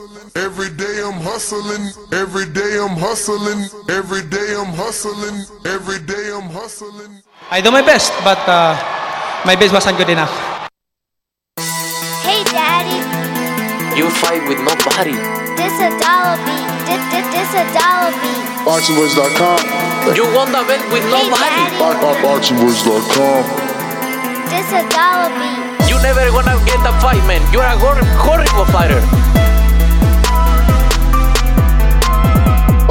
Every day I'm hustling, every day I'm hustling, every day I'm hustling, every day I'm hustling. I do my best, but uh, my best wasn't good enough. Hey daddy, You fight with nobody. this a dollar beat. This, this, this a dollar beat. BoxingWords.com, You won the belt with Hey nobody. daddy, BoxingWords.com. this a dollar beat. You never gonna get the fight, man. You're a hor- horrible fighter.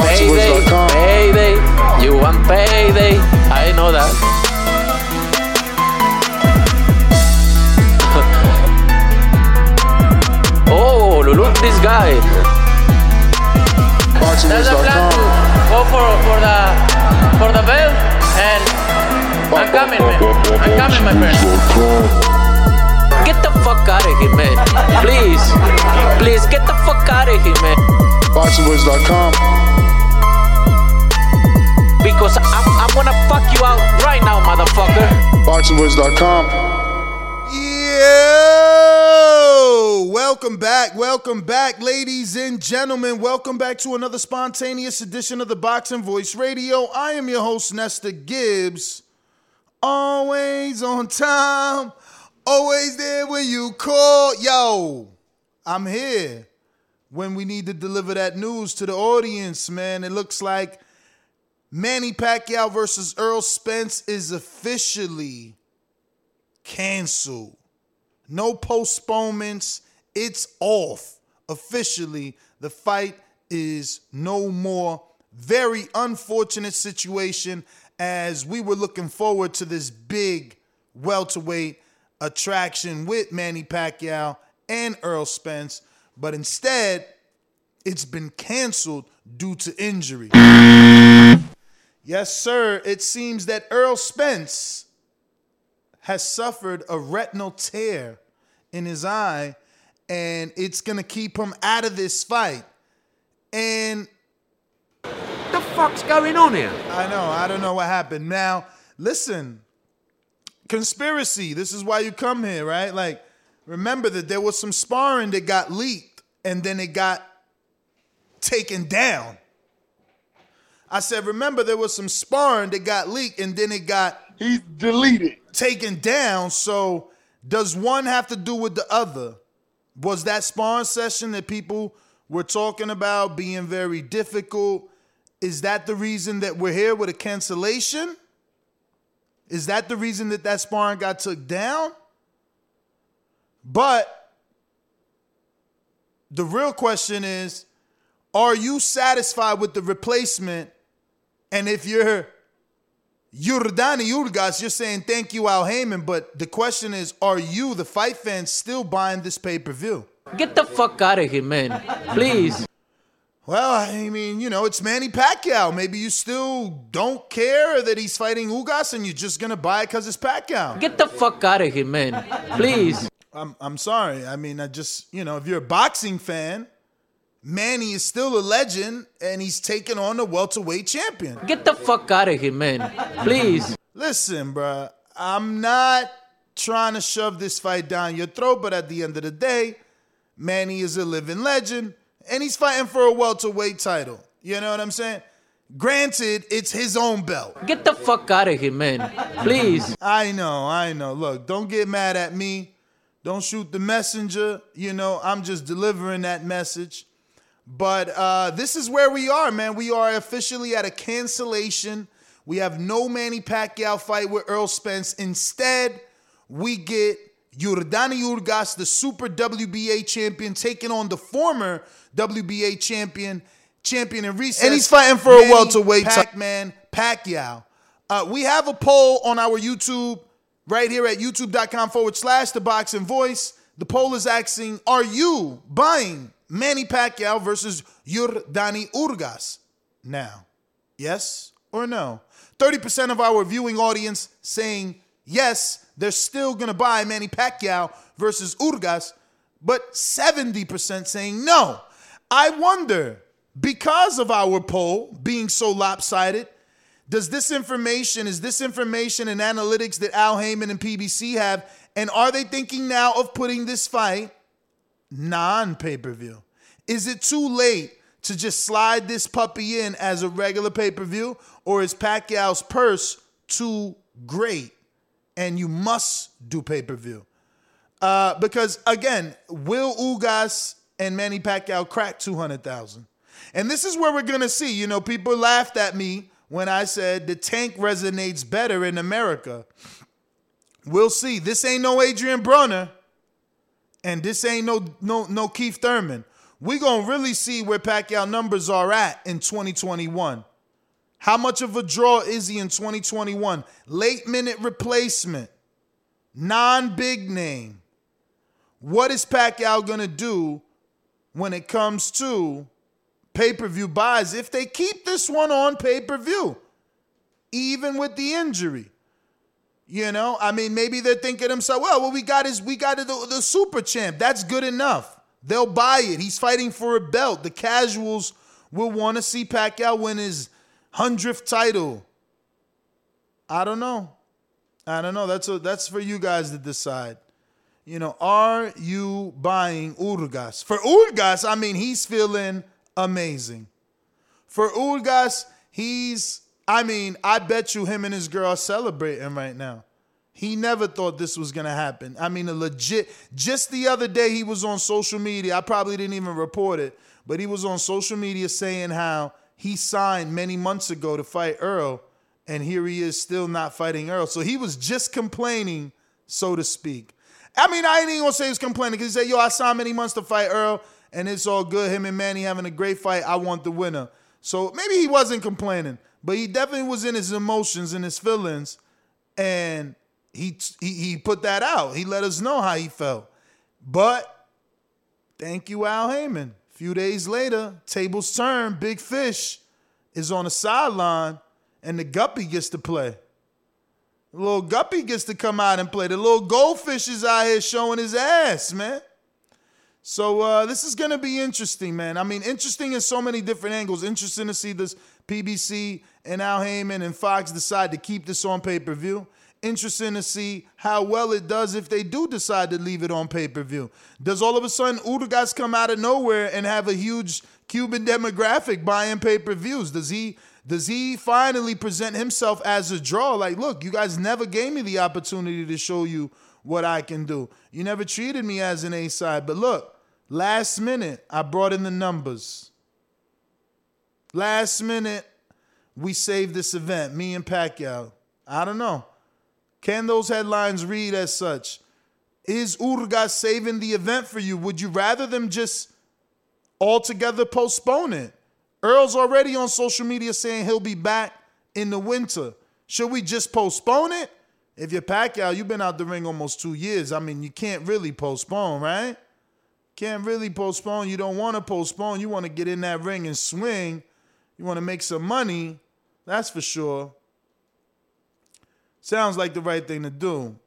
Payday, payday. You want payday. I know that. oh, look at this guy. That's the plan to go for, for the for the belt and I'm coming, man. I'm coming, my friend. Get the fuck out of here, man. Please. Please get the fuck out of here, man. BoxingWords.com. Because I'm, I'm gonna fuck you out right now, motherfucker. BoxingWords.com. Yo! Welcome back, welcome back, ladies and gentlemen. Welcome back to another spontaneous edition of the Boxing Voice Radio. I am your host, Nestor Gibbs. Always on time, always there when you call. Yo, I'm here when we need to deliver that news to the audience, man. It looks like Manny Pacquiao versus Errol Spence is officially canceled. No postponements. It's off. Officially, the fight is no more. Very unfortunate situation as we were looking forward to this big welterweight attraction with Manny Pacquiao and Errol Spence, but instead, it's been canceled due to injury. Yes, sir. It seems that Errol Spence has suffered a retinal tear in his eye, and it's going to keep him out of this fight. And The fuck's going on here? I know, I don't know what happened. Now, listen, conspiracy. This is why you come here, right? Like, remember that there was some sparring that got leaked and then it got taken down. I said, remember there was some sparring that got leaked and then it got He's deleted. taken down. So does one have to do with the other? Was that sparring session that people were talking about being very difficult? Is that the reason that we're here with a cancellation? Is that the reason that that sparring got took down? But the real question is, are you satisfied with the replacement? And if you're Yordenis Ugas, you're saying thank you, Al Haymon. But the question is, are you, the fight fans, still buying this pay per view? Get the fuck out of here, man. Please. Well, I mean, you know, it's Manny Pacquiao. Maybe you still don't care that he's fighting Ugas and you're just going to buy it because it's Pacquiao. Get the fuck out of here, man. Please. I'm, I'm sorry. I mean, I just, you know, if you're a boxing fan, Manny is still a legend and he's taking on the welterweight champion. Get the fuck out of here, man. Please. Listen, bruh, I'm not trying to shove this fight down your throat, but at the end of the day, Manny is a living legend and he's fighting for a welterweight title. You know what I'm saying? Granted, it's his own belt. Get the fuck out of here, man. Please. I know, I know. Look, don't get mad at me. Don't shoot the messenger. You know, I'm just delivering that message. But uh, this is where we are, man. We are officially at a cancellation. We have no Manny Pacquiao fight with Errol Spence. Instead, we get Yordenis Ugas, the super WBA champion, taking on the former WBA champion, champion in recess. And he's fighting for a welterweight Pac-Man Pacquiao. Uh, we have a poll on our YouTube right here at youtube.com forward slash the boxing voice. The poll is asking, are you buying Manny Pacquiao versus Yordenis Ugas now? Yes or no? 30% of our viewing audience saying yes, they're still going to buy Manny Pacquiao versus Ugas, but 70% saying no. I wonder, because of our poll being so lopsided, does this information, is this information and analytics that Al Haymon and PBC have, and are they thinking now of putting this fight non pay per view? Is it too late to just slide this puppy in as a regular pay per view, or is Pacquiao's purse too great and you must do pay per view? Uh, because again, will Ugas and Manny Pacquiao crack 200,000? And this is where we're going to see. You know, people laughed at me when I said the tank resonates better in America. We'll see. This ain't no Adrian Broner, and this ain't no no no Keith Thurman. we gonna really see where Pacquiao numbers are at in 2021. How much of a draw is he in 2021? Late minute replacement, non big name. What is Pacquiao gonna do when it comes to pay per view buys if they keep this one on pay per view, even with the injury. You know, I mean, maybe they're thinking to themselves, well, what we got is we got the, the super champ. That's good enough. They'll buy it. He's fighting for a belt. The casuals will want to see Pacquiao win his hundredth title. I don't know. I don't know. That's a, that's for you guys to decide. You know, are you buying Ugas? For Ugas, I mean, he's feeling amazing. For Ugas, he's, I mean, I bet you him and his girl are celebrating right now. He never thought this was gonna happen. I mean, a legit, just the other day he was on social media. I probably didn't even report it, but he was on social media saying how he signed many months ago to fight Earl, and here he is still not fighting Earl. So he was just complaining, so to speak. I mean, I ain't even gonna say he was complaining because he said, Yo, I signed many months to fight Earl, and it's all good. Him and Manny having a great fight. I want the winner. So maybe he wasn't complaining, but he definitely was in his emotions and his feelings, and he he, he put that out. He let us know how he felt. But thank you, Al Haymon. A few days later, tables turn. Big Fish is on the sideline, and the Guppy gets to play. The little Guppy gets to come out and play. The little goldfish is out here showing his ass, man. So uh, this is to be interesting, man. I mean, interesting in so many different angles. Interesting to see this PBC and Al Haymon and Fox decide to keep this on pay per view. Interesting to see how well it does if they do decide to leave it on pay per view. Does all of a sudden Ugas come out of nowhere and have a huge Cuban demographic buying pay per views? Does he? Does he finally present himself as a draw? Like, look, you guys never gave me the opportunity to show you what I can do. You never treated me as an A side. But look, last minute, I brought in the numbers. Last minute, we saved this event, me and Pacquiao. I don't know. Can those headlines read as such? Is Ugas saving the event for you? Would you rather them just altogether postpone it? Earl's already on social media saying he'll be back in the winter. Should we just postpone it? If you're Pacquiao, you've been out the ring almost two years. I mean, you can't really postpone, right? Can't really postpone. You don't want to postpone. You want to get in that ring and swing. You want to make some money. That's for sure. Sounds like the right thing to do.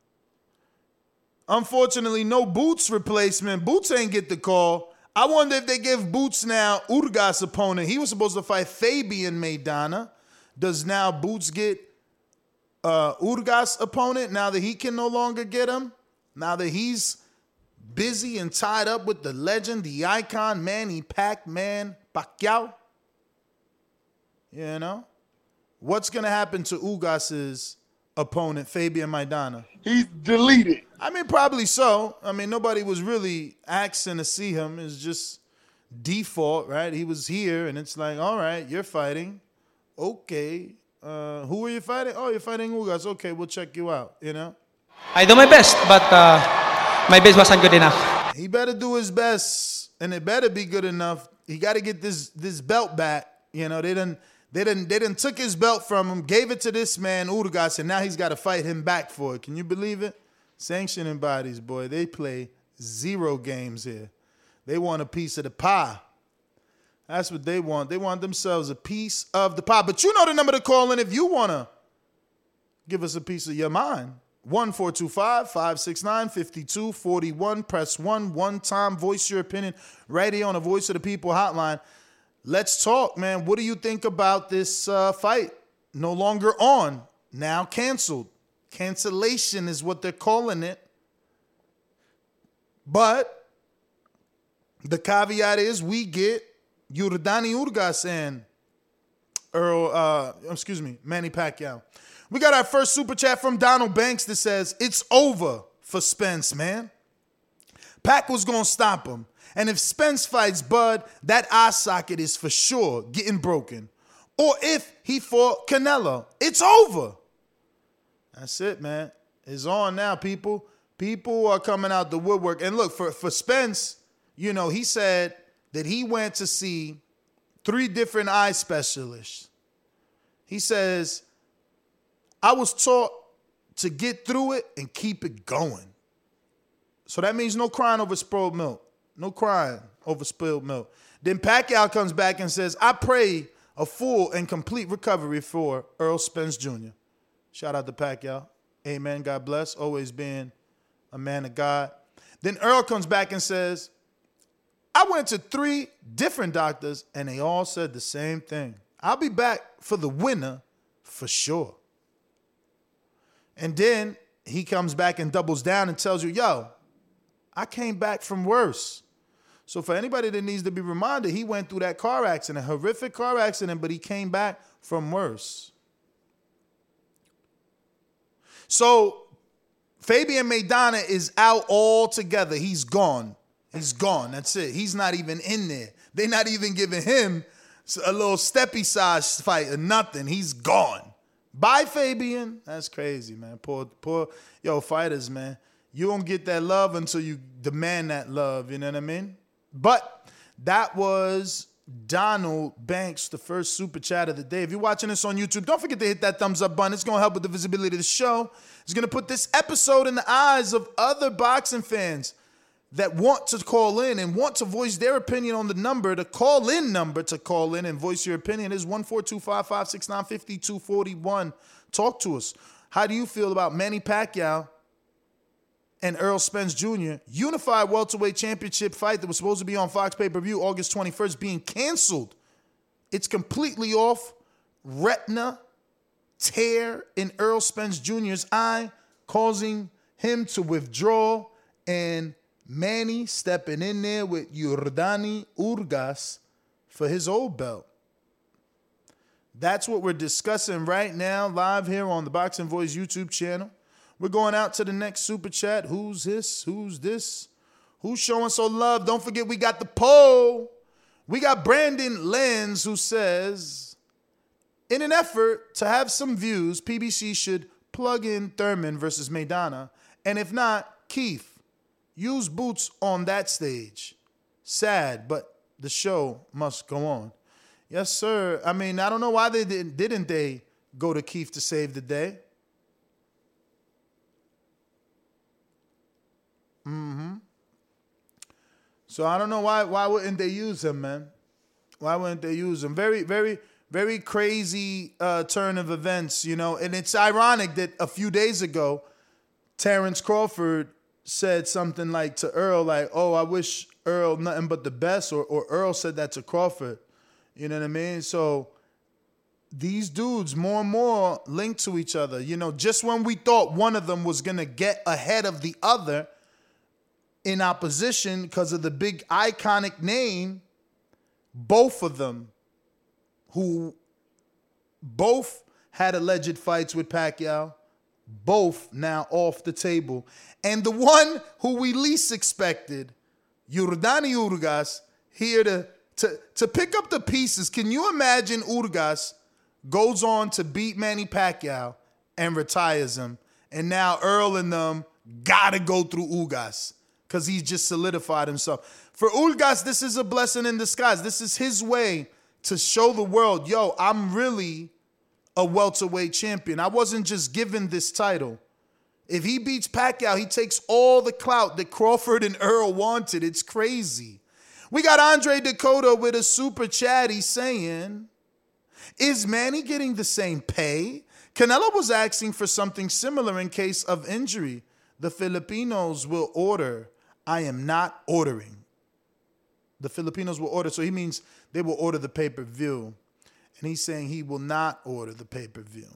Unfortunately, no Boots replacement. Boots ain't get the call. I wonder if they give Boots now Ugas opponent. He was supposed to fight Fabian Maidana. Does now Boots get uh, Ugas opponent now that he can no longer get him? Now that he's busy and tied up with the legend, the icon, Manny Pac-Man Pacquiao? You know? What's going to happen to Ugas's opponent, Fabian Maidana? He's deleted. I mean, probably so. I mean, nobody was really asking to see him. It's just default, right? He was here, and it's like, all right, you're fighting. Okay. Uh, who are you fighting? Oh, you're fighting Ugas. Okay, we'll check you out, you know? I do my best, but uh, my best wasn't good enough. He better do his best, and it better be good enough. He got to get this this belt back. You know, they didn't they didn't they didn't took his belt from him, gave it to this man Ugas, and now he's got to fight him back for it. Can you believe it? Sanctioning bodies, boy, they play zero games here. They want a piece of the pie. That's what they want. They want themselves a piece of the pie. But you know the number to call in if you want to give us a piece of your mind. 1425 569 5241. Press 1 one time. Voice your opinion right here on the Voice of the People hotline. Let's talk, man. What do you think about this uh, fight? No longer on, now canceled. Cancellation is what they're calling it. But the caveat is we get Yordenis Ugas and Earl, uh, excuse me, Manny Pacquiao. We got our first super chat from Donald Banks that says, It's over for Spence, man. Pac was going to stop him. And if Spence fights Bud, that eye socket is for sure getting broken. Or if he fought Canelo, it's over. That's it, man. It's on now, people. People are coming out the woodwork. And look, for, for Spence, you know, he said that he went to see three different eye specialists. He says, I was taught to get through it and keep it going. So that means no crying over spoiled milk. No crying over spilled milk. Then Pacquiao comes back and says, I pray a full and complete recovery for Errol Spence Jr. Shout out to Pacquiao. Amen. God bless. Always being a man of God. Then Earl comes back and says, I went to three different doctors and they all said the same thing. I'll be back for the winner for sure. And then he comes back and doubles down and tells you, yo, I came back from worse. So for anybody that needs to be reminded, he went through that car accident, a horrific car accident, but he came back from worse. So Fabian Maidana is out altogether. He's gone. He's gone. That's it. He's not even in there. They're not even giving him a little steppy size fight or nothing. He's gone. Bye, Fabian. That's crazy, man. Poor, poor, yo, fighters, man. You don't get that love until you demand that love. You know what I mean? But that was Donald Banks, the first super chat of the day. If you're watching this on YouTube, don't forget to hit that thumbs up button. It's going to help with the visibility of the show. It's going to put this episode in the eyes of other boxing fans that want to call in and want to voice their opinion on the number, the call in number to call in and voice your opinion is 14255695241. Talk to us. How do you feel about Manny Pacquiao and Errol Spence Jr. unified welterweight championship fight that was supposed to be on Fox pay per view August 21st being canceled. It's completely off. Retina tear in Errol Spence Jr.'s eye, causing him to withdraw, and Manny stepping in there with Yordenis Ugas for his old belt. That's what we're discussing right now, live here on the Boxing Voice YouTube channel. We're going out to the next super chat. Who's this? Who's this? Who's showing so love? Don't forget, we got the poll. We got Brandon Lenz who says, in an effort to have some views, PBC should plug in Thurman versus Maidana. And if not, Keith, use boots on that stage. Sad, but the show must go on. Yes, sir. I mean, I don't know why they didn't, didn't they go to Keith to save the day. Mm-hmm. So I don't know why why wouldn't they use him, man? Why wouldn't they use him? Very, very, very crazy uh, turn of events, you know. And it's ironic that a few days ago, Terrence Crawford said something like to Earl, like, "Oh, I wish Earl nothing but the best," or or Earl said that to Crawford. You know what I mean? So these dudes more and more linked to each other. You know, just when we thought one of them was gonna get ahead of the other in opposition because of the big iconic name, both of them, who both had alleged fights with Pacquiao, both now off the table. And the one who we least expected, Yordenis Ugas, here to, to, to pick up the pieces. Can you imagine Ugas goes on to beat Manny Pacquiao and retires him? And now Earl and them gotta go through Ugas because he's just solidified himself. For Ugas, this is a blessing in disguise. This is his way to show the world, yo, I'm really a welterweight champion. I wasn't just given this title. If he beats Pacquiao, he takes all the clout that Crawford and Earl wanted. It's crazy. We got Andre Dakota with a super chatty saying, Is Manny getting the same pay? Canelo was asking for something similar in case of injury. The Filipinos will order. I am not ordering. The Filipinos will order. So he means they will order the pay per view. And he's saying he will not order the pay per view.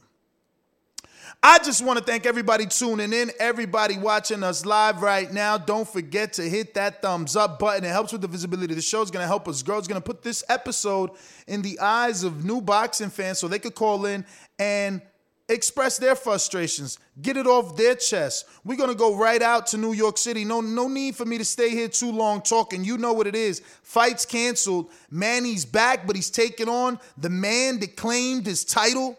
I just want to thank everybody tuning in, everybody watching us live right now. Don't forget to hit that thumbs up button. It helps with the visibility. The show is going to help us grow. It's going to put this episode in the eyes of new boxing fans so they could call in and express their frustrations, get it off their chest. We're gonna go right out to New York City. No, no need for me to stay here too long talking. You know what it is. Fights canceled. Manny's back, but he's taking on the man that claimed his title.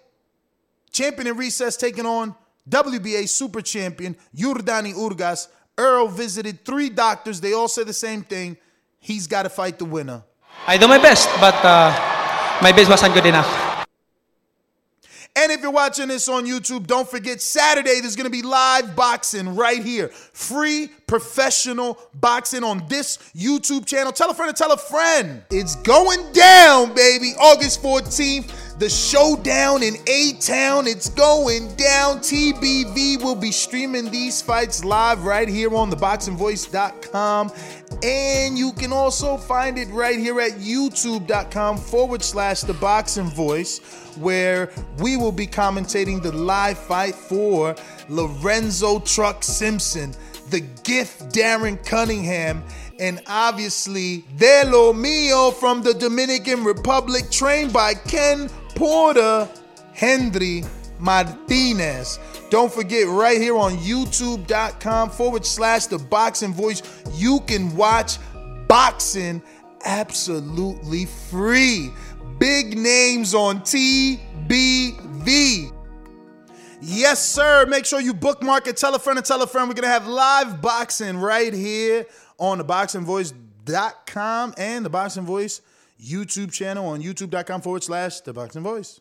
Champion in recess taking on WBA super champion Yordenis Ugas. Earl visited three doctors. They all said the same thing. He's got to fight the winner. I do my best, but uh, my best wasn't good enough. And if you're watching this on YouTube, don't forget Saturday there's going to be live boxing right here. Free professional boxing on this YouTube channel. Tell a friend to tell a friend. It's going down, baby. August 14th. The showdown in A Town, it's going down. TBV will be streaming these fights live right here on theboxingvoice.com. And you can also find it right here at youtube.com forward slash the boxing voice, where we will be commentating the live fight for Lorenzo Truck Simpson, the gift Darren Cunningham, and obviously De Lo Mio from the Dominican Republic, trained by Ken Porter Henry Martinez. Don't forget, right here on youtube.com forward slash the boxing voice, you can watch boxing absolutely free. Big names on TBV. Yes, sir. Make sure you bookmark it. Tell a friend and tell a friend. We're going to have live boxing right here on the boxingvoice.com and the YouTube channel on youtube.com forward slash the boxing voice.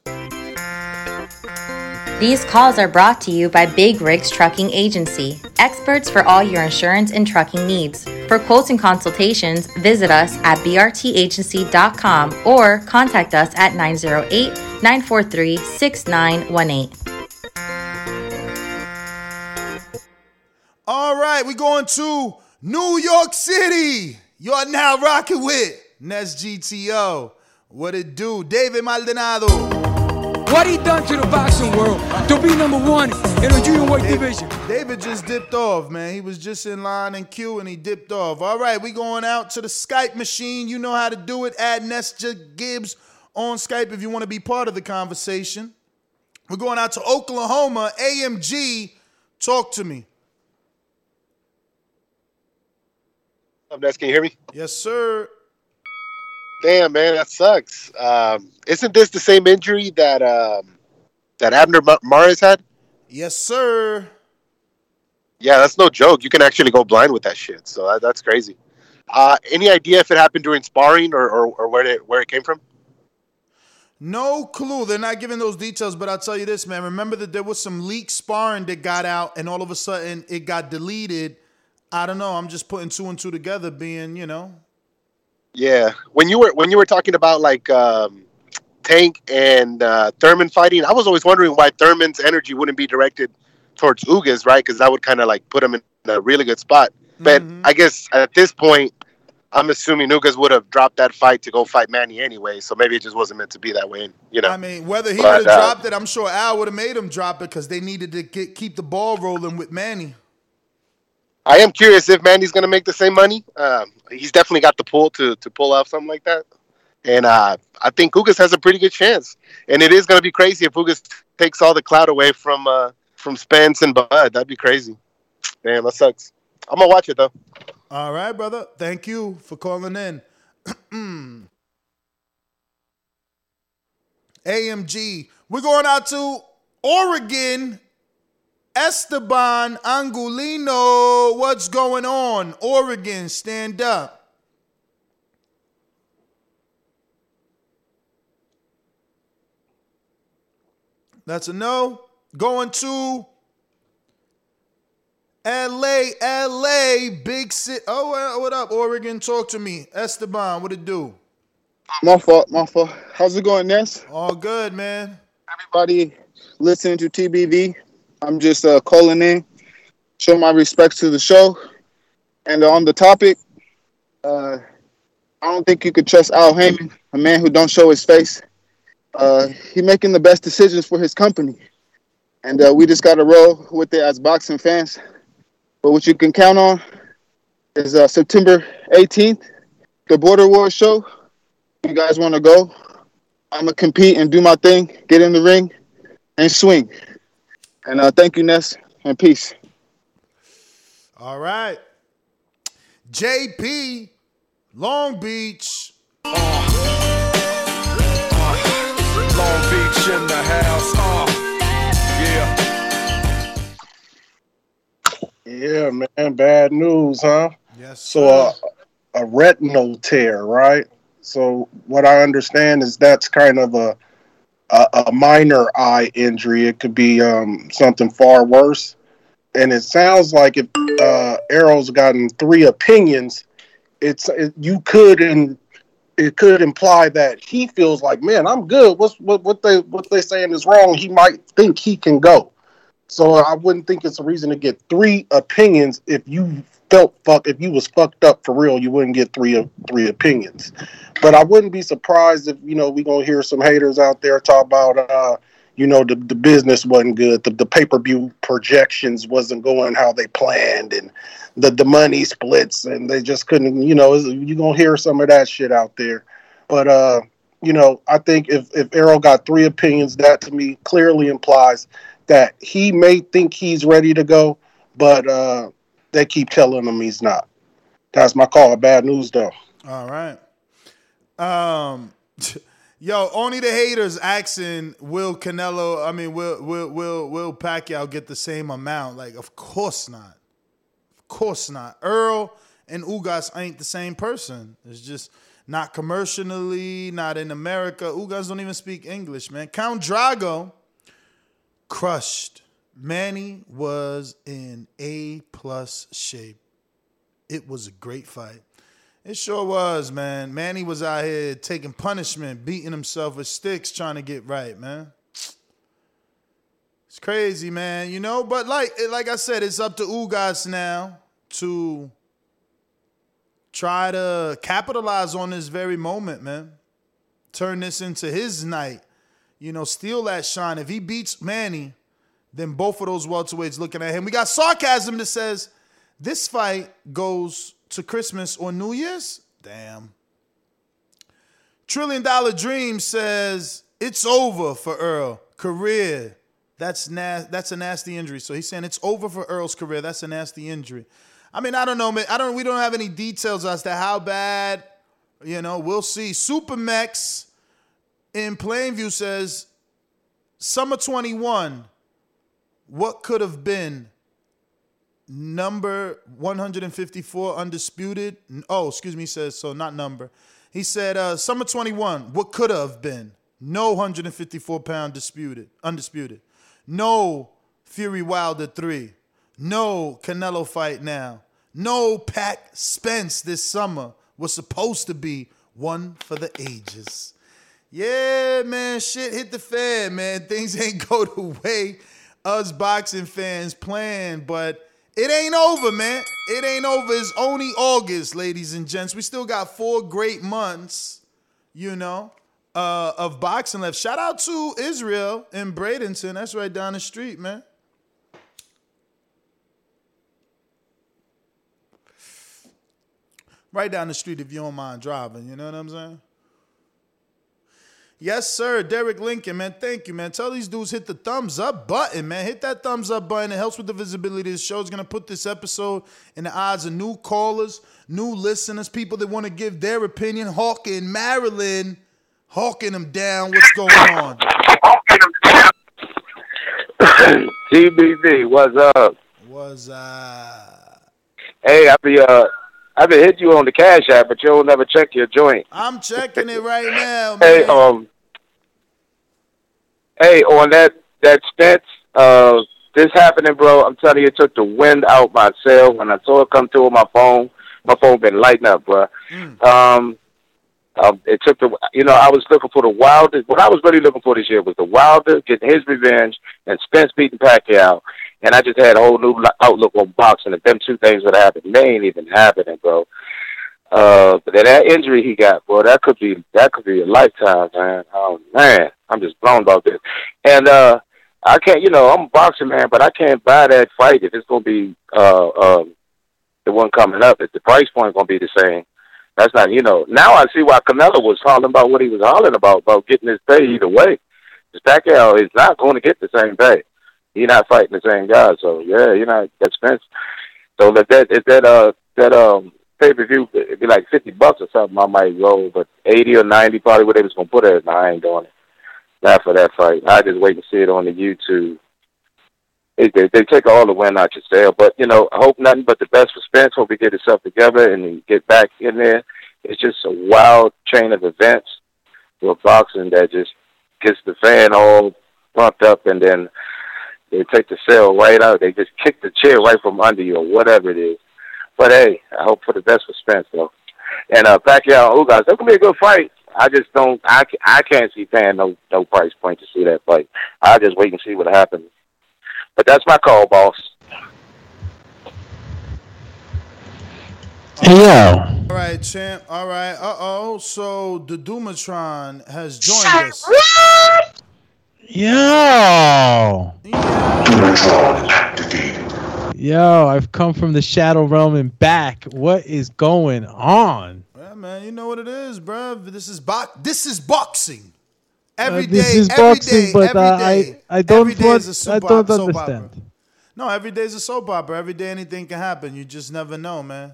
These calls are brought to you by Big Rigs Trucking Agency, experts for all your insurance and trucking needs. For quotes and consultations, visit us at brtagency.com or contact us at 908 943 6918. All right, we're going to New York City. You're now rocking with Nest GTO. What it do? David Maldonado. What he done to the boxing world to be number one in the junior weight David, division. David just dipped off, man. He was just in line and queue and he dipped off. All right, we going out to the Skype machine. You know how to do it. Add Nestor Gibbs on Skype if you want to be part of the conversation. We're going out to Oklahoma. AMG, talk to me. Up next, can you hear me? Yes, sir. Damn, man, that sucks. Um, isn't this the same injury that um, that Abner Ma- Mares had? Yes, sir. Yeah, that's no joke. You can actually go blind with that shit. So that, that's crazy. Uh, any idea if it happened during sparring or, or, or where it where it came from? No clue. They're not giving those details, but I'll tell you this, man. Remember that there was some leak sparring that got out, and all of a sudden it got deleted. I don't know. I'm just putting two and two together, being you know. Yeah, when you were when you were talking about like um, Tank and uh, Thurman fighting, I was always wondering why Thurman's energy wouldn't be directed towards Ugas, right? Because that would kind of like put him in a really good spot. But I guess at this point, I'm assuming Ugas would have dropped that fight to go fight Manny anyway. So maybe it just wasn't meant to be that way. You know, I mean, whether he would have uh, dropped it, I'm sure Al would have made him drop it because they needed to get, keep the ball rolling with Manny. I am curious if Manny's going to make the same money. Um, he's definitely got the pull to to pull off something like that, and uh, I think Ugas has a pretty good chance. And it is going to be crazy if Ugas takes all the cloud away from uh, from Spence and Bud. That'd be crazy. Damn, that sucks. I'm gonna watch it though. All right, brother. Thank you for calling in. AMG. We're going out to Oregon. Esteban Angulino. What's going on? Oregon, stand up. That's a no. Going to LA, LA, big city. Oh, uh, what up, Oregon? Talk to me. Esteban, what it do? My fault, my fault. How's it going, Ness? All good, man. Everybody listening to TBV. I'm just uh, calling in, show my respects to the show. And on the topic, uh, I don't think you could trust Al Haymon, a man who don't show his face. Uh, he making the best decisions for his company, and uh, we just got to roll with it as boxing fans. But what you can count on is uh, September 18th, the Border War show. You guys want to go? I'm gonna compete and do my thing, get in the ring, and swing. And uh, thank you, Ness, and peace. All right. JP, Long Beach. Long Beach in the house. Uh, yeah. Yeah, man. Bad news, huh? Yes. So uh, a retinal tear, right? So what I understand is that's kind of a a, a minor eye injury. It could be um, something far worse. And it sounds like if uh, Errol's gotten three opinions, it's it, you could and it could imply that he feels like, man, I'm good. What's what what they what they saying is wrong. He might think he can go. So I wouldn't think it's a reason to get three opinions if you felt fuck if you was fucked up for real, you wouldn't get three of three opinions. But I wouldn't be surprised if you know we gonna hear some haters out there talk about uh you know the, the business wasn't good, the, the pay per view projections wasn't going how they planned, and the the money splits, and they just couldn't. You know, you gonna hear some of that shit out there. But uh, you know, I think if if Errol got three opinions, that to me clearly implies that he may think he's ready to go, but uh, they keep telling him he's not. That's my call. Bad news though. All right. Um, yo, only the haters asking will Canelo. I mean, will will will will Pacquiao get the same amount? Like, of course not. Of course not. Earl and Ugas ain't the same person. It's just not commercially, not in America. Ugas don't even speak English, man. Count Drago crushed. Manny was in A plus shape. It was a great fight. It sure was, man. Manny was out here taking punishment, beating himself with sticks, trying to get right, man. It's crazy, man. You know, but like like I said, it's up to Ugas now to try to capitalize on this very moment, man. Turn this into his night. You know, steal that shine. If he beats Manny, then both of those welterweights looking at him. We got sarcasm that says this fight goes to Christmas or New Year's. Damn. Trillion Dollar Dream says it's over for Earl career. That's na- that's a nasty injury. So he's saying it's over for Earl's career. That's a nasty injury. I mean, I don't know, man. I don't. We don't have any details as to how bad. You know, we'll see. Supermex in Plainview says summer 21 what could have been number 154 undisputed? Oh excuse me he says so not number. He said uh, summer 21 what could have been? No 154 pound disputed undisputed. No fury wilder 3 no canelo fight now. No pac spence this summer was supposed to be one for the ages. Yeah, man, shit hit the fan, man. Things ain't go the way us boxing fans planned, but it ain't over, man. It ain't over. It's only August, ladies and gents. We still got four great months, you know, uh, of boxing left. Shout out to Israel in Bradenton. That's right down the street, man. Right down the street if you don't mind driving, you know what I'm saying? Yes, sir. Derek Lincoln, man. Thank you, man. Tell these dudes hit the thumbs up button, man. Hit that thumbs up button. It helps with the visibility of the show. It's going to put this episode in the eyes of new callers, new listeners, people that want to give their opinion. Hawking, Maryland, hawking them down. What's going on? TBV, what's up? What's up? Hey, I be uh I been hit you on the cash app, but you don't never check your joint. I'm checking it right now, man. Hey, um, hey, on that that Spence uh this happening, bro, I'm telling you, it took the wind out my sail. When I saw it come through on my phone, my phone been lighting up, bro. Um, um, it took the, you know, I was looking for the Wilder. What I was really looking for this year was the Wilder getting his revenge and Spence beating Pacquiao. And I just had a whole new lo- outlook on boxing. If them two things would happen, they ain't even happening, bro. Uh, but that injury he got, bro, that could be that could be a lifetime, man. Oh man, I'm just blown about this. And uh, I can't, you know, I'm a boxing man, but I can't buy that fight if it's gonna be uh um the one coming up. If the price point gonna be the same, that's not, you know. Now I see why Canelo was hollering about what he was hollering about about getting his pay either way. Pacquiao is not going to get the same pay. He's not fighting the same guy, so yeah, you know, that's. So if that if that uh that um pay per view it'd be like fifty bucks or something, I might go, but eighty or ninety probably what they was gonna put it. No, I ain't doing it. Not for that fight. I just wait and see it on the YouTube. It, they, they take all the wind out sail, but you know, I hope nothing but the best for Spence. Hope he get himself together and get back in there. It's just a wild chain of events with boxing that just gets the fan all pumped up, and then they take the cell right out. They just kick the chair right from under you, or whatever it is. But hey, I hope for the best for Spence though. And uh, Pacquiao, and Ugas, that could be a good fight. I just don't. I, I can't see paying no no price point to see that fight. I just wait and see what happens. But that's my call, boss. Yo. All right, champ. All right. Uh oh. So the Dumatron has joined us. Yo. Yo, I've come from the shadow realm and back. What is going on? Yeah, man. You know what it is, bruh. This is bo- This is boxing. Every Uh, this day, is every boxing, day, but every uh, day. I I don't want, I don't soap opera. understand. No, every day is a soap opera. Every day anything can happen. You just never know, man.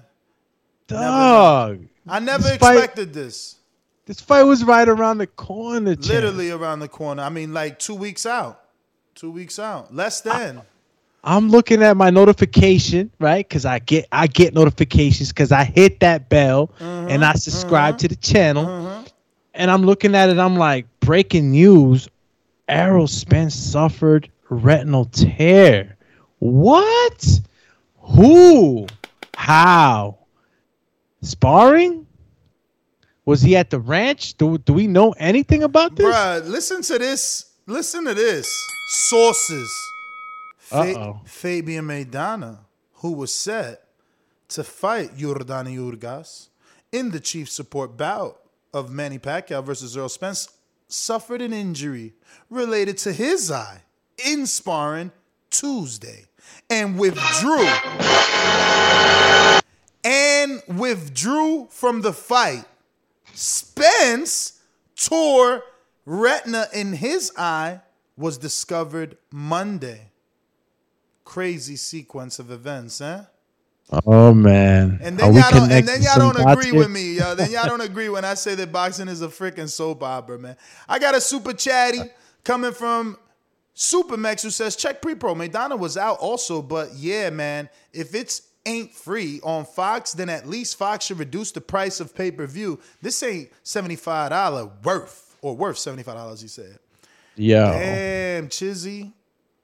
Dog. I never fight- expected this. This fight was right around the corner. Literally around the corner. I mean, like two weeks out. Two weeks out. Less than. I'm looking at my notification, right? Because I get I get notifications because I hit that bell Mm-hmm, and I subscribe to the channel. And I'm looking at it. I'm like, breaking news: Errol Spence suffered retinal tear. What? Who? How? Sparring? Was he at the ranch? Do, do we know anything about this? Bruh, listen to this. Listen to this. Sources. Fa-. Fabian Maidana, who was set to fight Yordenis Ugas in the chief support bout of Manny Pacquiao versus Errol Spence, suffered an injury related to his eye in sparring Tuesday and withdrew and withdrew from the fight. Spence tore retina in his eye was discovered Monday. Crazy sequence of events, eh? Oh man. And then y'all don't, and then y'all don't agree with me, yo. Then y'all don't agree when I say that boxing is a freaking soap opera, man. I got a super chatty coming from Supermax who says check pre-pro. Madonna was out also, but yeah, man, if it's ain't free on Fox, then at least Fox should reduce the price of pay-per-view. This ain't $75 worth or worth $75, he said. Yo. Damn, Chizzy.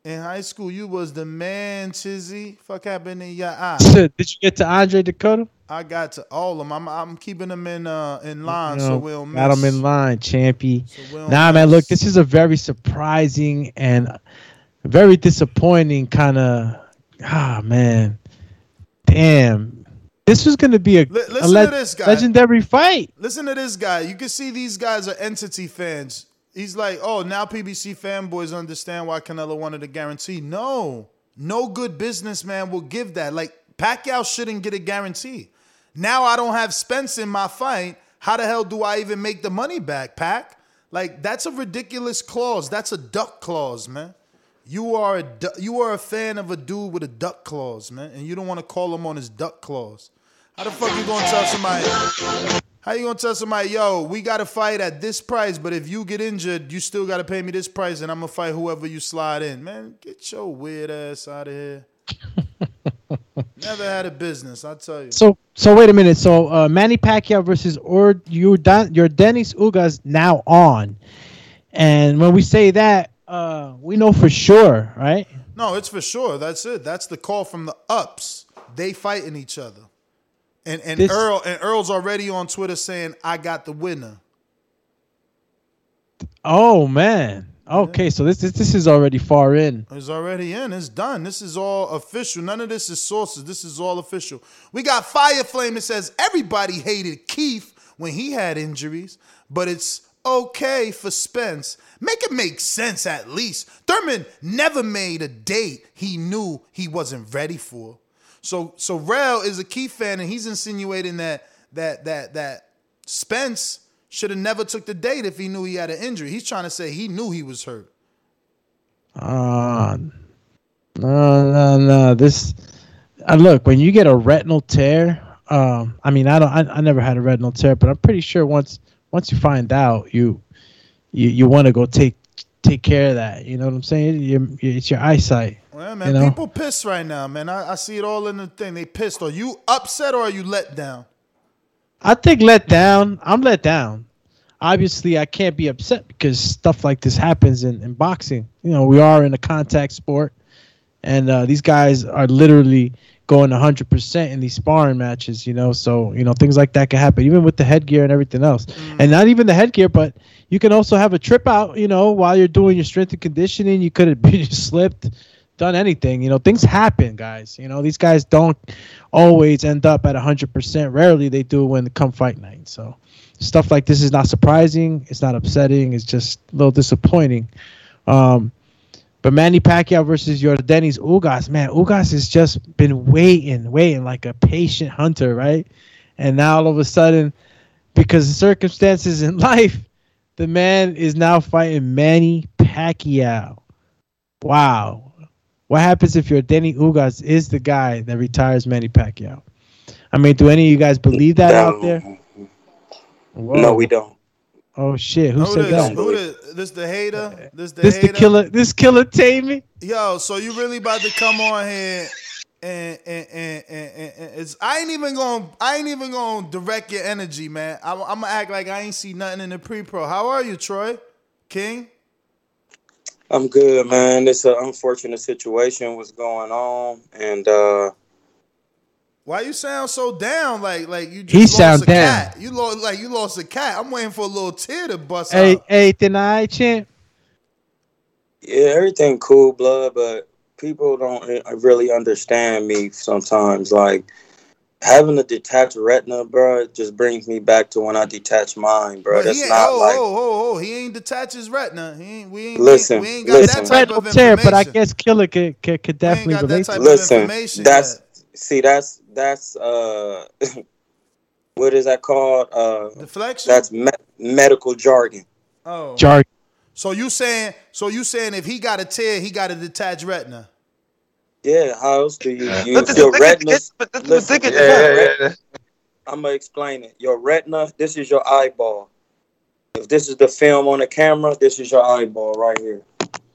In high school, you was the man, Chizzy. Fuck happened in your eye. Did you get to Andre Dakota? I got to all of them. I'm, I'm keeping them in uh in line You so know, we'll miss. got him in line, champy. we'll nah, man, look, this is a very surprising and very disappointing kind of. Ah, man, damn. This was going to be a, le- to this guy. legendary fight. Listen to this guy. You can see these guys are entity fans. He's like, oh, now PBC fanboys understand why Canelo wanted a guarantee. No, no good businessman will give that. Like Pacquiao shouldn't get a guarantee. Now I don't have Spence in my fight. How the hell do I even make the money back, Pac? Like that's a ridiculous clause. That's a duck clause, man. You are a you are a fan of a dude with a duck claws, man, and you don't want to call him on his duck claws. How the fuck you gonna tell somebody? How you gonna tell somebody, yo, we gotta fight at this price, but if you get injured, you still gotta pay me this price, and I'm gonna fight whoever you slide in. Man, get your weird ass out of here. Never had a business, I tell you. So, so wait a minute. So, uh, Manny Pacquiao versus or your your Dennis Ugas now on, and when we say that, uh, we know for sure, right? No, it's for sure. That's it. That's the call from the ups. They fighting each other. And and This- Earl and Earl's already on Twitter saying, I got the winner. Oh man. Okay, so this, this this is already far in. It's already in. It's done. This is all official. None of this is sources. This is all official. We got Fire Flame that says everybody hated Keith when he had injuries, but it's okay for Spence. Make it make sense at least. Thurman never made a date he knew he wasn't ready for. So so Rel is a key fan and he's insinuating that that that that Spence should have never took the date if he knew he had an injury. He's trying to say he knew he was hurt. Uh, no, no, no. This, uh, look, when you get a retinal tear, um, I mean, I don't, I, I never had a retinal tear, but I'm pretty sure once, once you find out, you, you, you want to go take, take care of that. You know what I'm saying? You, it's your eyesight. Well, man, you know? people pissed right now, man. I, I see it all in the thing. They pissed. Are you upset or are you let down? I think let down. I'm let down. Obviously, I can't be upset because stuff like this happens in, in boxing. You know, we are in a contact sport, and uh, these guys are literally going 100% in these sparring matches, you know, so, you know, things like that can happen, even with the headgear and everything else. And not even the headgear, but you can also have a trip out, you know, while you're doing your strength and conditioning. You could have been slipped, done anything. You know, things happen, guys. You know, these guys don't always end up at 100%. Rarely they do when they come fight night. So stuff like this is not surprising. It's not upsetting. It's just a little disappointing. Um, but Manny Pacquiao versus Yordenis Ugas, man, Ugas has just been waiting, waiting like a patient hunter, right? And now all of a sudden, because of circumstances in life, the man is now fighting Manny Pacquiao. Wow. What happens if Yordenis Ugas is the guy that retires Manny Pacquiao? I mean, do any of you guys believe that out there? No, we don't. Oh shit! Who Who said this? that? Who this? This the hater? This the This hater? the killer. This killer Tammy. Yo, so you really about to come on here and and and, and, and, and it's I ain't even gonna I ain't even gonna direct your energy, man. I'm, I'm gonna act like I ain't see nothing in the pre-pro. How are you, Troy? King? I'm good, man. It's an unfortunate situation What's going on, and uh Why you sound so down? Like like you just He lost sound a down. cat. You lost like you lost a cat. I'm waiting for a little tear to bust Hey, out. hey, deny champ. yeah, everything cool, blood, but people don't really understand me sometimes. Like having a detached retina, bro, just brings me back to when I detached mine, bro. But That's not oh, like oh, oh, oh, he ain't detach his retina. He ain't, we ain't, Listen, we ain't, got listen. that type Retinal of tear, but I guess killer could could, could definitely got that relate. type to of listen. information That's see, that's that's uh, what is that called? Uh, Deflection? that's me- medical jargon. Oh. Jargon. So you saying so you saying if he got a tear, he got a detached retina. Yeah, how else do you use But your the thing is- retina? but the- the Listen, thing is- your Yeah, yeah, ret- I'm gonna explain it. Your retina, this is your eyeball. If this is the film on the camera, this is your eyeball right here.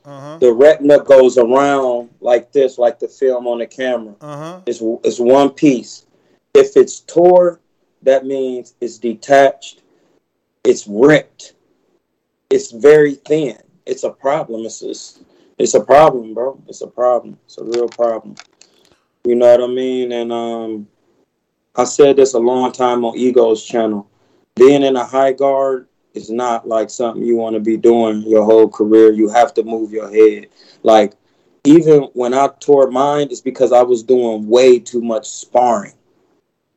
Uh-huh. The retina goes around like this, like the film on the camera. Uh-huh. It's it's one piece. If it's tore, that means it's detached. It's ripped. It's very thin. It's a problem. It's it's, it's a problem, bro. It's a problem. It's a real problem. You know what I mean? And um, I said this a long time on Ego's channel. Being in a high guard is not like something you want to be doing your whole career. You have to move your head. Like even when I tore mine, it's because I was doing way too much sparring,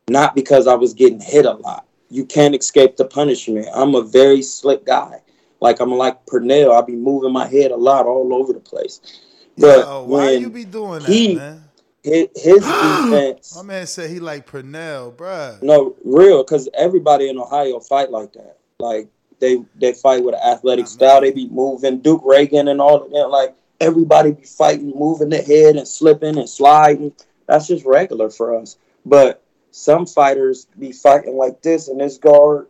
not because I was getting hit a lot. You can't escape the punishment. I'm a very slick guy. Like I'm like Pernell. I be moving my head a lot all over the place. But Yo, why when you be doing that, he, man? his, his defense, My man said he like Pernell, bruh. no, real, because everybody in Ohio fight like that. Like they they fight with an athletic style. They be moving. Duke Ragan and all of that. Like everybody be fighting, moving their head and slipping and sliding. That's just regular for us. But some fighters be fighting like this in this guard,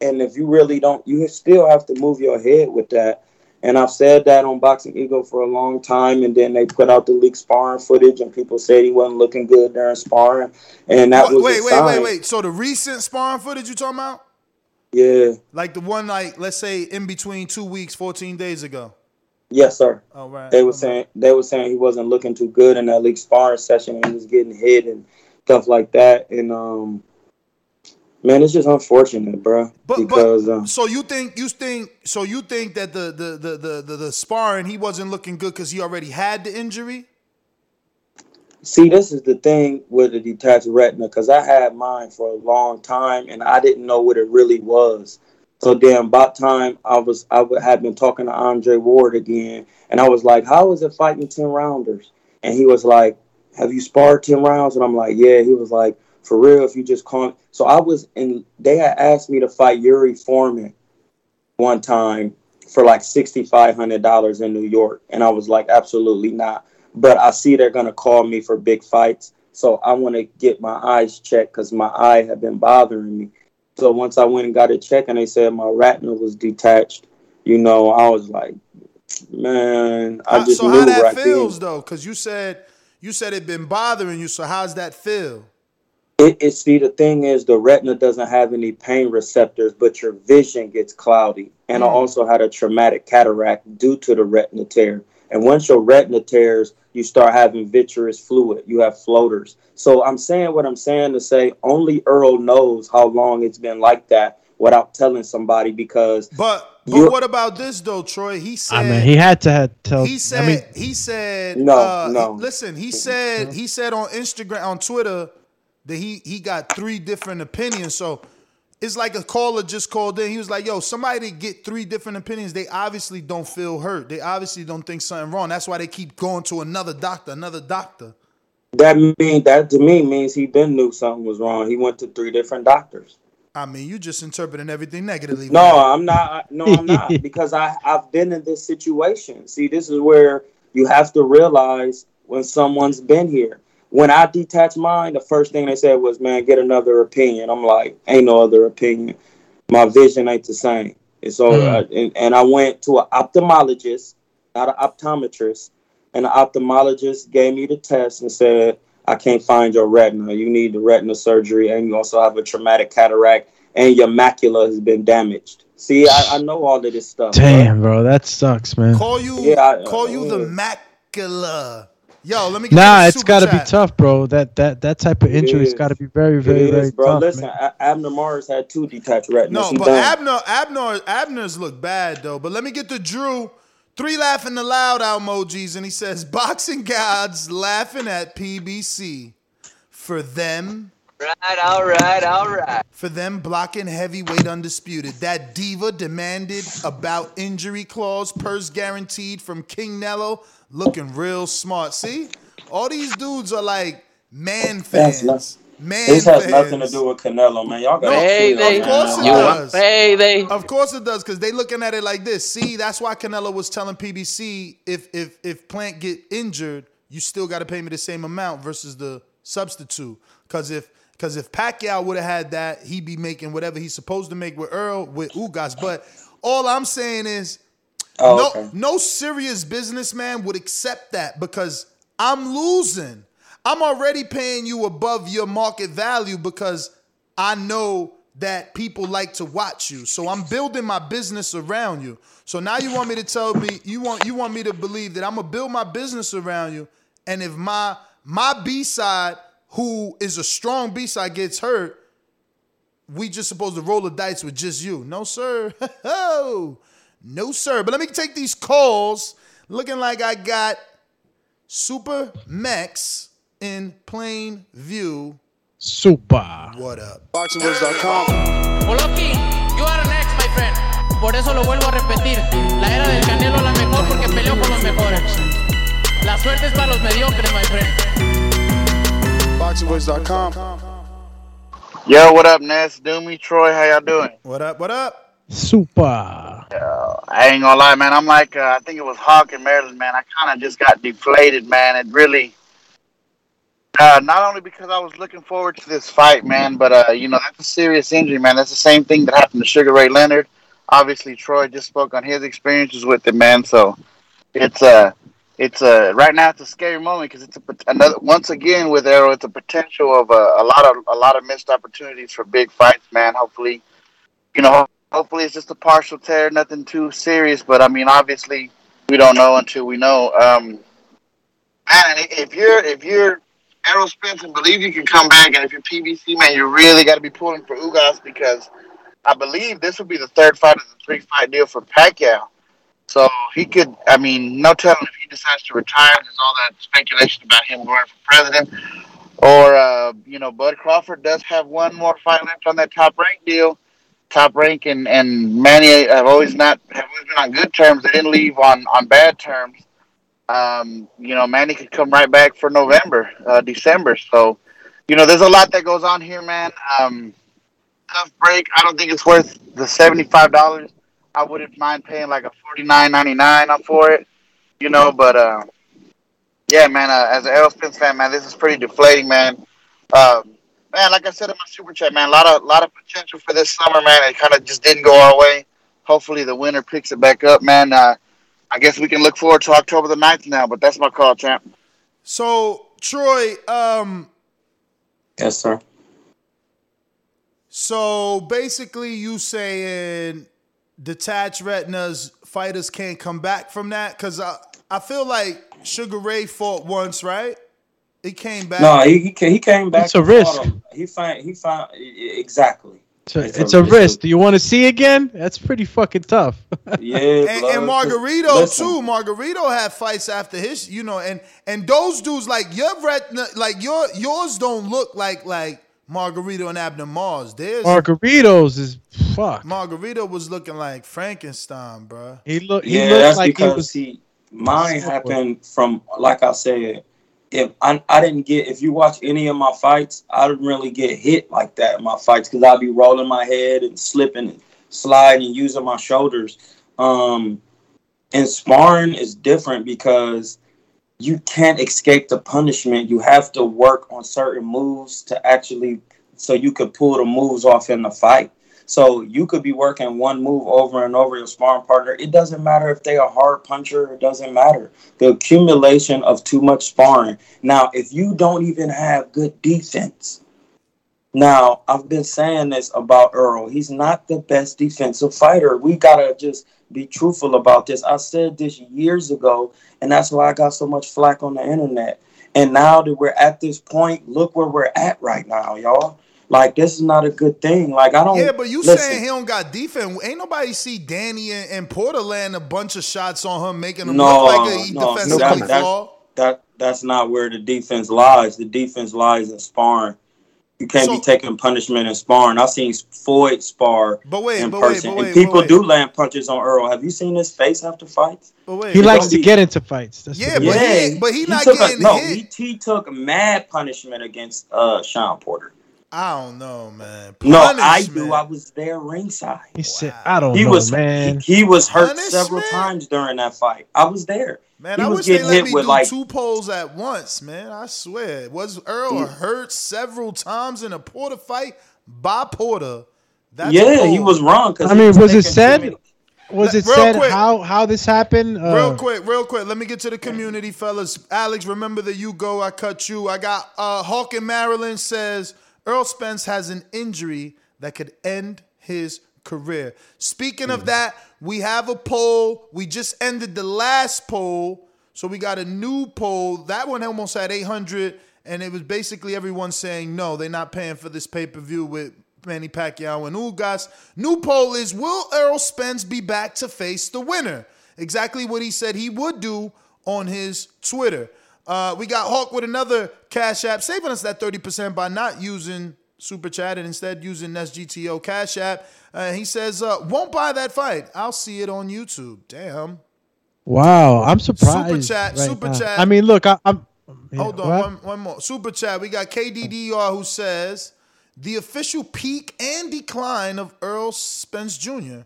and if you really don't, you still have to move your head with that. And I've said that on Boxing Ego for a long time, and then they put out the leaked sparring footage, and people said he wasn't looking good during sparring, and that Wait, was wait, wait, wait, wait. So the recent sparring footage you talking about? Yeah, Like the one like let's say in between two weeks, 14 days ago. Yes, sir. All right. They were saying they were saying he wasn't looking too good in that league sparring session and he was getting hit and stuff like that. And um, man, it's just unfortunate, bro. But, because but um, so you think you think so you think that the the the the the, the sparring he wasn't looking good because he already had the injury. See, this is the thing with the detached retina because I had mine for a long time and I didn't know what it really was. So then, about time I was I had been talking to Andre Ward again, and I was like, "How is it fighting ten rounders?" And he was like, "Have you sparred ten rounds?" And I'm like, "Yeah." He was like, "For real? If you just call." So I was in. They had asked me to fight Yuri Foreman one time for like sixty five hundred dollars in New York, and I was like, "Absolutely not." But I see they're gonna call me for big fights. So I want to get my eyes checked because my eye had been bothering me. So once I went and got it checked, and they said my retina was detached, you know, I was like, man, I just so knew how that right feels then. though, because you said you said it been bothering you. So how's that feel? It, it see the thing is the retina doesn't have any pain receptors, but your vision gets cloudy. And I Mm. also had a traumatic cataract due to the retina tear. And once your retina tears, you start having vitreous fluid. You have floaters. So I'm saying what I'm saying to say only Earl knows how long it's been like that without telling somebody because But but what about this though, Troy? He said I mean, he had to have tell. he said I mean, he said No, uh, no. he- listen, he said he said on Instagram on Twitter that he he got three different opinions. So it's like a caller just called in. He was like, "Yo, somebody get three different opinions. They obviously don't feel hurt. They obviously don't think something wrong. That's why they keep going to another doctor, another doctor." that mean that to me means he been knew something was wrong. He went to three different doctors. I mean, you just interpreting everything negatively. No, I'm not. No, I'm not because I I've been in this situation. See, this is where you have to realize when someone's been here. When I detached mine, the first thing they said was, "Man, get another opinion." I'm like, "Ain't no other opinion. My vision ain't the same." And so, Mm. uh, and, and I went to an ophthalmologist, not an optometrist, and the ophthalmologist gave me the test and said, "I can't find your retina. You need the retina surgery, and you also have a traumatic cataract, and your macula has been damaged." See, I, I know all of this stuff. bro. damn, bro, that sucks, man. Call you Yeah, I- call you the yeah. macula. Yo, let me get Nah, it's got to be tough, bro. That that that type of It injury's is. got to be very, It very, is, very bro. tough. Listen, man. Abner Mares had two detached retinas. No, but. Abner, Abner, Abner's look bad though. But let me get to Drew. Three laughing aloud emojis, and he says, "Boxing gods laughing at PBC for them." Right, all right, all right. For them blocking heavyweight undisputed. That diva demanded about injury clause, purse guaranteed from Canelo, looking real smart. See, all these dudes are like man That's fans. not- Man This has fans. nothing to do with Canelo, man. Y'all got No, Payday. of course it You does. want payday? Of course it does, because they looking at it like this. See, that's why Canelo was telling PBC if if if Plant get injured, you still got to pay me the same amount versus the substitute. Because if because if Pacquiao would have had that, he'd be making whatever he's supposed to make with Earl with Ugas. But all I'm saying is, Oh, no okay. no serious businessman would accept that because I'm losing. I'm already paying you above your market value because I know that people like to watch you. So I'm building my business around you. So now you want me to tell me you want you want me to believe that I'm gonna build my business around you. And if my my B side, who is a strong B side, gets hurt, we just supposed to roll the dice with just you. No, sir. no, sir. But let me take these calls. Looking like I got Super Max in plain view. Super. What up? BoxingWords.com. Oloki, you are next, my friend. Por eso lo vuelvo a repetir. La era del Canelo la mejor porque peleó con los mejores. La suerte es para los mediocres, my friend. BoxingWords.com. Yo, what up, Ness? Doomy, Troy, how y'all doing? What up? What up? Super. I ain't gonna lie, man. I'm like, uh, I think it was Hawk in Maryland, man. I kind of just got deflated, man. It really, uh, not only because I was looking forward to this fight, man, but uh, you know that's a serious injury, man. That's the same thing that happened to Sugar Ray Leonard. Obviously, Troy just spoke on his experiences with it, man. So it's uh it's uh right now it's a scary moment because it's a, another once again with Errol, it's a potential of a, a lot of a lot of missed opportunities for big fights, man. Hopefully, you know, hopefully it's just a partial tear, nothing too serious. But I mean, obviously, we don't know until we know. Um, man, if you're if you're Errol Spence and believe you can come back, and if you're PBC man, you really got to be pulling for Ugas because I believe this would be the third fight of the three fight deal for Pacquiao. So he could, I mean, no telling if he decides to retire. There's all that speculation about him going for president. Or, uh, you know, Bud Crawford does have one more fight left on that top rank deal. Top rank and, and Manny have always not have always been on good terms. They didn't leave on, on bad terms. Um, you know, Manny could come right back for November, uh, December. So, you know, there's a lot that goes on here, man. Um, tough break. I don't think it's worth the seventy five dollars. I wouldn't mind paying like a forty nine ninety nine for it, you know. But uh, yeah, man. Uh, as an Errol Spence fan, man, this is pretty deflating, man. Um, man, like I said in my super chat, man, a lot of lot of potential for this summer, man. It kind of just didn't go our way. Hopefully, the winter picks it back up, man. Uh, I guess we can look forward to October the 9th now, but that's my call, champ. So, Troy, um, Yes, sir. so basically you saying detached retinas fighters can't come back from that? Because I, I feel like Sugar Ray fought once, right? He came back. No, he he, ca- he came back. It's a risk. He found he found exactly. So it's a risk. Do you want to see again? That's pretty fucking tough. Yeah, and, and Margarito Listen. too. Margarito had fights after his, you know, and and those dudes like your retina, like your yours don't look like like Margarito and Abner Mares. There's Margaritos is fuck. Margarito was looking like Frankenstein, bruh. He look. He yeah, looked that's like he was. see, mine happened from like I said. If I, I didn't get, if you watch any of my fights, I didn't really get hit like that in my fights because I'd be rolling my head and slipping and sliding and using my shoulders. Um, and sparring is different because you can't escape the punishment. You have to work on certain moves to actually, so you could pull the moves off in the fight. So you could be working one move over and over your sparring partner. It doesn't matter if they a hard puncher. It doesn't matter. The accumulation of too much sparring. Now, if you don't even have good defense, now I've been saying this about Earl. He's not the best defensive fighter. We gotta just be truthful about this. I said this years ago, and that's why I got so much flack on the internet. And now that we're at this point, look where we're at right now, y'all. Like this is not a good thing. Like I don't. Yeah, but you listen, saying he don't got defense? Ain't nobody see Danny and, and Porter land a bunch of shots on him, making him No, look like a no, defensively that, that that's not where the defense lies. The defense lies in sparring. You can't be taking punishment in sparring. I've seen Floyd spar But wait, in but wait, person, but wait, and people but wait. do land punches on Earl. Have you seen his face after fights? But wait, He but likes don't to be- get into fights. That's Yeah, but it is. he, but he, not getting a, no. hit. He, he took mad punishment against uh Shawn Porter. I don't know, man. No, I Punishment. do. I was there ringside. He said, "I don't He know, was man." He, he was hurt Punishment? several times during that fight. I was there. Man, he I was wish they getting let hit me with do like two poles at once, man. I swear. Was Earl Yeah. hurt several times in a Porter fight by Porter? That's yeah, he was wrong. Cause I mean, was it said? Was it Real said quick. how how this happened? Uh, real quick, real quick. Let me get to the community, fellas. Alex, remember that you go, I cut you. I got uh Hawk in Maryland says Earl Spence has an injury that could end his career. Speaking of hmm. that, we have a poll. We just ended the last poll, so we got a new poll. That one almost had 800, and it was basically everyone saying no, they're not paying for this pay per view with Manny Pacquiao and Ugas. New poll is Will Earl Spence be back to face the winner? Exactly what he said he would do on his Twitter. Uh, we got Hawk with another Cash App, saving us that 30% by not using Super Chat and instead using SGTO Cash App. Uh, he says, uh, won't buy that fight. I'll see it on YouTube. Damn. Wow, I'm surprised. Super Chat, right super now. chat. I mean, look, I, I'm. yeah, Hold on, one, one more. Super chat. We got KDDR who says the official peak and decline of Earl Spence Jr.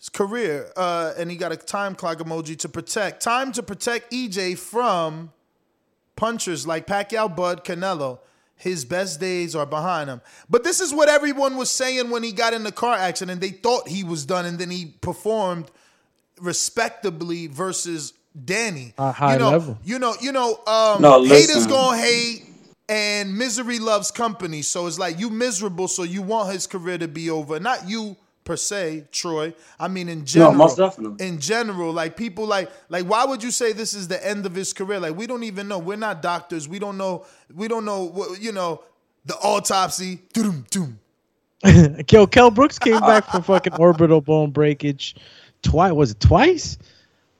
's career, uh, and he got a time clock emoji to protect. Time to protect EJ from punchers like Pacquiao, Bud, Canelo. His best days are behind him. But this is what everyone was saying when he got in the car accident. They thought he was done, and then he performed respectably versus Danny. A high you know, level. You know, you know, um, No, haters listen. gonna hate, and misery loves company. So it's like you miserable, so you want his career to be over, not you per se, Troy. I mean in general. most definitely. In general, like people like like why would you say this is the end of his career? Like we don't even know. We're not doctors. We don't know. We don't know. You know the autopsy. Doom doom. Yo, Kell Brooks came back from fucking orbital bone breakage twice. Was it twice?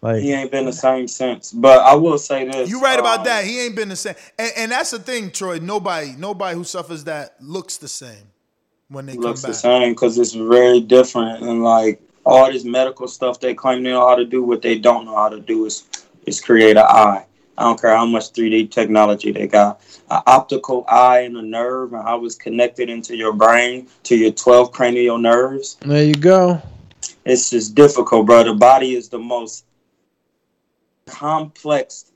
Like He ain't been the same since. But I will say this. You right about um, that. He ain't been the same. And, and that's the thing, Troy. Nobody, nobody who suffers that looks the same when they looks come the same because it's very different and like all this medical stuff they claim they know how to do what they don't know how to do is is create an eye. I don't care how much 3d technology they got. An optical eye and a nerve and how it's connected into your brain to your 12 cranial nerves. There you go. it's just difficult bro. The body is the most complex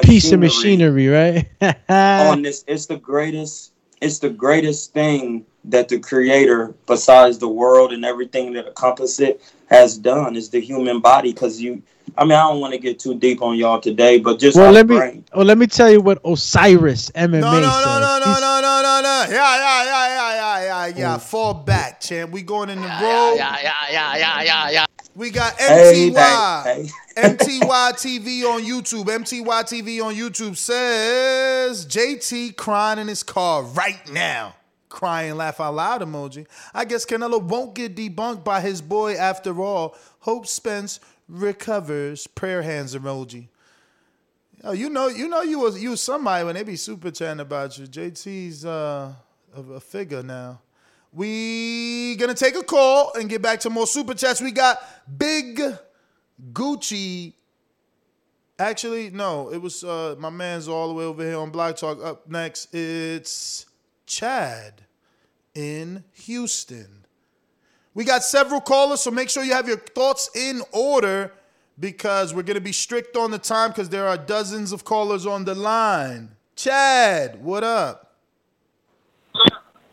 Piece of machinery, right? on this. It's the greatest it's the greatest thing that the creator besides the world and everything that encompasses it has done is the human body because you i mean i don't want to get too deep on y'all today but just well, our let me. brain. Oh, let me tell you what Osiris MMA No, no, said. no, no, no, He's- no, no, no, no. Yeah, yeah, yeah, yeah, yeah, yeah, yeah. Oh. Fall back, champ. We going in the road. Yeah, yeah, yeah, yeah, yeah, yeah. We got Hey, MTY. hey, MTY TV on YouTube. MTY TV on YouTube says JT crying in his car right now. Crying, laugh out loud emoji. I guess Canelo won't get debunked by his boy after all. Hope Spence recovers. Prayer hands emoji. Oh, you know, you know, you was you was somebody when they be super chatting about you. JT's uh, a, a figure now. We gonna take a call and get back to more super chats. We got Big Gucci. Actually, no, it was uh, my man's all the way over here on Block Talk. Up next, it's Chad in Houston. We got several callers, so make sure you have your thoughts in order because we're going to be strict on the time because there are dozens of callers on the line. Chad, what up?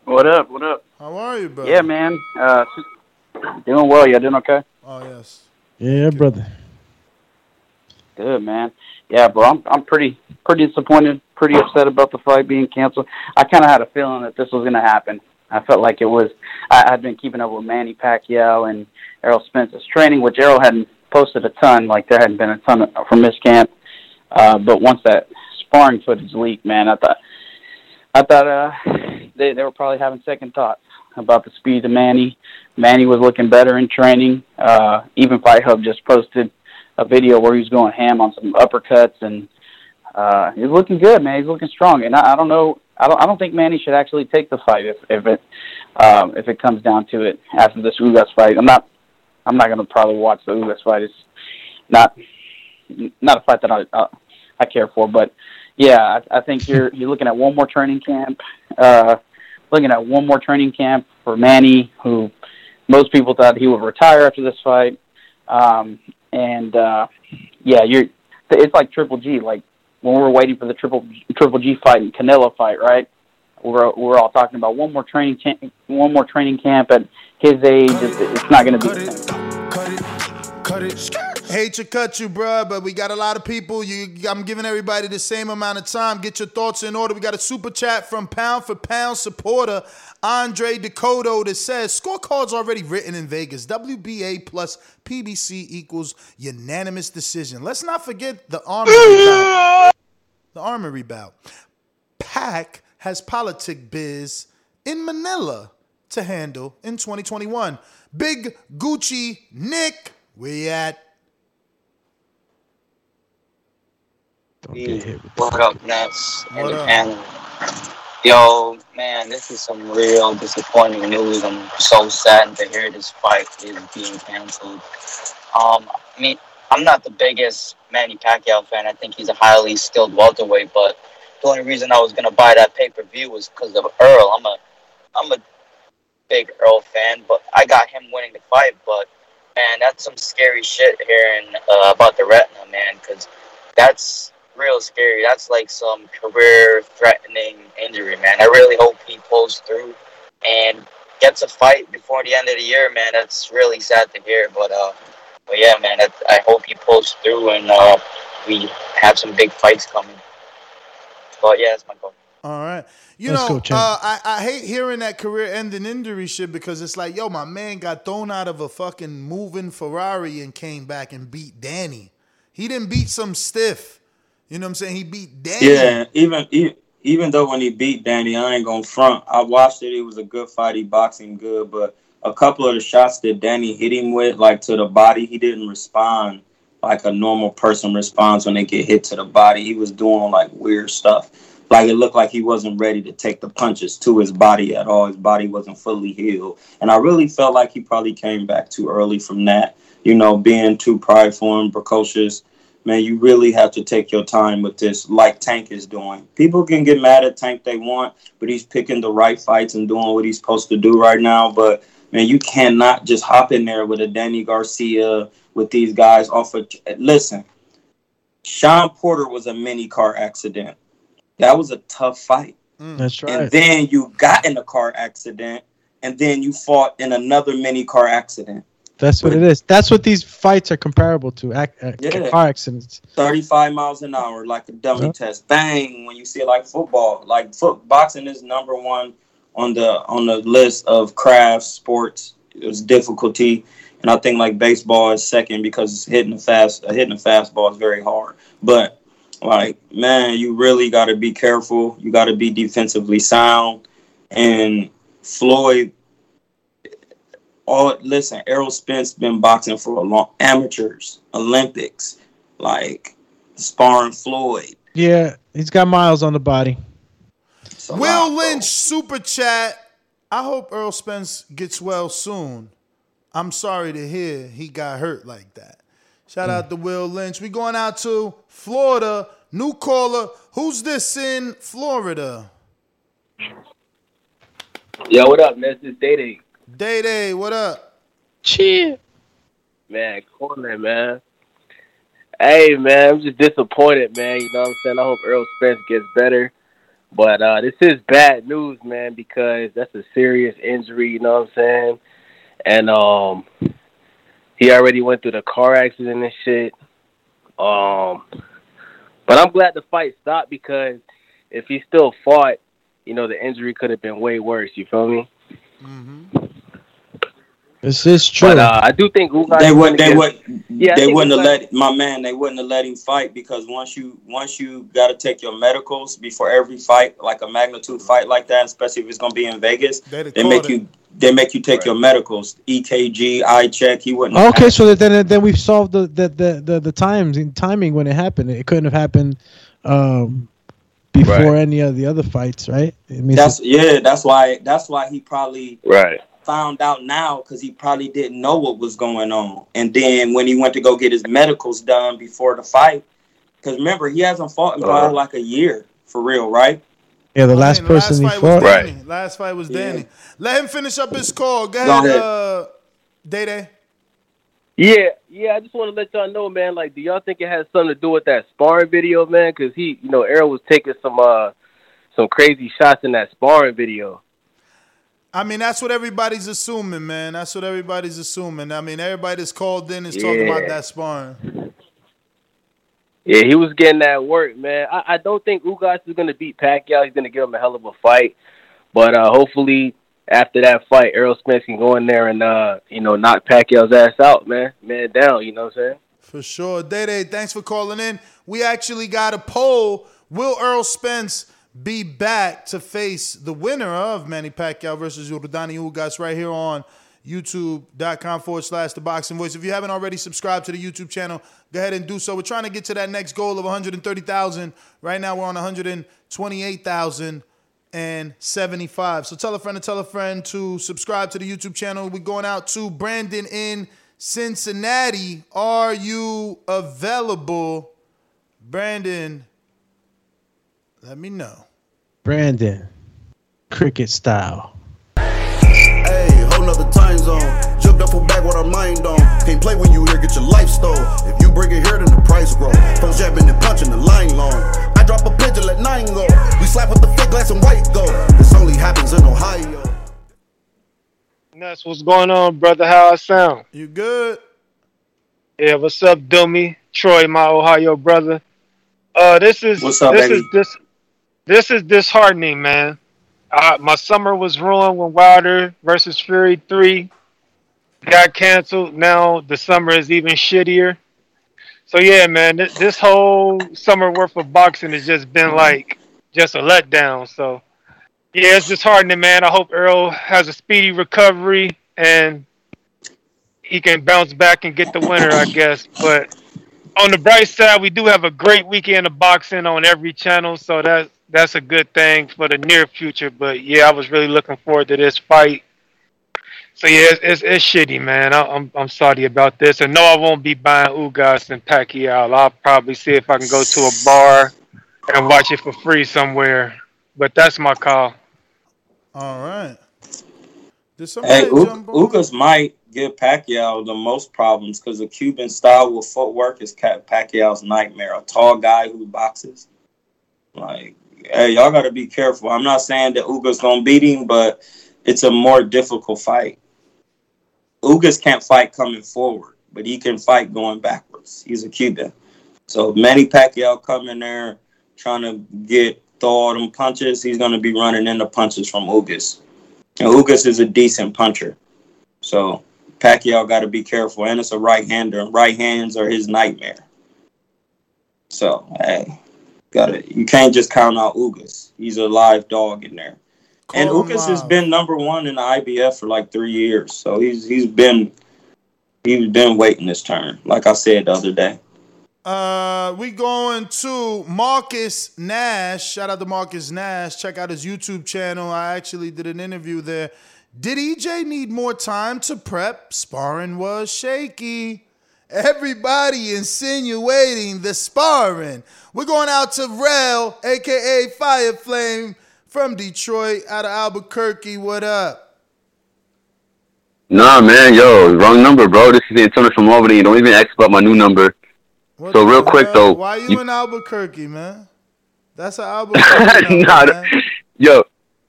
What up? What up? How are you, bro? Yeah, man. Uh, doing well. You doing okay? Oh, yes. Yeah, brother. Good, man. Yeah, bro. I'm I'm pretty pretty disappointed, pretty upset about the fight being canceled. I kind of had a feeling that this was gonna happen. I felt like it was. I, I'd been keeping up with Manny Pacquiao and Errol Spence's training, which Errol hadn't posted a ton. Like there hadn't been a ton from his camp. Uh, but once that sparring footage leaked, man, I thought I thought uh, they they were probably having second thoughts about the speed of Manny. Manny was looking better in training. Uh, even Fight Hub just posted a video where he was going ham on some uppercuts and uh, he's looking good, man. He's looking strong, and I, I don't know. I don't. I don't think Manny should actually take the fight if if it um, if it comes down to it after this Ugas fight. I'm not. I'm not gonna probably watch the Ugas fight. It's not not a fight that I uh, I care for, but yeah, I, I think you're you're looking at one more training camp. Uh, looking at one more training camp for Manny, who most people thought he would retire after this fight. Um, and uh, yeah, you're. It's like Triple G. Like when we were waiting for the Triple Triple G fight and Canelo fight, right? We're we're all talking about one more training camp, one more training camp at his age. It's, it's not going to be. the same. Cut it. Hate to cut you, bruh, but we got a lot of people. You, I'm giving everybody the same amount of time. Get your thoughts in order. We got a super chat from Pound for Pound supporter Andre Dakota that says scorecards already written in Vegas. WBA plus PBC equals unanimous decision. Let's not forget the armory bout. The armory bout. Pac has politic biz in Manila to handle in 2021. Big Gucci Nick, where you at? What up, Nets and What the up? panel? Yo, man, this is some real disappointing news. I'm so saddened to hear this fight is being canceled. Um, I mean, I'm not the biggest Manny Pacquiao fan. I think he's a highly skilled welterweight, but the only reason I was gonna buy that pay per view was because of Earl. I'm a, I'm a big Earl fan, but I got him winning the fight. But man, that's some scary shit hearing uh, about the retina, man, because that's real scary. That's like some career threatening injury, man. I really hope he pulls through and gets a fight before the end of the year, man. That's really sad to hear, but uh, but yeah, man. I, I hope he pulls through and uh, we have some big fights coming. But yeah, that's my goal. All right. You Let's know, go, uh, I, I hate hearing that career ending injury shit because it's like, yo, my man got thrown out of a fucking moving Ferrari and came back and beat Danny. He didn't beat some stiff. You know what I'm saying? He beat Danny. Yeah, even even though when he beat Danny, I ain't gonna front. I watched it. It was a good fight. He boxing good, but a couple of the shots that Danny hit him with, like to the body, he didn't respond like a normal person responds when they get hit to the body. He was doing like weird stuff. Like it looked like he wasn't ready to take the punches to his body at all. His body wasn't fully healed, and I really felt like he probably came back too early from that. You know, being too prideful and precocious man, you really have to take your time with this, like Tank is doing. People can get mad at Tank they want, but he's picking the right fights and doing what he's supposed to do right now. But man, you cannot just hop in there with a Danny Garcia with these guys off of. Listen, Shawn Porter was a mini car accident. That was a tough fight. Mm. That's right. And then you got in a car accident, and then you fought in another mini car accident. That's what it is. That's what these fights are comparable to. Ac- uh, Yeah. Car accidents. 35 miles an hour, like a dummy test. Bang! When you see it like football, like foot boxing is number one on the on the list of craft sports. It's difficulty, and I think like baseball is second because hitting a fast uh, hitting a fastball is very hard. But like man, you really got to be careful. You got to be defensively sound. And Floyd, all listen, Errol Spence been boxing for a long amateurs, Olympics, like sparring Floyd. Yeah, he's got miles on the body. Will Lynch super chat. I hope Earl Spence gets well soon. I'm sorry to hear he got hurt like that. Shout mm. out to Will Lynch. We going out to Florida. New caller. Who's this in Florida? Yo, what up, man? This is Day Day. Day Day, what up? Cheer. Man, calling, man. Hey, man, I'm just disappointed, man. You know what I'm saying? I hope Earl Spence gets better. But uh, this is bad news, man, because that's a serious injury, you know what I'm saying? And um, he already went through the car accident and shit. Um, but I'm glad the fight stopped because if he still fought, you know, the injury could have been way worse. You feel me? This is true. But uh, I do think Ugas They would. gonna They get- would. Yeah, I they think wouldn't have let my man. They wouldn't have let him fight because once you once you got to take your medicals before every fight, like a magnitude fight like that, especially if it's gonna be in Vegas, They'd they make called you they make you take your medicals, EKG, eye check. He wouldn't. Okay, had- so then then we've solved the the the the, the times in timing when it happened. It couldn't have happened um, before any of the other fights, right? It means That's yeah. That's why. That's why he probably right found out now because he probably didn't know what was going on. And then when he went to go get his medicals done before the fight, because remember he hasn't fought in probably Uh-huh. like a year for real, right? yeah, the last person Last he fight was fought. Danny. Last fight was Danny. Let him finish up his call. Go Go ahead, ahead. uh, Day Day. Yeah, yeah. I just want to let y'all know, man. Like, do y'all think it has something to do with that sparring video, man? Because he, you know, Errol was taking some uh some crazy shots in that sparring video. I mean, that's what everybody's assuming, man. That's what everybody's assuming. I mean, everybody that's called in is talking about that sparring. Yeah, he was getting that work, man. I, I don't think Ugas is gonna beat Pacquiao. He's gonna give him a hell of a fight, but uh hopefully after that fight, Errol Spence can go in there and uh you know knock Pacquiao's ass out, man, man down. You know what I'm saying? For sure. Day Day, thanks for calling in. We actually got a poll. Will Earl Spence be back to face the winner of Manny Pacquiao versus Yordenis Ugas right here on youtube.com forward slash the boxing voice. If you haven't already subscribed to the YouTube channel, go ahead and do so. We're trying to get to that next goal of 130,000. Right now we're on 128,075. So tell a friend to tell a friend to subscribe to the YouTube channel. We're going out to Brandon in Cincinnati. Are you available? Brandon, let me know. Brandon, cricket style. Hey, whole nother time zone. Jumped up for back with our mind on. Can't play when you here, get your life stole. If you bring it here, then the price grow. Folks jabbing and punching the line long. I drop a pigeon, let nine go. We slap with the fake glass and white go. This only happens in Ohio. Nuts, what's going on, brother? How I sound? You good? Yeah, what's up, Dummy? Troy, my Ohio brother. Uh, this is What's up, this baby? is this this is disheartening, man. Uh, my summer was ruined when Wilder versus Fury three got canceled. Now the summer is even shittier. So yeah, man, th- this whole summer worth of boxing has just been like just a letdown. So yeah, it's disheartening, man. I hope Earl has a speedy recovery and he can bounce back and get the winner, I guess. But on the bright side, we do have a great weekend of boxing on every channel, so that that's a good thing for the near future. But yeah, I was really looking forward to this fight. So yeah, it's, it's, it's shitty, man. I, I'm I'm sorry about this, and no, I won't be buying Ugas and Pacquiao. I'll probably see if I can go to a bar and watch it for free somewhere. But that's my call. All right. Did Hey, somebody U- Ugas might give Pacquiao the most problems because the Cuban style with footwork is Ca- Pacquiao's nightmare. A tall guy who boxes. Like, hey, y'all got to be careful. I'm not saying that Ugas gonna beat him, but it's a more difficult fight. Ugas can't fight coming forward, but he can fight going backwards. He's a Cuban. So Manny Pacquiao come in there trying to get throw all them punches, he's gonna be running into punches from Ugas. And Ugas is a decent puncher. So Pacquiao got to be careful, and it's a right hander. Right hands are his nightmare. So hey, got to You can't just count out Ugas. He's a live dog in there. and Call him Ugas has been number one in the IBF for like three years. So he's he's been he's been waiting his turn. Like I said the other day. Uh, we going to Marcus Nash. Shout out to Marcus Nash. Check out his YouTube channel. I actually did an interview there. Did EJ need more time to prep? Sparring was shaky. Everybody insinuating the sparring. We're going out to Rel, aka Fire Flame, from Detroit, out of Albuquerque. What up? Nah, man, yo, wrong number, bro. This is Antonio from Albany. Don't even ask about my new number. What so real quick though, Why you, you- in Albuquerque, man? That's an Albuquerque. number, nah, man. yo,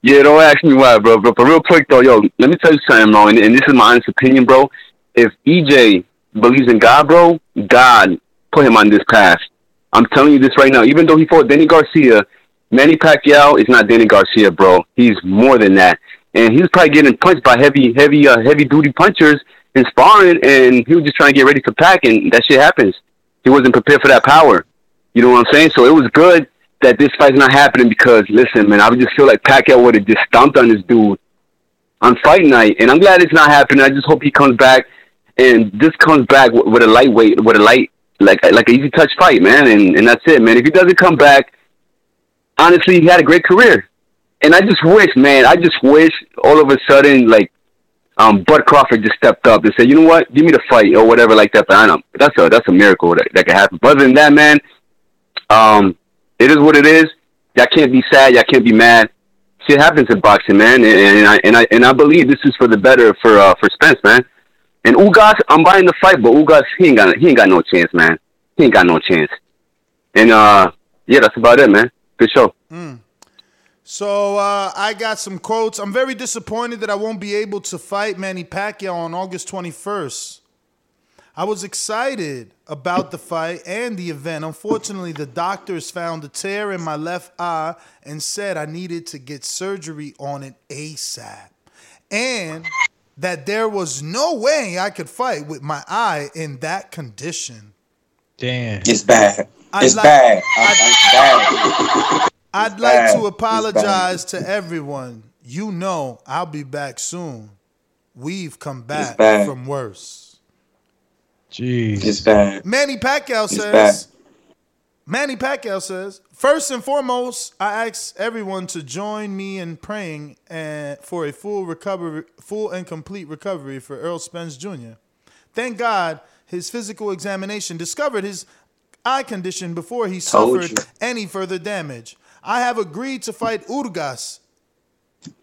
yeah, don't ask me why, bro. But, but real quick though, yo, let me tell you something, bro. And, and this is my honest opinion, bro. If EJ believes in God, bro, God put him on this path. I'm telling you this right now. Even though he fought Danny Garcia, Manny Pacquiao is not Danny Garcia, bro. He's more than that. And he was probably getting punched by heavy, heavy, uh, heavy duty punchers in sparring, and he was just trying to get ready for Pac, and that shit happens. He wasn't prepared for that power. You know what I'm saying? So it was good that this fight's not happening because, listen, man, I would just feel like Pacquiao would have just stomped on this dude on fight night, and I'm glad it's not happening. I just hope he comes back and this comes back with, with a lightweight, with a light, like like an easy touch fight, man, and and that's it, man. If he doesn't come back, honestly, he had a great career, and I just wish, man, I just wish all of a sudden, like, um, Bud Crawford just stepped up and said, you know what, give me the fight or whatever like that. But I know that's a that's a miracle that that could happen. But other than that, man, um, it is what it is. Y'all can't be sad. Y'all can't be mad. Shit happens in boxing, man, and, and I and I and I believe this is for the better for uh, for Spence, man. And Ugas, I'm buying the fight, but Ugas, he ain't got he ain't got no chance, man. He ain't got no chance. And uh, yeah, that's about it, man. Good show. So uh, I got some quotes. I'm very disappointed that I won't be able to fight Manny Pacquiao on August 21st. I was excited about the fight and the event. Unfortunately, the doctors found a tear in my left eye and said I needed to get surgery on it ASAP. And that there was no way I could fight with my eye in that condition. Damn. It's bad. I'd It's like- bad. I- It's bad. I'd It's like bad. to apologize to everyone. You know I'll be back soon. We've come back from worse. Jeez. It's bad. Manny Pacquiao It's says. Manny Pacquiao says, first and foremost, I ask everyone to join me in praying and for a full recovery, full and complete recovery for Earl Spence Jr. Thank God his physical examination discovered his eye condition before he Told suffered you. any further damage. I have agreed to fight Ugas,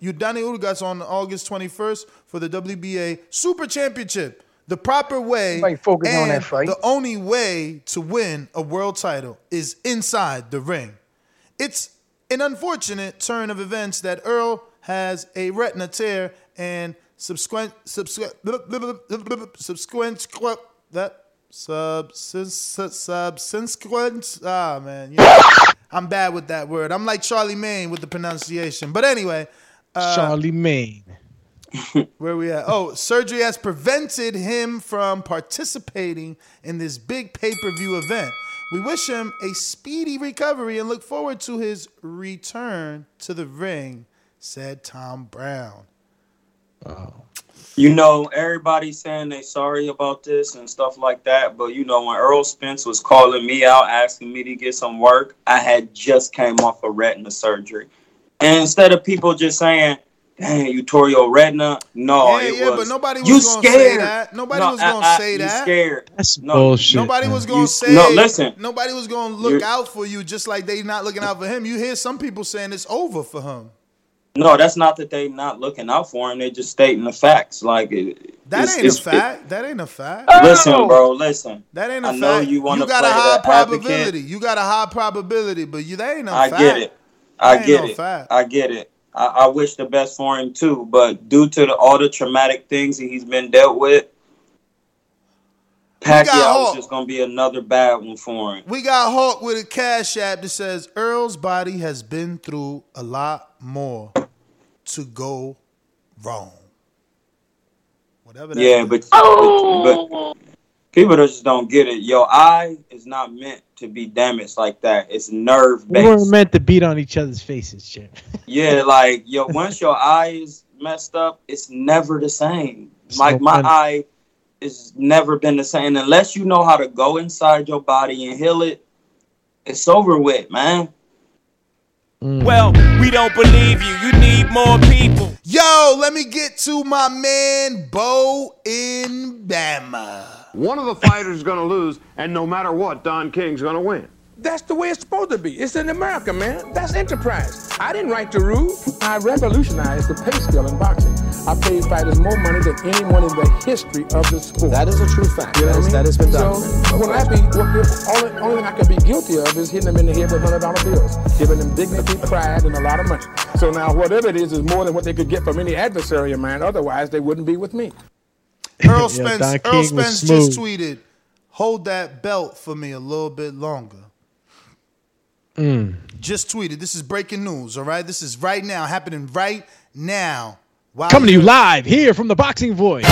Yordenis Ugas on August 21st for the WBA Super Championship. The proper way focus on that fight. the only way to win a world title is inside the ring. It's an unfortunate turn of events that Earl has a retina tear and subsequent subsequent subsequent that sub sus- sus- subsequent. Ah man, you know, I'm bad with that word. I'm like Charlamagne with the pronunciation. But anyway, uh, Charlamagne. Where we at? Oh, surgery has prevented him from participating in this big pay per view event. We wish him a speedy recovery and look forward to his return to the ring, said Tom Brown. You know, everybody's saying they sorry about this and stuff like that, but you know, when Earl Spence was calling me out, asking me to get some work, I had just came off a retina surgery. And instead of people just saying, dang, you tore your retina, no, yeah, it yeah, was, but nobody was you gonna scared. say that. Nobody No, was I- gonna I- say you that. scared. That's No, bullshit. Nobody man. was gonna You- say. no, listen. Nobody was gonna look You're- out for you, just like they not looking out for him. You hear some people saying it's over for him. No, that's not that they not looking out for him. They just stating the facts. Like it, That it's- ain't it's- a fact. that ain't a fact. it- listen, oh! bro. Listen. That ain't a I know you want to got play a high the advocate. probability. You got a high probability, but you that ain't no I fact. get it. I That ain't get no it. fact. I get it. I, I wish the best for him too, but due to the, all the traumatic things that he's been dealt with, got Pacquiao Hulk. was just gonna be another bad one for him. We got Hawk with a cash app that says Errol's body has been through a lot more to go wrong. Whatever that Yeah, means. but, but but people just don't get it. Your eye is not meant to be damaged like that. It's nerve We weren't meant to beat on each other's faces, Chip. Yeah, like yo, once your eye is messed up, it's never the same. It's Like no my eye has never been the same unless you know how to go inside your body and heal it. It's over with, man. Mm. Well, we don't believe you. You need more people. Yo, let me get to my man Bo in Bama. One of the fighters is going to lose, and no matter what, Don King's going to win. That's the way it's supposed to be. It's in America, man. That's enterprise. I didn't write the rules. I revolutionized the pay scale in boxing. I paid fighters more money than anyone in the history of the sport. That is a true fact. You know what I mean? That has been done. So when I be, what the only, only thing I could be guilty of is hitting them in the head with hundred dollar bills, giving them dignity, pride, and a lot of money. So now whatever it is is more than what they could get from any adversary of mine. Otherwise, they wouldn't be with me. Errol Spence, Don Errol Spence just tweeted, "Hold that belt for me a little bit longer." Mm. Just tweeted. This is breaking news. All right, this is right now happening right now. Wow, Coming to you live here from the Boxing Voice.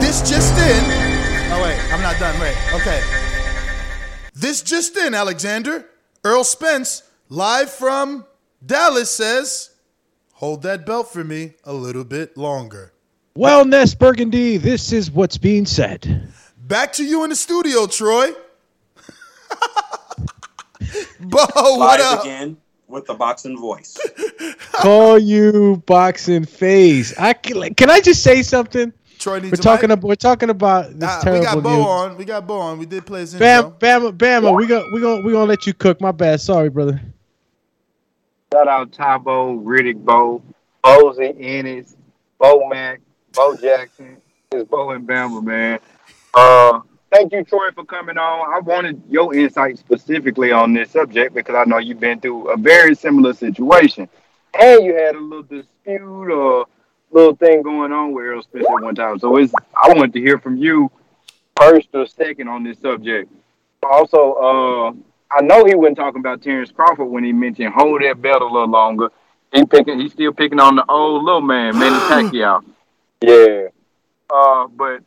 This just in. Oh wait, I'm not done. Wait, okay. This just in, Alexander. Errol Spence, live from Dallas, says, "Hold that belt for me a little bit longer." Wellness Burgundy, this is what's being said. Back to you in the studio, Troy. Bo, what Live up? again with the boxing voice. Call you boxing face. I can, can I just say something? Troy needs We're a talking mic? about we're talking about this Nah, we terrible got Bo news. on. We got Bo on. We did play his Bam, intro. Bama, Bama, we go, we gonna, we gonna let you cook. My bad. Sorry, brother. Shout out Tybo, Riddick Bo, Bozy Ennis, Bo Mac, Bo Jackson. It's Bo and Bamba, man. Uh, thank you, Troy, for coming on. I wanted your insight specifically on this subject because I know you've been through a very similar situation. And you had a little dispute or little thing going on with Errol Spence at one time. So it's I wanted to hear from you first or second on this subject. Also, uh, I know he wasn't talking about Terrence Crawford when he mentioned hold that belt a little longer. He picking, he's still picking on the old little man, Manny Pacquiao. Yeah. Uh, but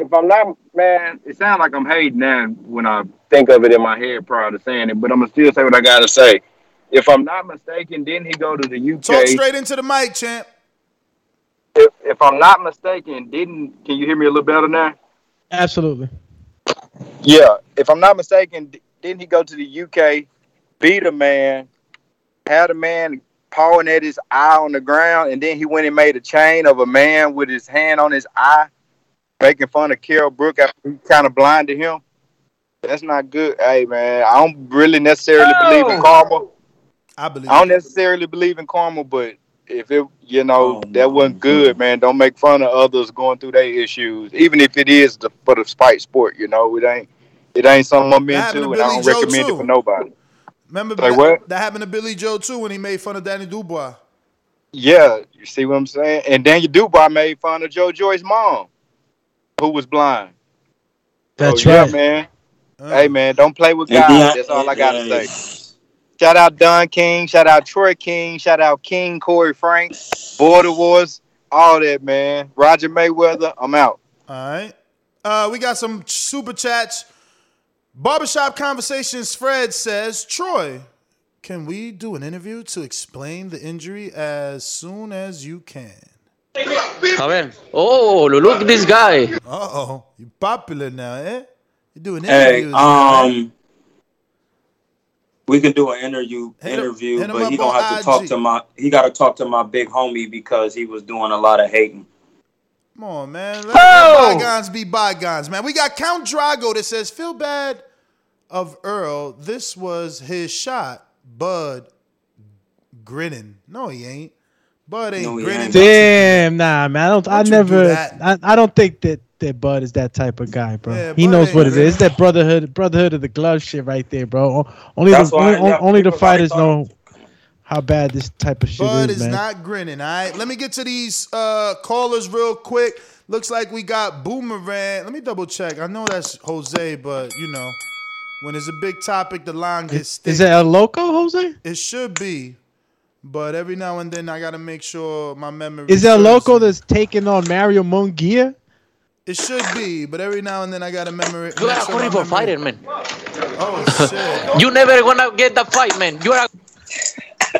if I'm not, man, it sounds like I'm hating now when I think of it in my head prior to saying it. But I'm gonna still say what I gotta say. If I'm not mistaken, didn't he go to the UK? Talk straight into the mic, champ. If, if I'm not mistaken, didn't can you hear me a little better now? Absolutely. Yeah, if I'm not mistaken, d- didn't he go to the UK, beat a man, had a man pawing at his eye on the ground, and then he went and made a chain of a man with his hand on his eye, making fun of Kell Brook after he kind of blinded him? That's not good. Hey, man, I don't really necessarily believe in karma. I believe. I don't necessarily believe in karma, but if it, you know, oh, that wasn't good, man. Don't make fun of others going through their issues, even if it is the, for the spite sport. You know, it ain't, it ain't something I'm That into, to and I don't Joe, recommend too. it for nobody. Remember Say that, what? that happened to Billy Joe too when he made fun of Danny Dubois. Yeah, you see what I'm saying? And Daniel Dubois made fun of Joe Joyce's mom, who was blind. That's So, yeah, right. man. Hey, man, don't play with God. Deion- That's all I got to and- say. Shout out Don King. Shout out Troy King. Shout out King Corey Frank. Border Wars. All that, man. Roger Mayweather. I'm out. All right. Uh, we got some super chats. Barbershop Conversations Fred says, Troy, can we do an interview to explain the injury as soon as you can? A ver. Oh, look at this guy. Uh oh. You're popular now, eh? You're doing Hey, interviews. now, eh? um, we can do an interview Hit interview, hit him but he up gonna on have to talk to my he got to talk to my big homie because he was doing a lot of hating. Come on, man. Let, let bygones be bygones, man. We got Count Drago that says, feel bad of Errol. This was his shot. Bud grinning. No, he ain't. Bud ain't grinning. Damn, nah, man. I don't. I Don't you do never. that. I, I don't think that that Bud is that type of guy, bro. Yeah, he Bud knows what it really- is. It's that brotherhood, brotherhood of the glove shit right there, bro. Only That's the why- only, yeah, only the fighters know how bad this type of shit Bud is, is man. not grinning. All right. Let me get to these uh, callers real quick. Looks like we got Boomerang. Let me double check. I know that's Jose, but you know, when it's a big topic, the line gets thick. is it El Loco, Jose? It should be, but every now and then I gotta make sure my memory. Is El serves Loco that's taking on Mario Munguia? It should be, but every now and then I gotta memory. You are a horrible fighter, man. Oh shit! You never gonna get the fight, man. You are.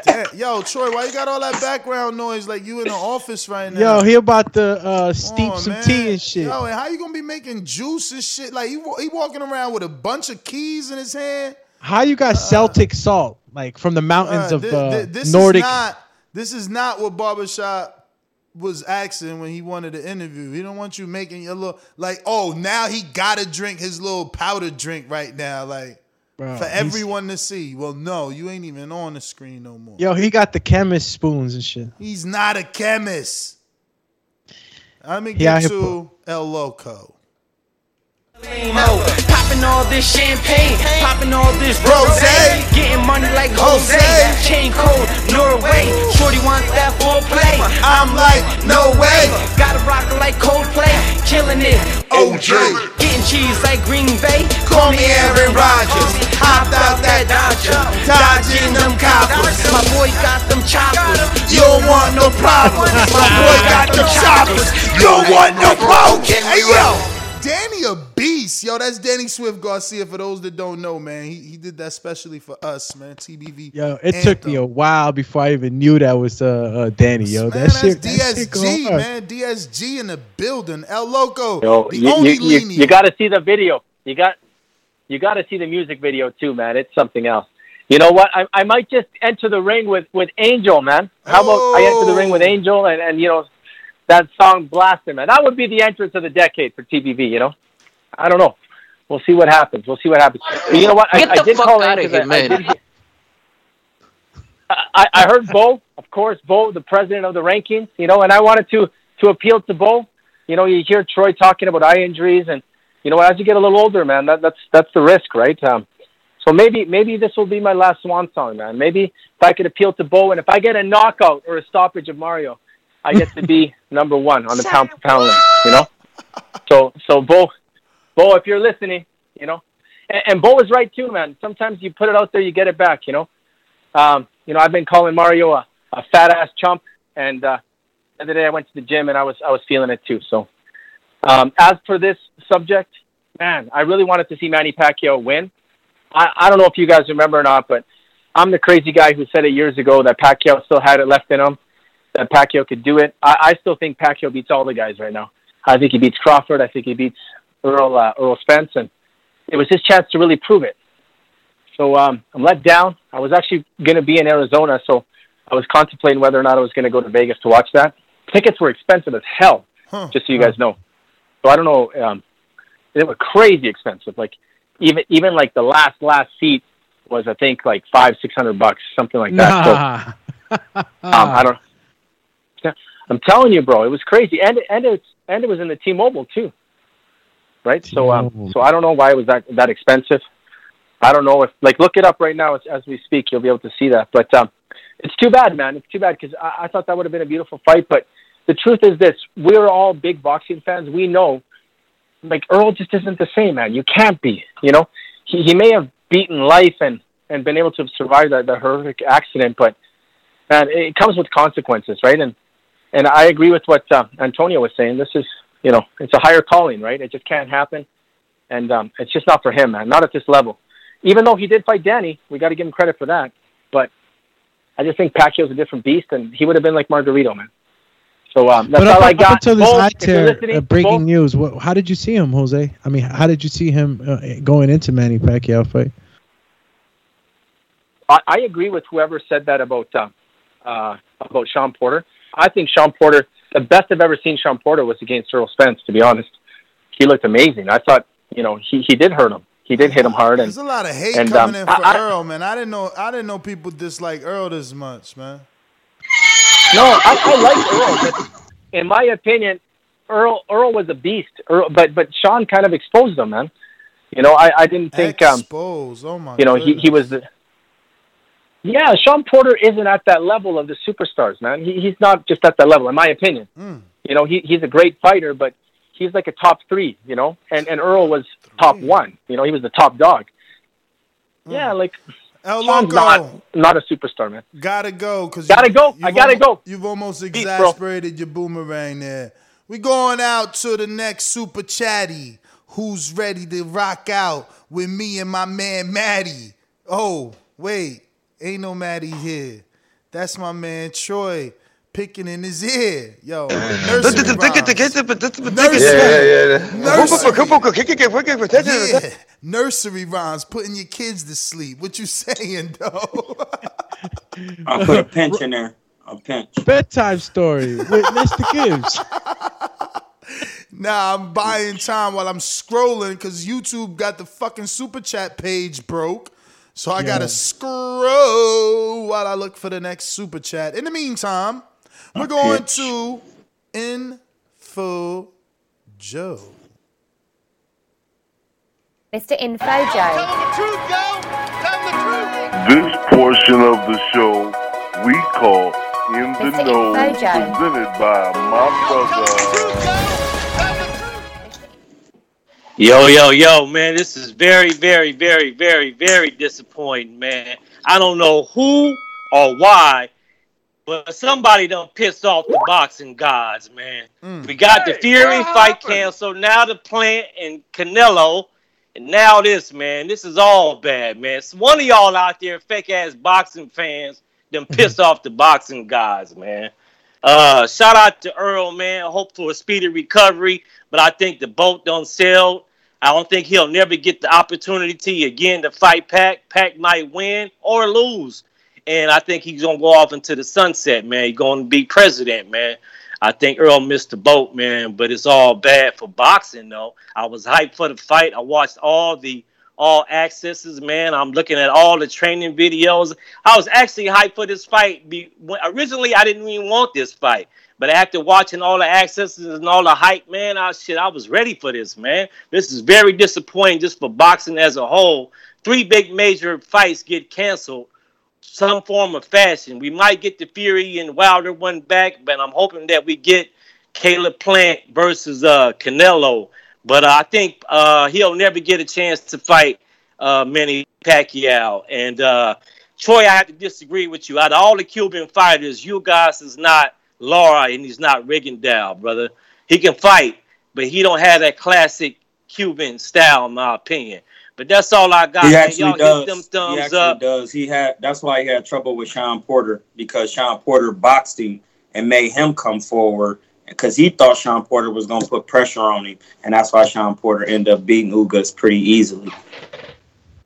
Damn, yo, Troy, why you got all that background noise like you in the office right now? Yo, he about to uh, steep on, some man. tea and shit. Yo, and how you gonna be making juice and shit? Like he, he walking around with a bunch of keys in his hand. How you got Celtic salt like from the mountains Uh, of thi- uh, this Nordic? Is not, this is not what Barbershop was asking when he wanted to interview. He don't want you making your little like, oh, now he gotta drink his little powder drink right now, like Bro, for everyone to see. Well, no, you ain't even on the screen no more. Yo, he got the chemist spoons and shit. He's not a chemist. Let me He out get here to El Loco. Popping all this champagne, popping all this Rose. rose, getting money like Jose. Jose. Chain code, Norway. Shorty wants that play I'm like, no way. Gotta rock it like Coldplay, killing it. OJ. getting cheese like Green Bay. Call me Aaron Rodgers. Hopped out that Dodger, dodging them coppers. My boy got them choppers. You don't want no problems. My boy got the choppers. You don't want no problems. Hey yo, Danny a beast. Yo, that's Danny Swift Garcia. For those that don't know, man, he, he did that specially for us, man. TBV. Yo, it took me a while before I even knew that was uh, uh Danny. Yo, Man, that that's shit. that shit DSG, man. DSG in the building. El Loco, Yo, the you, only you, you, you got to see the video. You got you got to see the music video too, man. It's something else. You know what? I, I might just enter the ring with, with Angel, man. How about I enter the ring with Angel and, and you know that song blasting, man. That would be the entrance of the decade for TBV. You know, I don't know. We'll see what happens. We'll see what happens. But you know what? I, I did fuck call in outta 'cause here, I- I did I, I heard Bo, of course, Bo, the president of the rankings, you know, and I wanted to to appeal to Bo. You know, you hear Troy talking about eye injuries, and you know, as you get a little older, man, that, that's that's the risk, right? Um, so maybe maybe this will be my last swan song, man. Maybe if I could appeal to Bo, and if I get a knockout or a stoppage of Mario, I get to be number one on the pound for pound list, you know. So so Bo, Bo, if you're listening, you know, and, and Bo is right too, man. Sometimes you put it out there, you get it back, you know. Um, you know, I've been calling Mario a, a fat ass chump, and uh, the other day I went to the gym and I was I was feeling it too. So, um, as for this subject, man, I really wanted to see Manny Pacquiao win. I, I don't know if you guys remember or not, but I'm the crazy guy who said it years ago that Pacquiao still had it left in him, that Pacquiao could do it. I, I still think Pacquiao beats all the guys right now. I think he beats Crawford. I think he beats Errol uh, Errol Spence, and it was his chance to really prove it. So um, I'm let down. I was actually going to be in Arizona, so I was contemplating whether or not I was going to go to Vegas to watch that. Tickets were expensive as hell, just so you guys know. So I don't know. Um, they were crazy expensive. Like even even like the last last seat was I think like five six hundred bucks, something like that. So, um, I don't. Yeah, I'm telling you, bro, it was crazy, and and it's and it was in the T-Mobile too, right? So um, so I don't know why it was that that expensive. I don't know if like look it up right now as, as we speak. You'll be able to see that. But um, it's too bad, man. It's too bad because I, I thought that would have been a beautiful fight. But the truth is this: we're all big boxing fans. We know, like Errol just isn't the same, man. You can't be. You know, he he may have beaten life and and been able to survive that the horrific accident, but man, it comes with consequences, right? And and I agree with what uh, Antonio was saying. This is, you know, it's a higher calling, right? It just can't happen, and um, it's just not for him, man. Not at this level. Even though he did fight Danny, we got to give him credit for that. But I just think Pacquiao's a different beast, and he would have been like Margarito, man. So um, that's but all up, I up until this Both, high tear, uh, breaking both- news. What, how did you see him, Jose? I mean, how did you see him uh, going into Manny Pacquiao fight? I, I agree with whoever said that about uh, uh, about Shawn Porter. I think Shawn Porter, the best I've ever seen Shawn Porter was against Errol Spence. To be honest, he looked amazing. I thought, you know, he, he did hurt him. He did hit him hard, and There's a lot of hate and, coming um, in for I- I- Errol, man. I didn't know. I didn't know people dislike Errol this much, man. No, I, I like Errol, but in my opinion, Errol Errol was a beast. Errol, but but Shawn kind of exposed him, man. You know, I, I didn't think um, Exposed. Oh my. you know he he was the. Yeah, Shawn Porter isn't at that level of the superstars, man. He, he's not just at that level, in my opinion. Mm. You know, he he's a great fighter, but he's like a top three. You know, and and Errol was top one. You know, he was the top dog. Yeah, like El Shawn's Loco. not not a superstar, man. Gotta go, cause Gotta you- go. I gotta go. You've almost exasperated your boomerang there. We going out to the next super chatty. Who's ready to rock out with me and my man Maddie? Oh, wait, ain't no Maddie here. That's my man Troy picking in his ear. Yo, nursery rhymes. Yeah, nursery rhymes, putting your kids to sleep. What you saying, though? I'll put a pinch in there. A pinch. Bedtime story with Mr. Gibbs. Nah, I'm buying time while I'm scrolling because YouTube got the fucking super chat page broke. So I gotta Yeah. scroll while I look for the next super chat. In the meantime, we're going pitch. to Info Joe. Mr. Info Joe. This portion of the show we call In the Mr. Know, Infojo. presented by my brother. Yo, yo, yo, man, this is very, very, very, very, very disappointing, man. I don't know who or why, but somebody done pissed off the boxing gods, man. We got the Fury fight canceled, now the Plant and Canelo, and now this, man. This is all bad, man. So one of y'all out there, fake ass boxing fans, done pissed off the boxing gods, man. Uh, shout out to Errol, man. Hope for a speedy recovery, but I think the boat done sailed. I don't think he'll never get the opportunity again to fight Pac. Pac might win or lose, and I think he's gonna go off into the sunset, man. He's gonna be president, man. I think Errol missed the boat, man, but it's all bad for boxing, though. I was hyped for the fight. I watched all the all accesses, man. I'm looking at all the training videos. I was actually hyped for this fight. Originally, I didn't even want this fight, but after watching all the accesses and all the hype, man, I shit, I was ready for this, man. This is very disappointing just for boxing as a whole. Three big major fights get canceled some form of fashion. We might get the Fury and Wilder one back, but I'm hoping that we get Caleb Plant versus uh, Canelo. But uh, I think uh, he'll never get a chance to fight uh, Manny Pacquiao. And uh, Troy, I have to disagree with you. Out of all the Cuban fighters, you guys is not Lara and he's not Rigondeaux, brother. He can fight, but he don't have that classic Cuban style, in my opinion. But that's all I got. He man. actually Y'all does. hit them he actually up. does. He had. That's why he had trouble with Shawn Porter because Shawn Porter boxed him and made him come forward because he thought Shawn Porter was going to put pressure on him, and that's why Shawn Porter ended up beating Ugas pretty easily.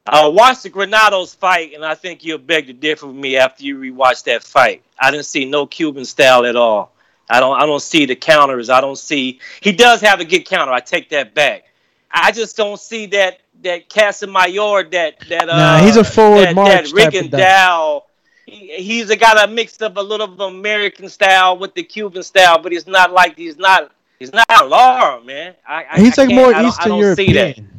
I watched the Granados fight, and I think you'll beg to differ with me after you rewatch that fight. I didn't see no Cuban style at all. I don't. I don't see the counters. I don't see. He does have a good counter. I take that back. I just don't see that that Casamayor that that uh Nah, he's a forward that, march that guy. Rigondeaux. He, he's a, got a mix of a little of American style with the Cuban style, but he's not like he's not he's not Lara, man. I, I He's I like more Eastern don't see that. European.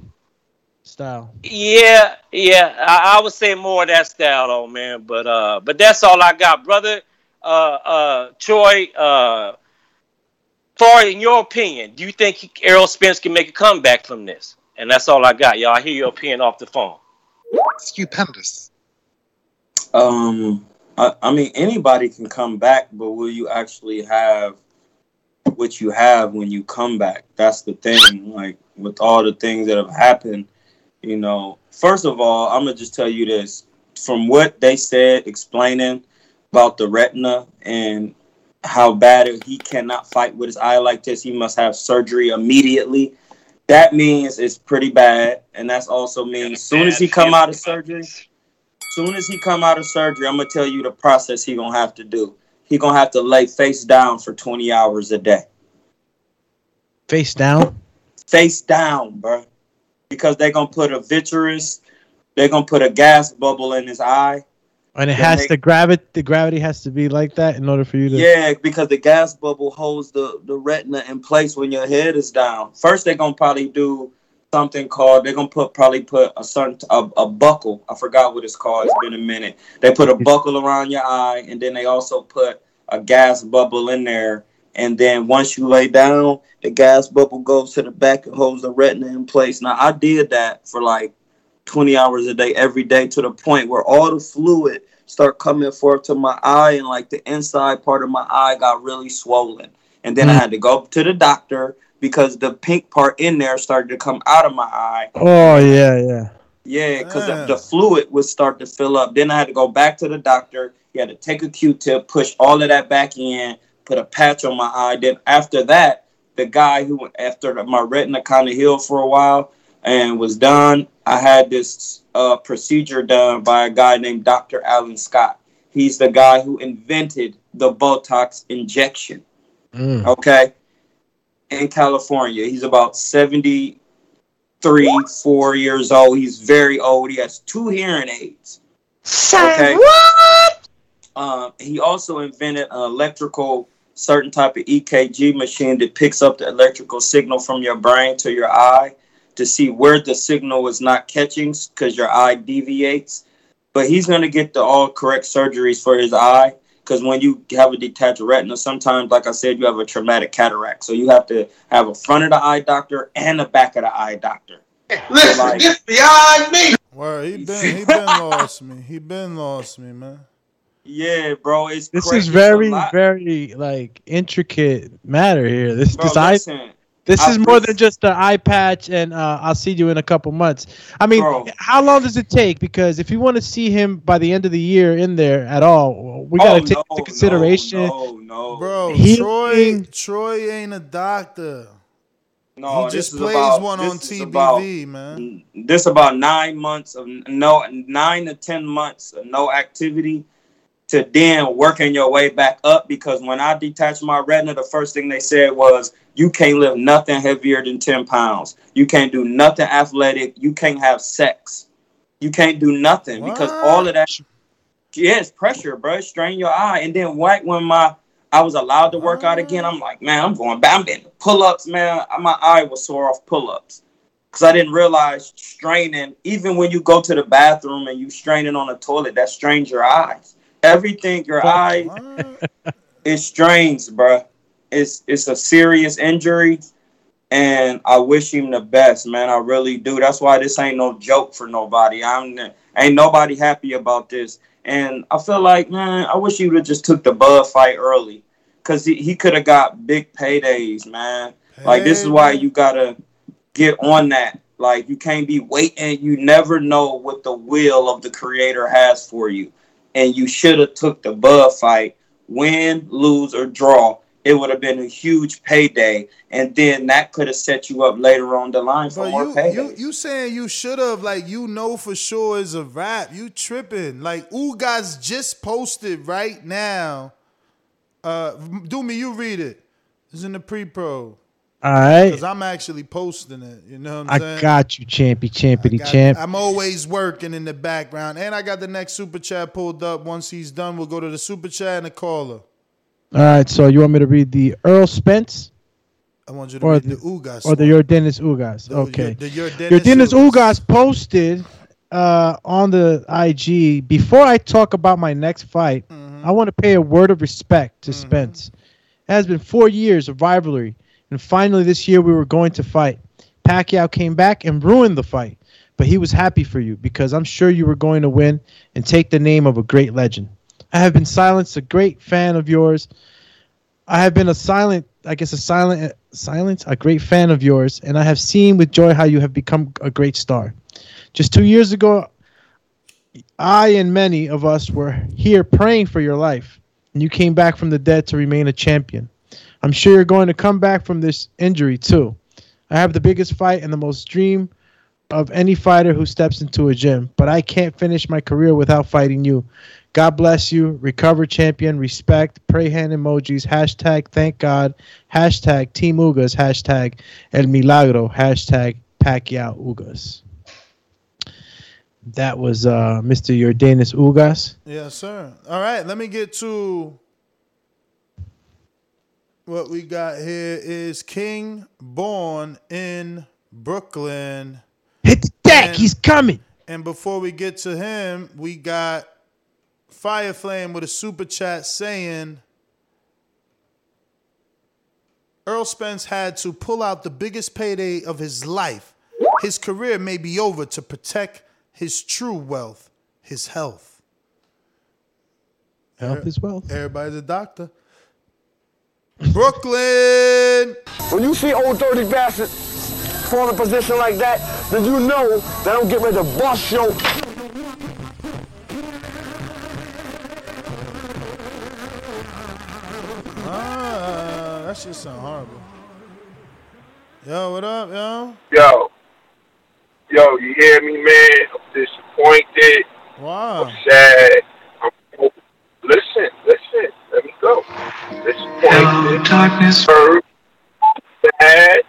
Style. Yeah, yeah. I, I would say more of that style, though, man. But uh, but that's all I got, brother. Uh, uh, Troy. Uh, far in your opinion, do you think Errol Spence can make a comeback from this? And that's all I got, y'all. I hear your opinion off the phone. Stupendous. Um, I, I mean, anybody can come back, but will you actually have what you have when you come back? That's the thing. Like with all the things that have happened, you know. First of all, I'm gonna just tell you this: from what they said, explaining about the retina and how bad it, he cannot fight with his eye like this, he must have surgery immediately. That means it's pretty bad, and that's also means soon as he come out of surgery, soon as he come out of surgery, I'm gonna tell you the process he gonna have to do. He gonna have to lay face down for 20 hours a day. Face down. Face down, bro. Because they're gonna put a vitreous, they're gonna put a gas bubble in his eye. And it Then has they- to gravity. The gravity has to be like that in order for you to. Yeah, because the gas bubble holds the, the retina in place when your head is down. First, they're gonna probably do something called they're gonna put probably put a certain a, a buckle. I forgot what it's called. It's been a minute. They put a buckle around your eye, and then they also put a gas bubble in there. And then once you lay down, the gas bubble goes to the back and holds the retina in place. Now I did that for like 20 hours a day every day to the point where all the fluid start coming forth to my eye and like the inside part of my eye got really swollen. And then i mm. had to go to the doctor because the pink part in there started to come out of my eye. Oh yeah, yeah. yeah because the, the fluid would start to fill up. Then i had to go back to the doctor. He had to take a q-tip push all of that back in put a patch on my eye. Then after that the guy who after my retina kind of healed for a while and was done i had this uh, procedure done by a guy named dr alan scott. He's the guy who invented the botox injection. Mm. okay? In california. He's about 73 4 years old. He's very old. He has two hearing aids. Okay? what? Um, he also invented an electrical certain type of ekg machine that picks up the electrical signal from your brain to your eye to see where the signal is not catching because your eye deviates but he's going to get the all correct surgeries for his eye because when you have a detached retina, sometimes, like I said, you have a traumatic cataract. So you have to have a front of the eye doctor and a back of the eye doctor. Listen, like- get behind me. Word, he been he been lost me. He been lost me, man. Yeah, bro, it's This cra- is very, very like intricate matter here. This, Bro, this eye, listen, this I is more pres- than just an eye patch, and uh, I'll see you in a couple months. I mean, Bro. how long does it take? Because if you want to see him by the end of the year in there at all, we gotta Oh, take no, into consideration. No, no, Bro, He- Troy Troy ain't a doctor. no. he this just is plays about- one on this is about- man. this about nine months of no nine to ten months of no activity to then working your way back up because when I detached my retina, the first thing they said was you can't lift nothing heavier than 10 pounds. You can't do nothing athletic. You can't have sex. You can't do nothing because all of that yeah, it's pressure, bro. Strain your eye. And then right when my I was allowed to work out again, I'm like, man, I'm going back. I'm getting pull-ups, man. My eye was sore off pull-ups. Cause I didn't realize straining, even when you go to the bathroom and you straining on the toilet, that strains your eyes. Everything, your eye, it strains, bruh. It's it's a serious injury, and I wish him the best, man. I really do. That's why this ain't no joke for nobody. I'm ain't nobody happy about this, and I feel like, man, I wish he would have just took the Bud fight early, cause he, he could have got big paydays, man. Like this is why you gotta get on that. Like you can't be waiting. You never know what the will of the creator has for you. And you should have took the Bud fight, win, lose, or draw. It would have been a huge payday, and then that could have set you up later on the line for But more you, paydays. you you saying you should have like you know for sure is a rap. You tripping. Like Ugas just posted right now. Uh do me, you read it. It's in the pre-pro. All right, Because I'm actually posting it. You know what I'm saying? I got you, champy, champity, champ. I'm always working in the background. And I got the next super chat pulled up. Once he's done, we'll go to the super chat and the caller. All right, so you want me to read the Errol Spence? I want you to Or read the, the Ugas. or the Yordenis Ugas. The- Okay. the Yordenis Yordenis Ugas posted uh, on the IG. Before I talk about my next fight, Mm-hmm. I want to pay a word of respect to Spence. It has been four years of rivalry, and finally this year we were going to fight. Pacquiao came back and ruined the fight, but he was happy for you because I'm sure you were going to win and take the name of a great legend. I have been silenced, a great fan of yours. I have been a silent, I guess, a silent, silent, a great fan of yours, and I have seen with joy how you have become a great star. Just two years ago, I and many of us were here praying for your life, and you came back from the dead to remain a champion. I'm sure you're going to come back from this injury too. I have the biggest fight and the most dream of any fighter who steps into a gym, but I can't finish my career without fighting you. God bless you. Recover champion. Respect. Pray hand emojis. Hashtag thank God. Hashtag Team Ugas. Hashtag El Milagro. Hashtag Pacquiao Ugas. That was uh, Mr. Yordenis Ugas. Yes, sir. All right, let me get to what we got here is King born in Brooklyn. Hit the deck. He's coming. And before we get to him, we got Fire Flame with a super chat saying Errol Spence had to pull out the biggest payday of his life. His career may be over to protect his true wealth, his health. Health is wealth. Everybody's a doctor. Brooklyn. When you see old dirty bastard fall in a position like that, then you know that I'm getting ready to bust your. Ah, that shit sound horrible. Yo, what up, yo? Yo, yo, you hear me, man? I'm disappointed. Wow. I'm sad. I'm, listen, listen. Let me go. Disappointed. darkness. Hurt. Sad.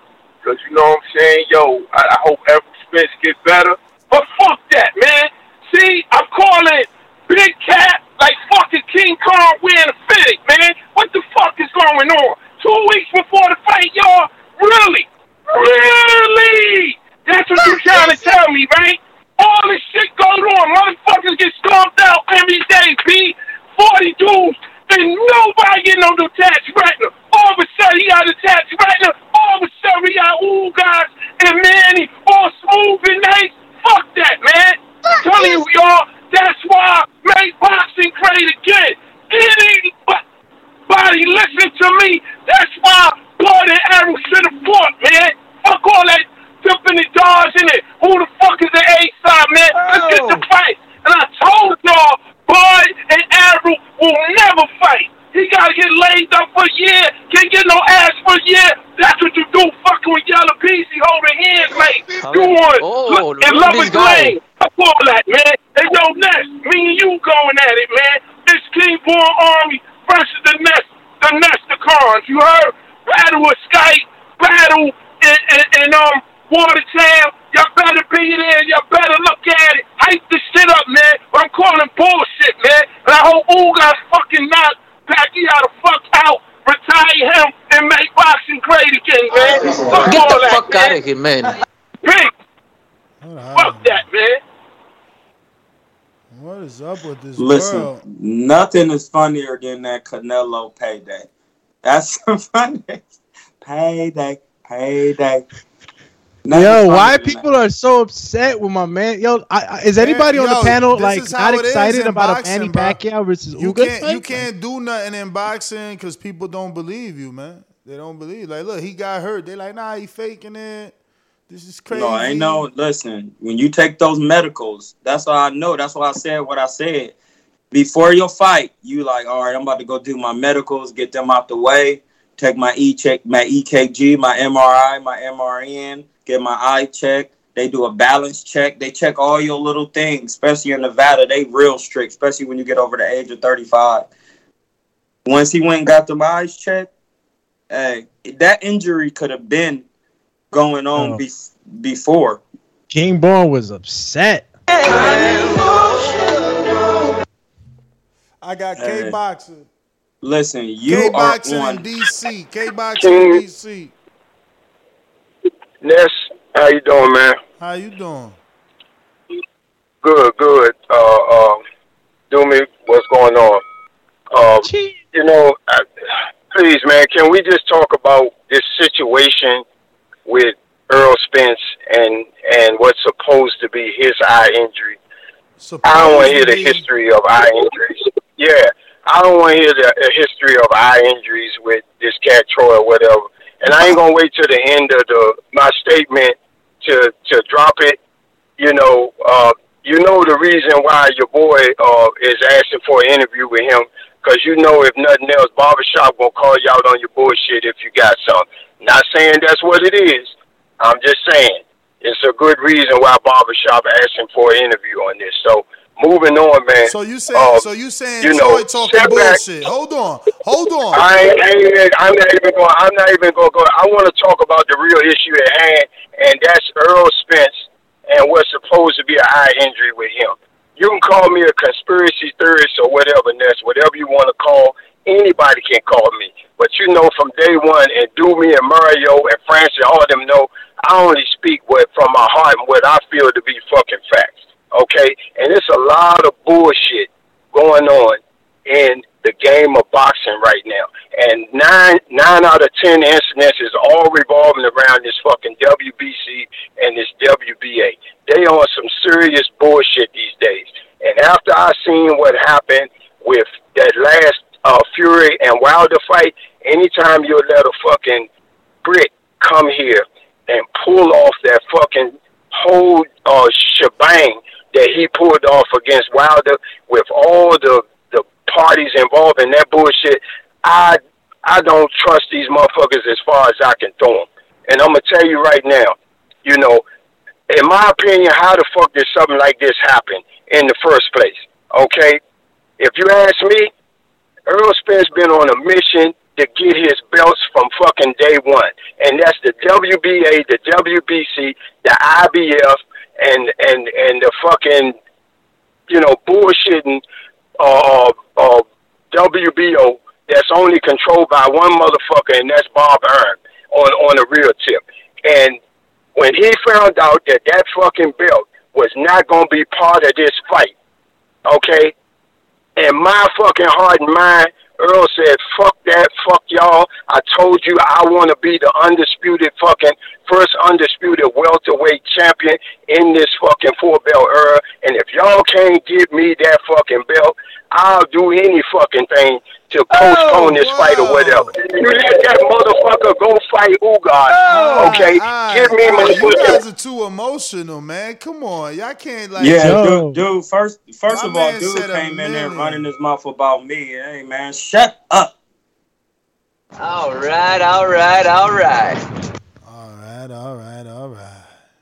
Because you know what I'm saying? Yo, I, I hope every Spence get better. But fuck that, man. See, I'm calling Big Cat like fucking King Kong wearing a fitted, man. What the fuck is going on? Two weeks before the fight, y'all? Really? Really? That's what you're trying to tell me, right? All this shit goes on. Motherfuckers get stomped out every day, B. 40 dudes, and nobody get no detached retina. All of a sudden, he got detached retina. All of a sudden, we got Ugas and Manny all smooth and nice. Fuck that, man. I'm telling you, y'all, that's why I made boxing great again. Anybody listen to me, that's why blood and Errol should have fought, man. Fuck all that dipping the dogs in it. Who the fuck is the A side, man? Let's get the fight. And I told y'all, Bud and Errol will never fight. He gotta get laid up for a year, can't get no ass for a year. That's what you do, fucking with Yellow Peasy holding hands, mate. You want Oh, and look at love this is guy. lane. Fuck all that, man. And yo, Ness, me and you going at it, man. This King Born Army versus the Nest, the Nesticons. You heard? Battle with Skype, battle in, in, in um Watertown. Y'all better be there. Y'all better look at it. Hype this shit up, man. I'm calling bullshit, man. And I hope Ugas fucking knock Pacquiao the fuck out, retire him, and make boxing great again, man. Fuck Get all the that, fuck man. out of here, man. Big. Fuck that, man. What is up with this Listen, world? nothing is funnier than that Canelo payday. That's the funniest. Payday, payday. Nothing Yo, why than people are so upset with my man? Yo, I, I, is anybody on the panel like not excited about boxing, a Manny bro. Pacquiao versus You Ugas can't fight? you can't do nothing in boxing because people don't believe you, man. They don't believe. Like, look, he got hurt. They like, nah, he faking it. This is crazy. No, I ain't no. Listen, when you take those medicals, that's all I know. That's why I said what I said. Before your fight, you like, all right, I'm about to go do my medicals, get them out the way, take my E check, my EKG, my MRI, my MRN, get my eye check. They do a balance check. They check all your little things, especially in Nevada. They real strict, especially when you get over the age of 35. Once he went and got the eyes checked, hey, that injury could have been going on Oh. be- before. King Born was upset. I got Hey. K boxing. Listen, you K are boxing in on. DC. K boxing in DC. Ness, how you doing, man? How you doing? Good, good. Uh, um, do me, what's going on? Um, you know, I, please, man, can we just talk about this situation with Errol Spence and and what's supposed to be his eye injury? I don't want to hear the history of eye injuries. Yeah, I don't want to hear the, the history of eye injuries with this cat Troy or whatever. And I ain't gonna wait till the end of the my statement to to drop it. You know, uh, you know the reason why your boy uh, is asking for an interview with him because you know if nothing else, barbershop gonna call you out on your bullshit if you got some. Not saying that's what it is. I'm just saying it's a good reason why barbershop asking for an interview on this. So moving on, man. So you saying uh, so you saying you Troy know, talking back. bullshit? Hold on, hold on. I ain't, I ain't, I'm not even going. I'm not even going to go. I want to talk about the real issue at hand, and that's Errol Spence and what's supposed to be an eye injury with him. You can call me a conspiracy theorist or whatever, Ness, whatever you want to call. Anybody can call me. But you know, from day one, and Do Me and Mario and Francis, all of them know, I only speak what from my heart and what I feel to be fucking facts. Okay, and it's a lot of bullshit going on in the game of boxing right now. And nine nine out of ten incidents is all revolving around this fucking WBC and this WBA. They on some serious bullshit these days. And after I seen what happened with that last uh, Fury and Wilder fight, anytime you let a fucking Brit come here and pull off that fucking whole uh, shebang that he pulled off against Wilder with all the the parties involved in that bullshit, I I don't trust these motherfuckers as far as I can throw them. And I'm gonna tell you right now, you know, in my opinion, how the fuck did something like this happen in the first place? Okay, if you ask me, Errol Spence been on a mission to get his belts from fucking day one, and that's the WBA, the WBC, the IBF, and and and the fucking you know bullshitting uh, uh, WBO that's only controlled by one motherfucker, and that's Bob Arum on on a real tip. And when he found out that that fucking belt was not going to be part of this fight, okay, and my fucking heart and mind, Errol said, fuck that, fuck y'all. I told you I want to be the undisputed fucking first undisputed welterweight champion in this fucking four belt era. And if y'all can't give me that fucking belt, I'll do any fucking thing to postpone this fight or whatever. You let that motherfucker go fight Ugas, okay? give me my You guys are too emotional, man. Come on, y'all can't like. yeah, dude, dude. First, first My of all, dude came in there million. running his mouth about me. Hey, man, shut up. All right, all right, all right. All right, all right, all right.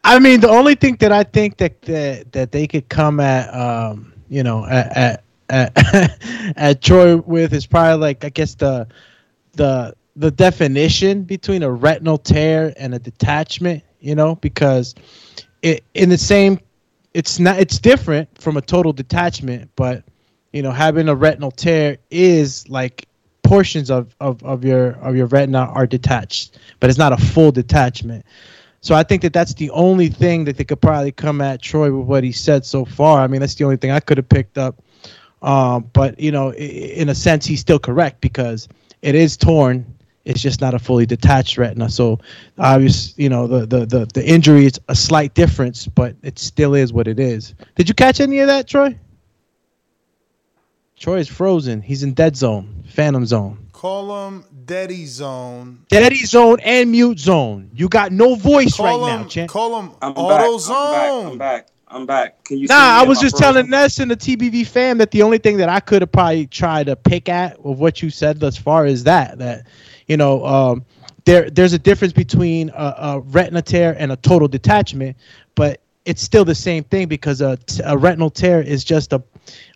I mean, the only thing that I think that that, that they could come at, um, you know, at at, at, at Troy with is probably like I guess the the the definition between a retinal tear and a detachment. You know, because it in the same, it's not it's different from a total detachment, but you know, having a retinal tear is like portions of, of, of your of your retina are detached, but it's not a full detachment. So I think that that's the only thing that they could probably come at Troy with what he said so far. I mean, that's the only thing I could have picked up. Um, but you know, in a sense, he's still correct because it is torn. It's just not a fully detached retina. So obvious, you know, the, the the the injury is a slight difference, but it still is what it is. Did you catch any of that, Troy? Troy is frozen. He's in dead zone, phantom zone. Call him Daddy Zone. Daddy zone and mute zone. You got no voice Call right him, now, champ. Call him I'm Auto back. I'm Zone. back. I'm back. I'm back. Can you? Nah? I was just frozen? telling Ness and the TBV fam that the only thing that I could have probably tried to pick at of what you said thus far is that that you know um, there there's a difference between a, a retina tear and a total detachment, but it's still the same thing because a, a retinal tear is just a,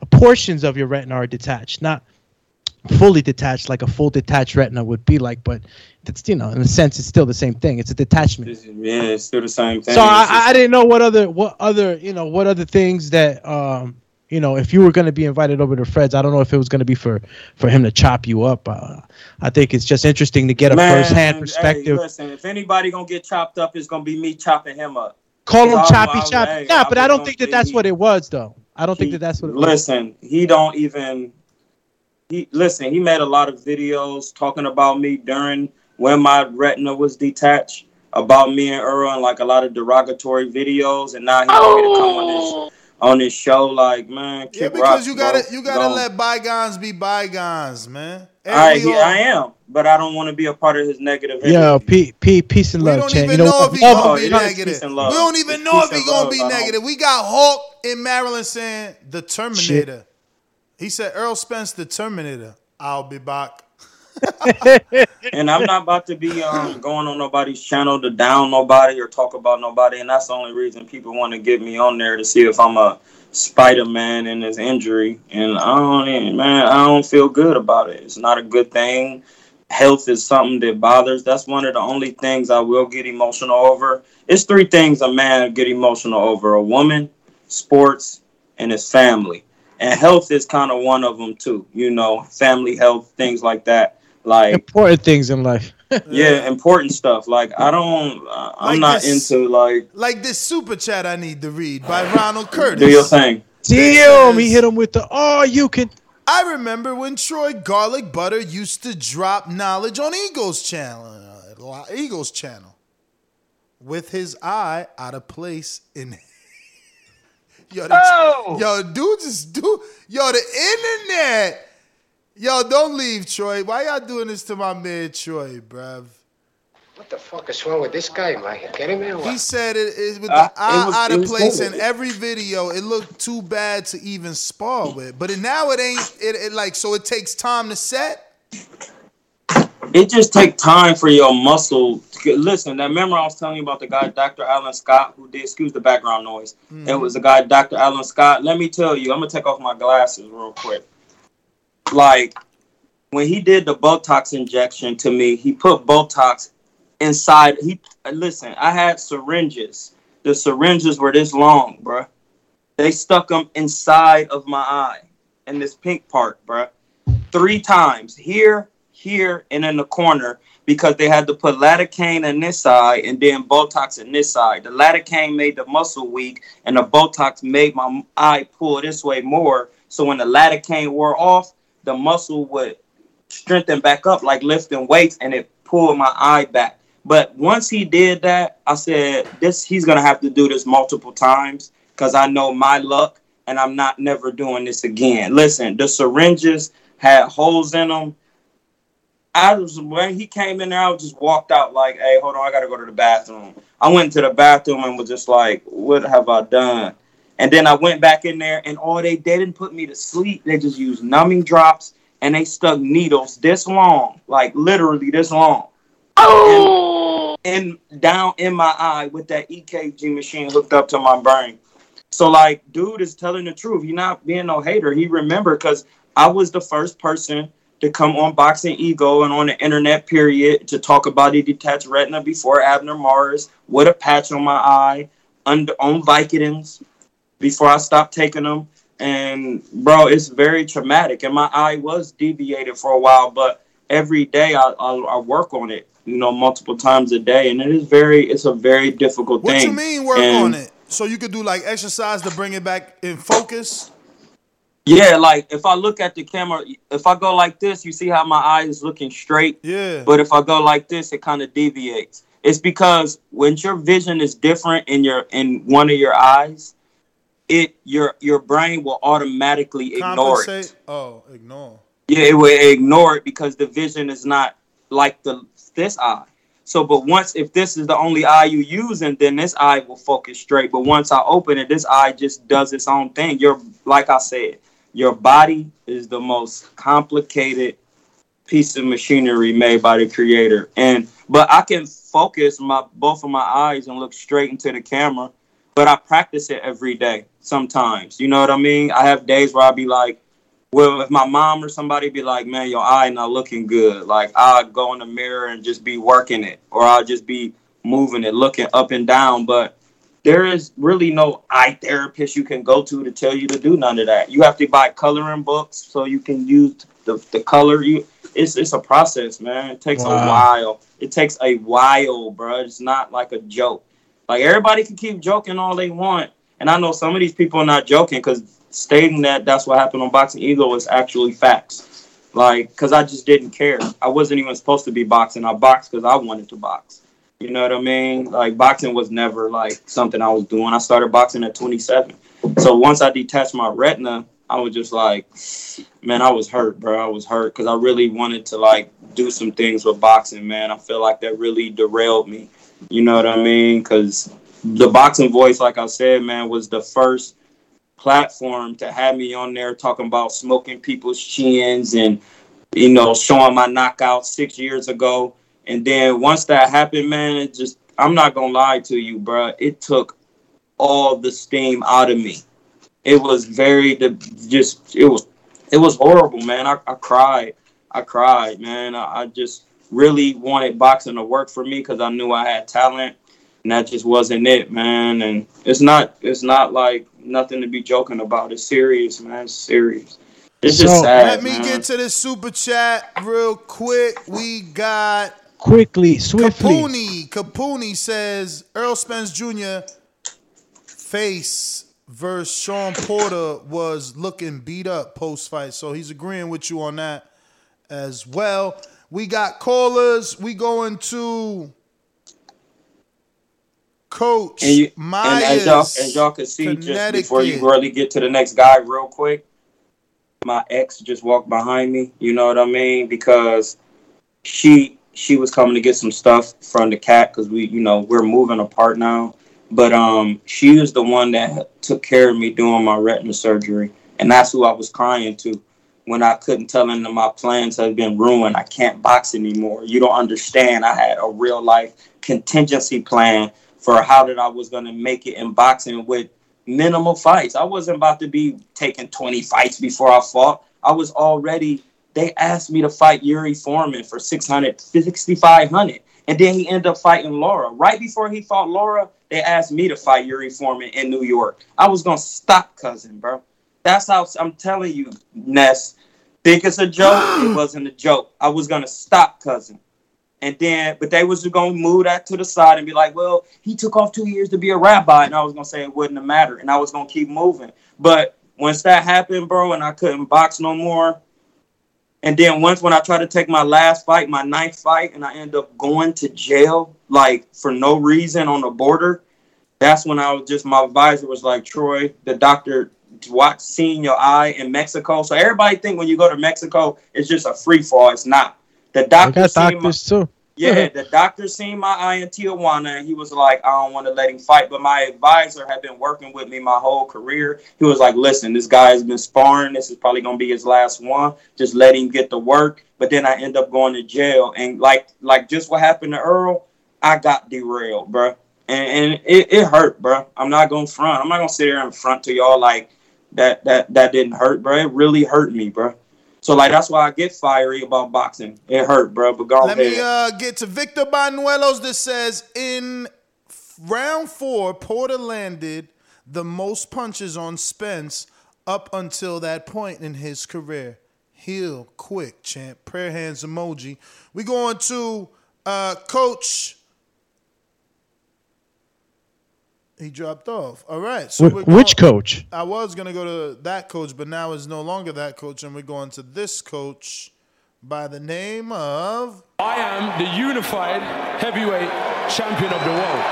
a portions of your retina are detached, not fully detached like a full detached retina would be like. But it's you know in a sense it's still the same thing. It's a detachment. Yeah, it's still the same thing. So I, just- I didn't know what other what other you know what other things that um you know, if you were going to be invited over to Fred's, I don't know if it was going to be for for him to chop you up. Uh, I think it's just interesting to get a Man, first-hand hey, perspective. listen, if anybody gonna get chopped up, it's gonna be me chopping him up. Call him choppy choppy. hey, nah, I'll but I don't think that that's he- what it was, though. I don't think that that's what it was. Listen, he don't even. He listen. He made a lot of videos talking about me during when my retina was detached about me and Errol, and like a lot of derogatory videos. And now he want me to come on this oh. on this show. Like, man, Yeah, because rocks, you gotta bro. you gotta Don't- let bygones be bygones, man. I, he- I am, but I don't want to be a part of his negative. Yo, pe- pe- peace and love, We love, don't Chan. even You know, know if he gonna oh, be negative. We don't even It's know if he and gonna be negative. We got Hulk in Maryland saying the Terminator. He said Errol Spence the Terminator. I'll be back. and I'm not about to be um, going on nobody's channel to down nobody or talk about nobody, and that's the only reason people want to get me on there to see if I'm a Spider Man in his injury, and I don't, man, I don't feel good about it. It's not a good thing. Health is something that bothers. That's one of the only things I will get emotional over. It's three things a man get emotional over: a woman, sports, and his family. And health is kind of one of them too. You know, family health, things like that. Like important things in life. yeah, important stuff. Like I don't, uh, I'm Like not this- into like Like this super chat I need to read by Ronald Curtis. do your thing. Damn, he hit him with the oh, you can. I remember when Troy Garlic Butter used to drop knowledge on Eagles channel, uh, Eagles channel, with his eye out of place in. Yo, the, Oh! yo, dude, just do yo the internet. Yo, don't leave, Troy. Why y'all doing this to my man Troy, bruv? What the fuck is wrong with this guy, man? You kidding me? or He said it is with Uh, the eye was- out of place in every video. It looked too bad to even spar with, but it, now it ain't. It, it like so it takes time to set. It just take time for your muscle. Listen, that remember I was telling you about the guy Dr. Alan Scott who did. Excuse the background noise. Mm-hmm. It was the guy Dr. Alan Scott. Let me tell you, I'm gonna take off my glasses real quick. Like when he did the Botox injection to me, he put Botox inside. He listen. I had syringes. The syringes were this long, bruh. They stuck them inside of my eye in this pink part, bruh. Three times here, here, and in the corner because they had to put lidocaine in this side and then Botox in this side. The lidocaine made the muscle weak, and the Botox made my eye pull this way more. So when the lidocaine wore off, the muscle would strengthen back up like lifting weights, and it pulled my eye back. But once he did that, I said, "This he's gonna have to do this multiple times because I know my luck, and I'm not never doing this again." Listen, the syringes had holes in them. I was when he came in there, I just walked out like, "Hey, hold on, I gotta go to the bathroom." I went to the bathroom and was just like, "What have I done?" And then I went back in there, and all they, they didn't put me to sleep. They just used numbing drops, and they stuck needles this long, like literally this long, oh, and, down in my eye with that EKG machine hooked up to my brain. So like, dude is telling the truth. He not being no hater. He remembered because I was the first person to come on Boxing Ego and on the internet period to talk about a detached retina before Abner Mares with a patch on my eye under on Vicodins before I stopped taking them. And bro, it's very traumatic. And my eye was deviated for a while, but every day I, I, I work on it, you know, multiple times a day. And it is very, it's a very difficult thing. What thing. you mean work And- on it? So you could do like exercise to bring it back in focus. Yeah, like if I look at the camera, if I go like this, you see how my eye is looking straight. Yeah. But if I go like this, it kind of deviates. It's because when your vision is different in your in one of your eyes, it your your brain will automatically ignore it. Oh, ignore. Yeah, it will ignore it because the vision is not like the this eye. So, but once if this is the only eye you using, then this eye will focus straight. But once I open it, this eye just does its own thing. You're like I said, your body is the most complicated piece of machinery made by the creator. And but I can focus my both of my eyes and look straight into the camera. But I practice it every day. Sometimes, you know what I mean. I have days where I be like, well, if my mom or somebody be like, man, your eye not looking good, like I'll go in the mirror and just be working it, or I'll just be moving it, looking up and down. But there is really no eye therapist you can go to to tell you to do none of that. You have to buy coloring books so you can use the, the color. You it's it's a process, man. It takes Wow. a while. It takes a while, bro. It's not like a joke. Like everybody can keep joking all they want, and I know some of these people are not joking because stating that that's what happened on Boxing Ego is actually facts. Like, because I just didn't care. I wasn't even supposed to be boxing. I boxed because I wanted to box. You know what I mean? Like boxing was never like something I was doing. I started boxing at 27. So once I detached my retina, I was just like, man, I was hurt, bro. I was hurt because I really wanted to like do some things with boxing, man. I feel like that really derailed me. You know what I mean? Because the boxing voice, like I said, man, was the first platform to have me on there talking about smoking people's chins and you know showing my knockout six years ago. And then once that happened, man, it just I'm not gonna lie to you, bro. It took all the steam out of me. It was very the just it was it was horrible, man. I, I cried. I cried, man. I, I just really wanted boxing to work for me because I knew I had talent, and that just wasn't it, man. And it's not it's not like nothing to be joking about. It's serious, man. It's serious. It's just So- sad, Let me man. get to this super chat real quick. We got Quickly, swiftly. Capuni. Capuni says Errol Spence Jr. face versus Shawn Porter was looking beat up post fight. So he's agreeing with you on that as well. We got callers. We going to Coach And, you, and as y'all, as y'all can see, just before you really get to the next guy, real quick, my ex just walked behind me. You know what I mean? Because she she was coming to get some stuff from the cat because we, you know, we're moving apart now. But um, she was the one that took care of me doing my retina surgery, and that's who I was crying to when I couldn't tell them that my plans have been ruined. I can't box anymore. You don't understand. I had a real life contingency plan for how that I was going to make it in boxing with minimal fights. I wasn't about to be taking 20 fights before I fought. I was already, they asked me to fight Yuri Foreman for 600, 6,500. And then he ended up fighting Lara. Right before he fought Lara, they asked me to fight Yuri Foreman in New York. I was going to stop cousin, bro. That's how I'm telling you, Ness. Think it's a joke? it wasn't a joke. I was going to stop cousin. And then, but they was gonna move that to the side and be like, well, he took off two years to be a rabbi. And I was gonna say it wouldn't have mattered. And I was gonna keep moving. But once that happened, bro, and I couldn't box no more. And then once when I tried to take my last fight, my ninth fight, and I end up going to jail, like for no reason on the border, that's when I was just my advisor was like, Troy, the doctor watch seeing your eye in Mexico. So everybody think when you go to Mexico, it's just a free fall. It's not. The I doctor got seen my, too. Yeah, the doctor seen my eye in Tijuana and he was like, I don't want to let him fight. But my advisor had been working with me my whole career. He was like, listen, this guy has been sparring. This is probably going to be his last one. Just let him get to work. But then I end up going to jail. And like, like just what happened to Errol, I got derailed, bro. And, and it, it hurt, bro. I'm not going to front. I'm not going to sit here and front to y'all like that, that, that didn't hurt, bro. It really hurt me, bro. So like that's why I get fiery about boxing. It hurt, bro. But go Let ahead. me uh, get to Victor Banuelos. That says in round four, Porter landed the most punches on Spence up until that point in his career. Heal quick, champ. Prayer hands emoji. We going to uh, Coach. He dropped off. All right. So Wh- we're which going- coach? I was gonna go to that coach, but now it's no longer that coach, and we're going to this coach by the name of. I am the unified heavyweight champion of the world.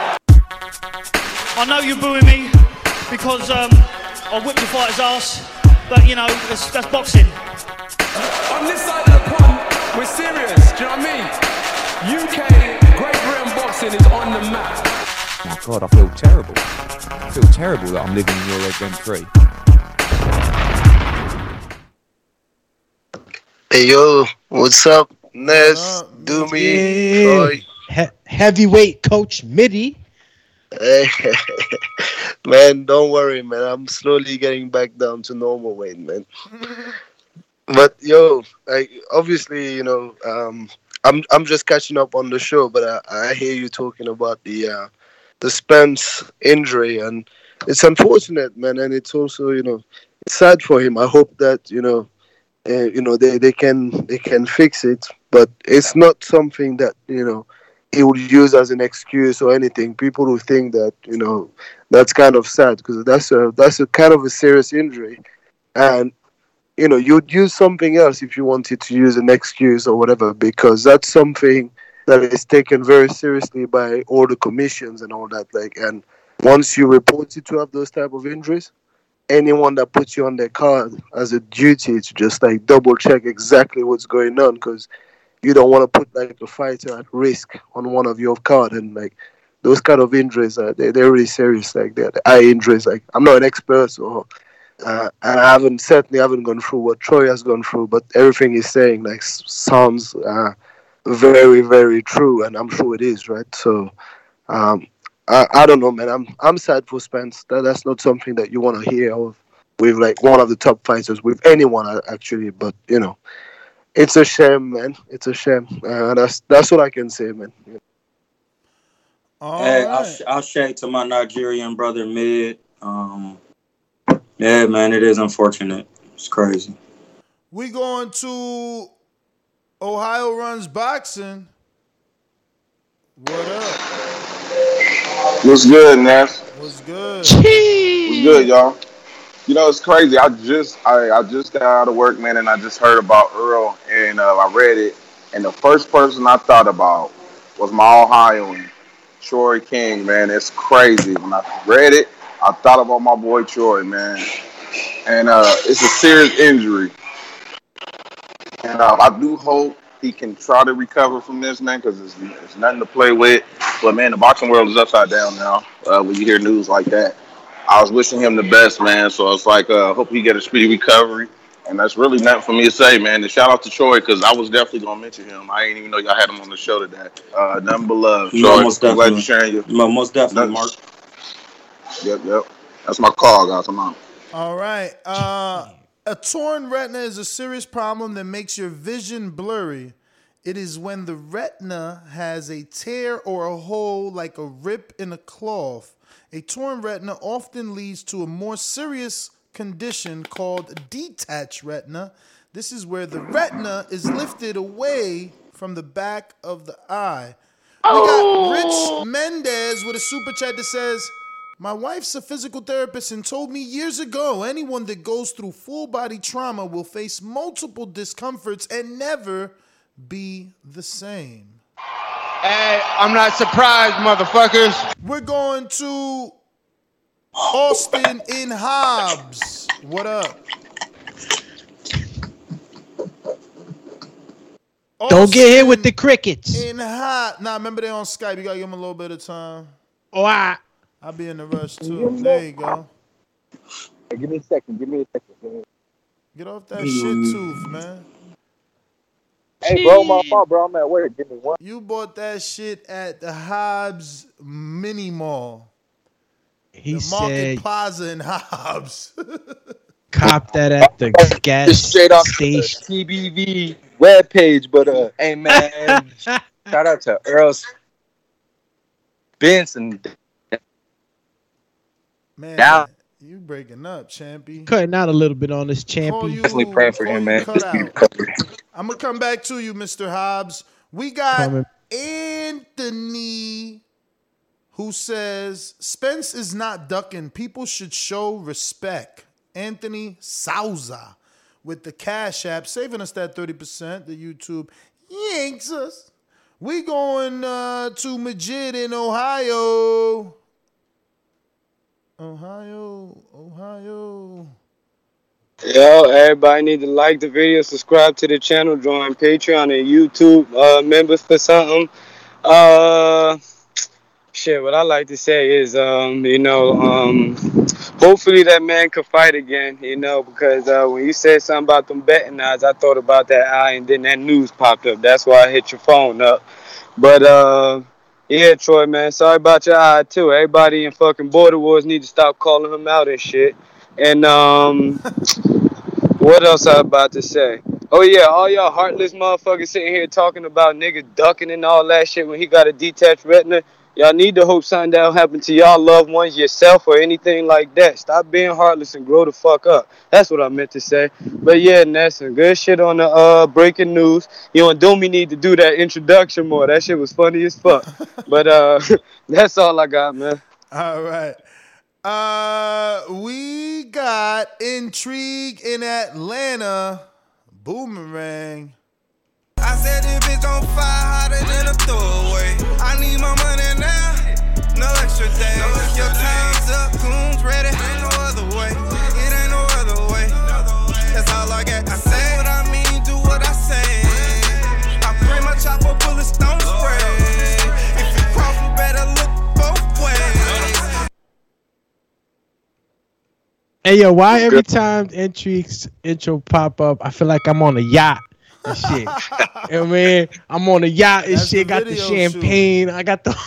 I know you're booing me because um, I whipped the fighter's ass, but you know, that's, that's boxing. On this side of the pond, we're serious. Do you know what I mean? UK Great Britain boxing is on the map. My God, I feel terrible. I feel terrible that I'm living in your rent free. Hey yo, what's up? Ness, Doomy, Troy. He- heavyweight coach Mitty. Hey, man, don't worry, man. I'm slowly getting back down to normal weight, man. But yo, I obviously, you know, um, I'm I'm just catching up on the show, but I, I hear you talking about the uh, the Spence injury, and it's unfortunate, man, and it's also you know it's sad for him. I hope that you know, uh, you know they, they can they can fix it, but it's not something that you know he would use as an excuse or anything. People who think that you know that's kind of sad because that's a that's a kind of a serious injury, and you know you'd use something else if you wanted to use an excuse or whatever because that's something that is taken very seriously by all the commissions and all that. Like, and once you report it to have those type of injuries, anyone that puts you on their card has a duty to just like double check exactly what's going on because you don't want to put like a fighter at risk on one of your card and like those kind of injuries are they, they're really serious like they're the eye injuries like i'm not an expert so uh, and i haven't certainly haven't gone through what troy has gone through but everything he's saying like sounds uh, very very true and i'm sure it is right? So um, I, I don't know man. I'm i'm sad for spence. That, that's not something that you want to hear of. With like one of the top fighters with anyone uh, actually but you know it's a shame man. It's a shame. Uh, that's that's what i can say man. Hey, I'll, sh- I'll shake to my Nigerian brother Mid. Um, yeah, man, it is unfortunate. It's crazy. We going to Ohio runs boxing. What up? What's good, Ness? What's good? What's good, y'all? You know, it's crazy. I just I, I just got out of work, man, and I just heard about Errol, and uh, I read it, and the first person I thought about was my Ohioan, Troy King, man. It's crazy. When I read it, I thought about my boy Troy, man, and uh, it's a serious injury, and uh, I do hope he can try to recover from this, man, because it's, it's nothing to play with. But man, the boxing world is upside down now. Uh, when you hear news like that, I was wishing him the best, man. So it's like, uh, hope he get a speedy recovery. And that's really nothing for me to say, man. And shout out to Troy because I was definitely gonna mention him. I didn't even know y'all had him on the show today. Uh, nothing but love, No, Troy. most I'm glad you definitely. sharing your. No, most definitely, Mark. Yep, yep. That's my call, guys. I'm on. All right. Uh, a torn retina is a serious problem that makes your vision blurry. It is when the retina has a tear or a hole like a rip in a cloth. A torn retina often leads to a more serious condition called detached retina. This is where the retina is lifted away from the back of the eye. We got Rich oh. Mendez with a super chat that says, My wife's a physical therapist and told me years ago anyone that goes through full body trauma will face multiple discomforts and never be the same. Hey, I'm not surprised, motherfuckers. We're going to Austin in Hobbs. What up? Don't get hit with the crickets. In hot. Nah, remember they on Skype. You gotta give them a little bit of time. Oh, I. I'll be in the rush too. There you go. Hey, give me a second. Give me a second. Get off that shit tooth, man. Hey, bro, my fault, bro. I'm at work. Give me one. You bought that shit at the Hobbs Mini Mall. He the Market said, Plaza in Hobbs. cop that at the gas Just straight off station. the TBV webpage, but uh, hey man, shout out to Earl Benson. Man, Down. you breaking up, Champy. Cutting out a little bit on this champion. Definitely praying for him, man. Just be out. recovery. I'm gonna come back to you, Mr. Hobbs. We got Coming. Anthony who says Spence is not ducking. People should show respect. Anthony Souza with the Cash App, saving us that 30%. The YouTube yanks us. We going uh, to Majid in Ohio. Ohio, Ohio. Yo, everybody need to like the video, subscribe to the channel, join Patreon and YouTube uh, members for something. Uh, shit, what I like to say is, um, you know, um, hopefully that man could fight again, you know, because uh, when you said something about them betting odds, I thought about that eye, and then that news popped up. That's why I hit your phone up. But uh, yeah, Troy, man, sorry about your eye too. Everybody in fucking Border Wars need to stop calling him out and shit. And um, what else I about to say? Oh yeah, all y'all heartless motherfuckers sitting here talking about niggas ducking and all that shit when he got a detached retina. Y'all need to hope something that'll happen to y'all loved ones, yourself, or anything like that. Stop being heartless and grow the fuck up. That's what I meant to say. But yeah, Ness, some good shit on the uh breaking news. You know, Domi need to do that introduction more. That shit was funny as fuck. but uh, that's all I got, man. All right. Uh, we got intrigue in Atlanta. Boomerang. I said this bitch on fire hotter than a throwaway. I need my money now, no extra days. Your time's up, goons ready. Ain't no other way. It ain't no other way. That's all I got. I say what I mean, do what I say. I bring my chopper, bullets don't spray. If you cross, you better look both ways. Hey yo, why every time intrigues intro pop up, I feel like I'm on a yacht and shit. you know I mean? I'm on a yacht and That's shit. the Got the video champagne. I got the.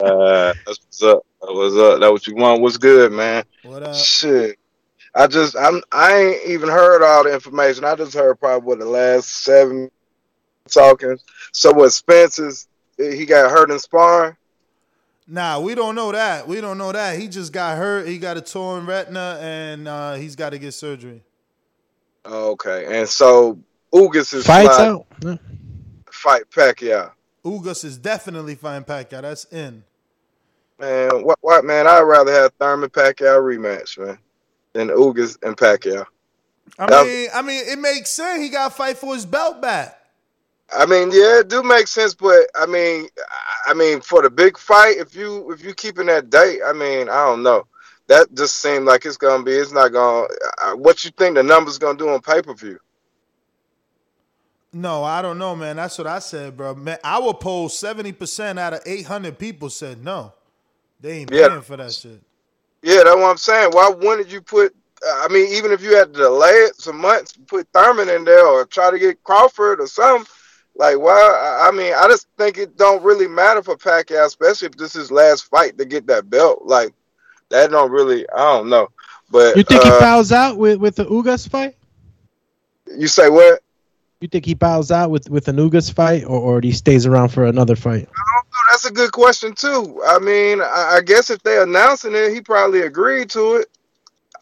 Uh, that's what's up. That was up. That what you want. What's good, man? What up? Shit. I just I'm I ain't even heard all the information. I just heard probably what the last seven talking. So what Spencer's he got hurt in sparring? Nah, we don't know that. We don't know that. He just got hurt. He got a torn retina, and uh, he's got to get surgery. Okay. And so Ugas is Fights like- out. Yeah. fight Pacquiao. Ugas is definitely fighting Pacquiao. That's in. Man, what what man, I'd rather have Thurman Pacquiao rematch, man, than Ugas and Pacquiao. I That- mean, I mean, it makes sense. He got to fight for his belt back. I mean, yeah, it do make sense, but I mean, I mean, for the big fight, if you if you keeping that date, I mean, I don't know. That just seemed like it's gonna be. It's not gonna. Uh, what you think the numbers gonna do on pay per view? No, I don't know, man. That's what I said, bro. Man, our poll, seventy percent out of eight hundred people said no. They ain't Yeah. paying for that shit. Yeah, that's what I'm saying. Why wouldn't you put? uh, I mean, even if you had to delay it some months, put Thurman in there or try to get Crawford or something. Like, why? I I mean, I just think it don't really matter for Pacquiao, especially if this is his last fight to get that belt. Like, that don't really. I don't know. But You think he fouls out with with the Ugas fight? You say what? You think he bows out with with an Ugas fight, or or he stays around for another fight? That's a good question too. I mean, I, I guess if they announcing it, he probably agreed to it.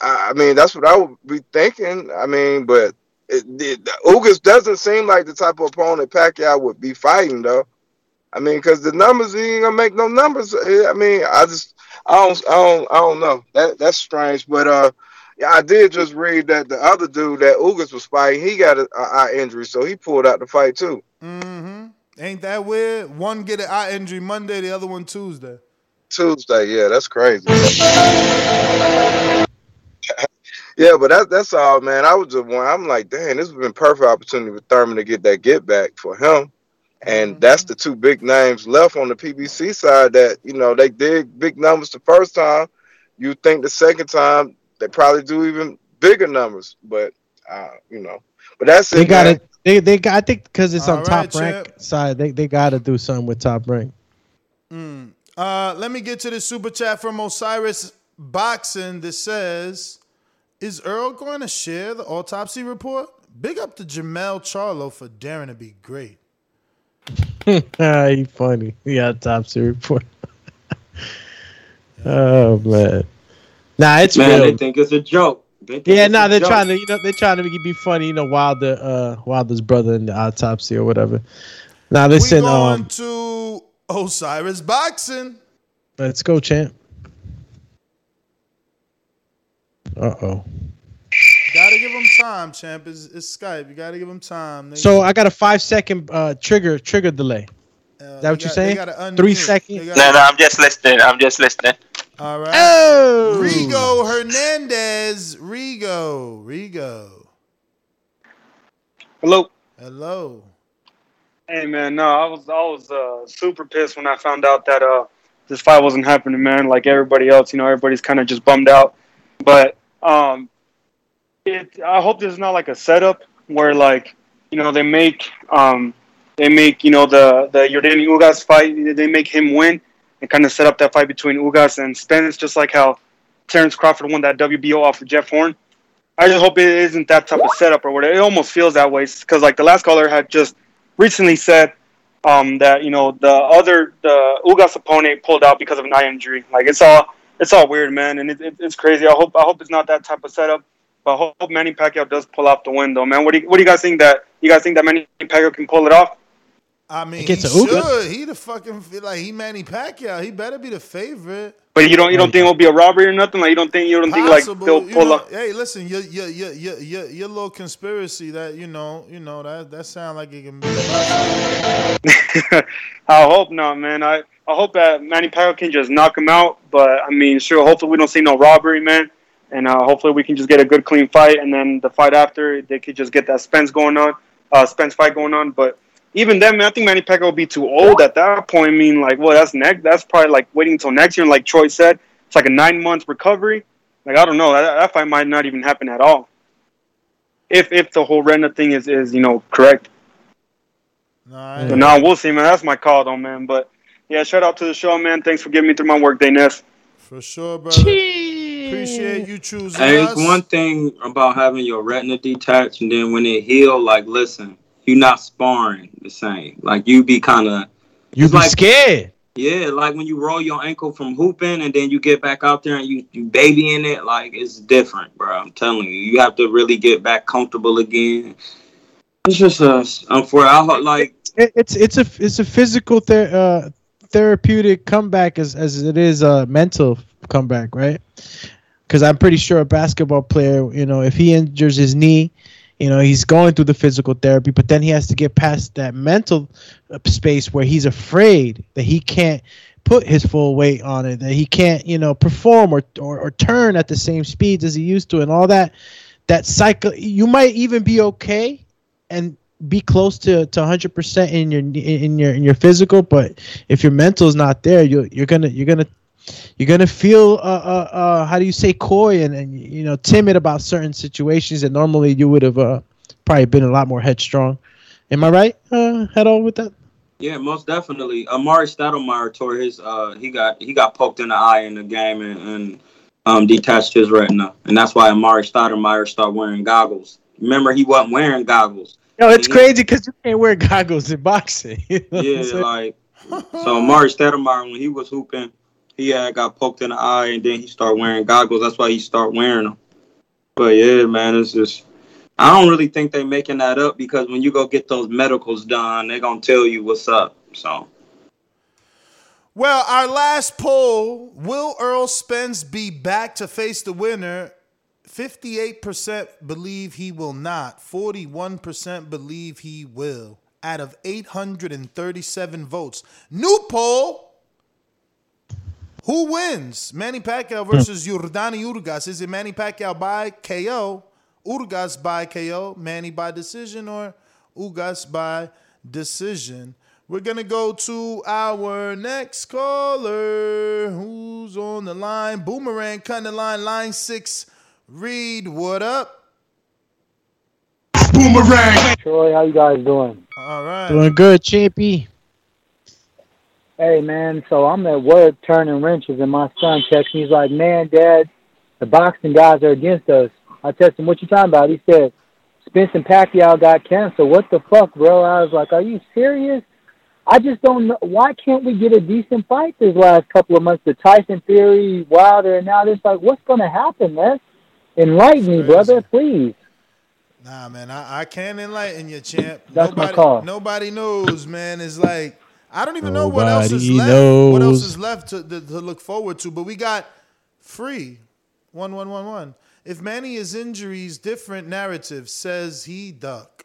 I, I mean, that's what I would be thinking. I mean, but it, it, Ugas doesn't seem like the type of opponent Pacquiao would be fighting, though. I mean, because the numbers he ain't gonna make no numbers. I mean, I just I don't I don't I don't know. That that's strange. But uh, yeah, I did just read that the other dude that Ugas was fighting, he got an eye injury, so he pulled out the fight too. Mm-hmm. Ain't that weird? One get an eye injury Monday, the other one Tuesday. Tuesday, yeah, that's crazy. yeah, but that, that's all, man. I was just one. I'm like, dang, this has have been perfect opportunity for Thurman to get that get back for him. And that's the two big names left on the PBC side that, you know, they did big numbers the first time. You think the second time they probably do even bigger numbers. But, uh, you know, but that's They it. got it. They they got. I think because it's All on right, top rank side, they they got to do something with top rank. Mm. Uh, let me get to the super chat from Osiris Boxing that says, "Is Errol going to share the autopsy report? Big up to Jamel Charlo for daring to be great." ah, he funny. Yeah, top report. oh man, nah, it's Man, real. they think it's a joke. They yeah, it's nah, they're joke. trying to, you know, they're trying to be funny, you know, Wilder, uh, Wilder's brother in the autopsy or whatever. Now We listen, going um, to Osiris Boxing. let's go, champ. Uh oh. Gotta give him time, champ. It's, it's Skype. You gotta give him time. They- So I got a five second uh trigger trigger delay. Is that what they you're saying? they gotta unmute. Three seconds. gotta- No, no, I'm just listening. I'm just listening. All right. Oh! Rigo Hernandez. Rigo. Rigo. Hello. Hello. Hey man, no, I was I was uh, super pissed when I found out that uh this fight wasn't happening, man. Like everybody else, you know, everybody's kind of just bummed out. But um, it I hope this is not like a setup where like you know they make um they make you know the the Yordenis Ugas fight they make him win and kind of set up that fight between Ugas and Spence, just like how Terrence Crawford won that WBO off of Jeff Horn. I just hope it isn't that type of setup or whatever. It almost feels that way because like the last caller had just recently said um, that you know the other the Ugas opponent pulled out because of an eye injury. Like it's all it's all weird, man, and it, it, it's crazy. I hope I hope it's not that type of setup. But I hope Manny Pacquiao does pull off the win, though, man. What do you, what do you guys think that you guys think that Manny Pacquiao can pull it off? I mean, he a should. He the fucking like he Manny Pacquiao. He better be the favorite. But you don't you don't think it'll be a robbery or nothing? Like you don't think you don't think like they'll you pull know, up? Hey, listen, your your your your your your little conspiracy that you know you know that that sound like it can be. I hope not, man. I, I hope that Manny Pacquiao can just knock him out. But I mean, sure. Hopefully, we don't see no robbery, man. And uh, hopefully, we can just get a good, clean fight. And then the fight after, they could just get that Spence going on, uh, Spence fight going on. But even then, man, I think Manny Pacquiao will be too old at that point. I mean, like, well, that's next. That's probably like waiting until next year. And like Troy said, it's like a nine months recovery. Like I don't know. That, that fight might not even happen at all. If if the whole Rena thing is is you know correct. No, So now we'll see, man. That's my call, though, man. But yeah, shout out to the show, man. Thanks for getting me through my workday, Ness. For sure, brother. Appreciate you choosing Hey, us. it's one thing about having your retina detached, and then when it heal, like, listen, you're not sparring the same. Like, you be kind of You be scared. Yeah, like when you roll your ankle from hooping, and then you get back out there and you you babying it. Like, it's different, bro. I'm telling you, you have to really get back comfortable again. It's just a unfortunate. Hope, like, it's it's a it's a physical ther- uh, therapeutic comeback as as it is a mental comeback, right? Because I'm pretty sure a basketball player, you know, if he injures his knee, you know, he's going through the physical therapy, but then he has to get past that mental uh, space where he's afraid that he can't put his full weight on it, that he can't, you know, perform or, or, or turn at the same speeds as he used to, and all that. That cycle, you might even be okay and be close to, to 100% in your in your in your physical, but if your mental is not there, you you're gonna you're gonna you're gonna feel uh, uh, uh, how do you say coy and, and you know timid about certain situations that normally you would have uh, probably been a lot more headstrong. Am I right? Uh, head on with that. yeah, most definitely. Amar'e Stoudemire tore his. Uh, he got he got poked in the eye in the game and, and um detached his retina, and that's why Amar'e Stoudemire started wearing goggles. Remember, he wasn't wearing goggles. Yo, it's And crazy because you can't wear goggles in boxing. you know Yeah, like so Amar'e Stoudemire when he was hooping, he had got poked in the eye and then he started wearing goggles. That's why he started wearing them. But yeah, man, it's just I don't really think they're making that up because when you go get those medicals done, they're gonna tell you what's up. So Well, our last poll: Will Errol Spence be back to face the winner? Fifty-eight percent believe he will not. Forty-one percent believe he will. Out of eight hundred and thirty-seven votes, new poll. Who wins? Manny Pacquiao hmm. versus Yordenis Ugas. Is it Manny Pacquiao by KO, Urgas by KO, Manny by decision, or Ugas by decision? We're gonna go to our next caller. Who's on the line? Boomerang cutting the line. Line six. Reed, what up? Boomerang. Troy, how you guys doing? All right. Doing good, Champy. Hey man, so I'm at work turning wrenches, and my son texts me. He's like, "Man, Dad, the boxing guys are against us." I text him, "What you talking about?" He said, "Spence and Pacquiao got canceled." What the fuck, bro? I was like, "Are you serious?" I just don't know. Why can't we get a decent fight this last couple of months? The Tyson Fury, Wilder, and now this. Like, what's gonna happen, man? Enlighten me, brother, please. Nah, man, I, I can't enlighten you, champ. That's my nobody, call. Nobody knows, man. It's like I don't even know what else is Nobody left. What else is left to, to, to look forward to? But we got free one one one one. If Manny is injuries, different narrative says he duck.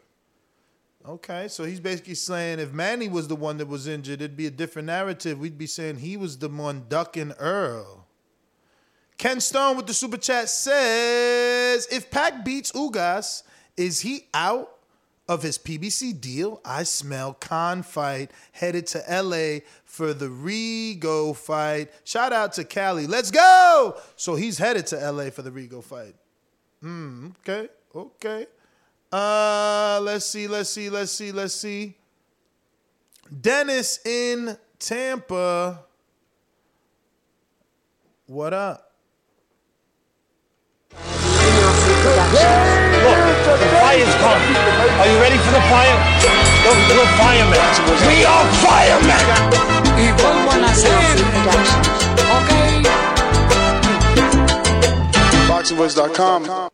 Okay, so he's basically saying if Manny was the one that was injured, it'd be a different narrative. We'd be saying he was the one ducking Errol. Ken Stone with the super chat says, if Pac beats Ugas, is he out of his PBC deal? I smell Khan fight headed to LA for the Rego fight. Shout out to Cali. Let's go. So he's headed to LA for the Rego fight. Hmm. Okay. Okay. Uh, let's see. Let's see. Let's see. Let's see. Dennis in Tampa. What up? The fire's come. Are you ready for the fire? Look, we're firemen. We are firemen. Y vuelvo a nacer. BoxingVoice.com.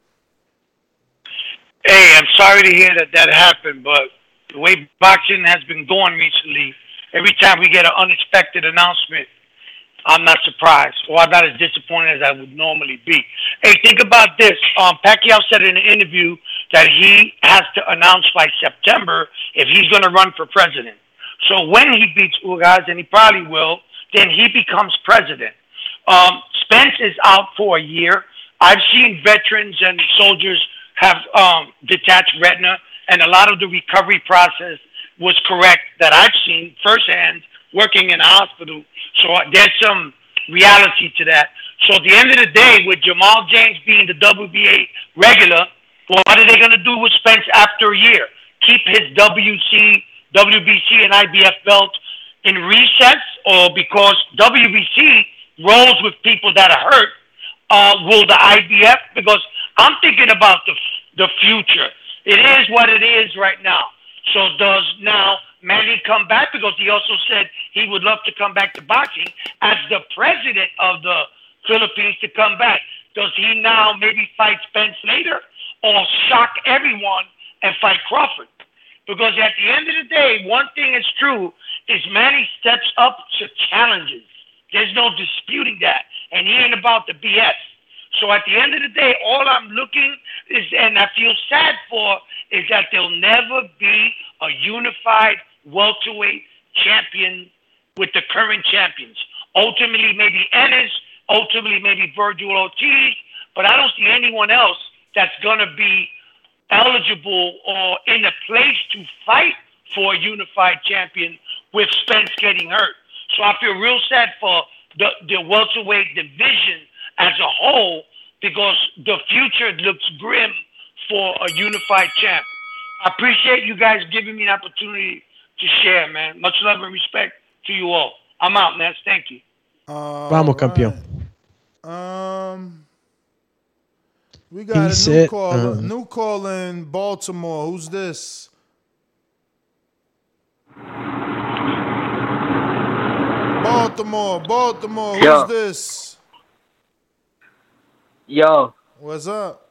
Hey, I'm sorry to hear that that happened, but the way boxing has been going recently, every time we get an unexpected announcement, I'm not surprised, or I'm not as disappointed as I would normally be. Hey, think about this. Um, Pacquiao said in an interview that he has to announce by September if he's going to run for president. So when he beats Ugas, and he probably will, then he becomes president. Um, Spence is out for a year. I've seen veterans and soldiers have um, detached retina, and a lot of the recovery process was correct that I've seen firsthand working in a hospital. So uh, there's some reality to that. So at the end of the day, with Jamal James being the WBA regular, well, what are they going to do with Spence after a year? Keep his WC, WBC, and IBF belt in recess, or because WBC rolls with people that are hurt, uh, will the IBF? Because I'm thinking about the the future. It is what it is right now. So does now Manny come back because he also said he would love to come back to boxing as the president of the Philippines to come back. Does he now maybe fight Spence later or shock everyone and fight Crawford? Because at the end of the day, one thing is true is Manny steps up to challenges. There's no disputing that. And he ain't about the BS. So at the end of the day, all I'm looking is, and I feel sad for, is that there'll never be a unified welterweight champion with the current champions. Ultimately, maybe Ennis, ultimately, maybe Vergil Ortiz, but I don't see anyone else that's going to be eligible or in a place to fight for a unified champion with Spence getting hurt. So I feel real sad for the, the welterweight division as a whole because the future looks grim for a unified champ. I appreciate you guys giving me an opportunity to share, man. Much love and respect to you all. I'm out, man. Thank you. Vamos, campeón. Um, we got a new said, caller. uh, new call in Baltimore. Who's this? Baltimore, Baltimore. Who's Yo. this? Yo, What's up?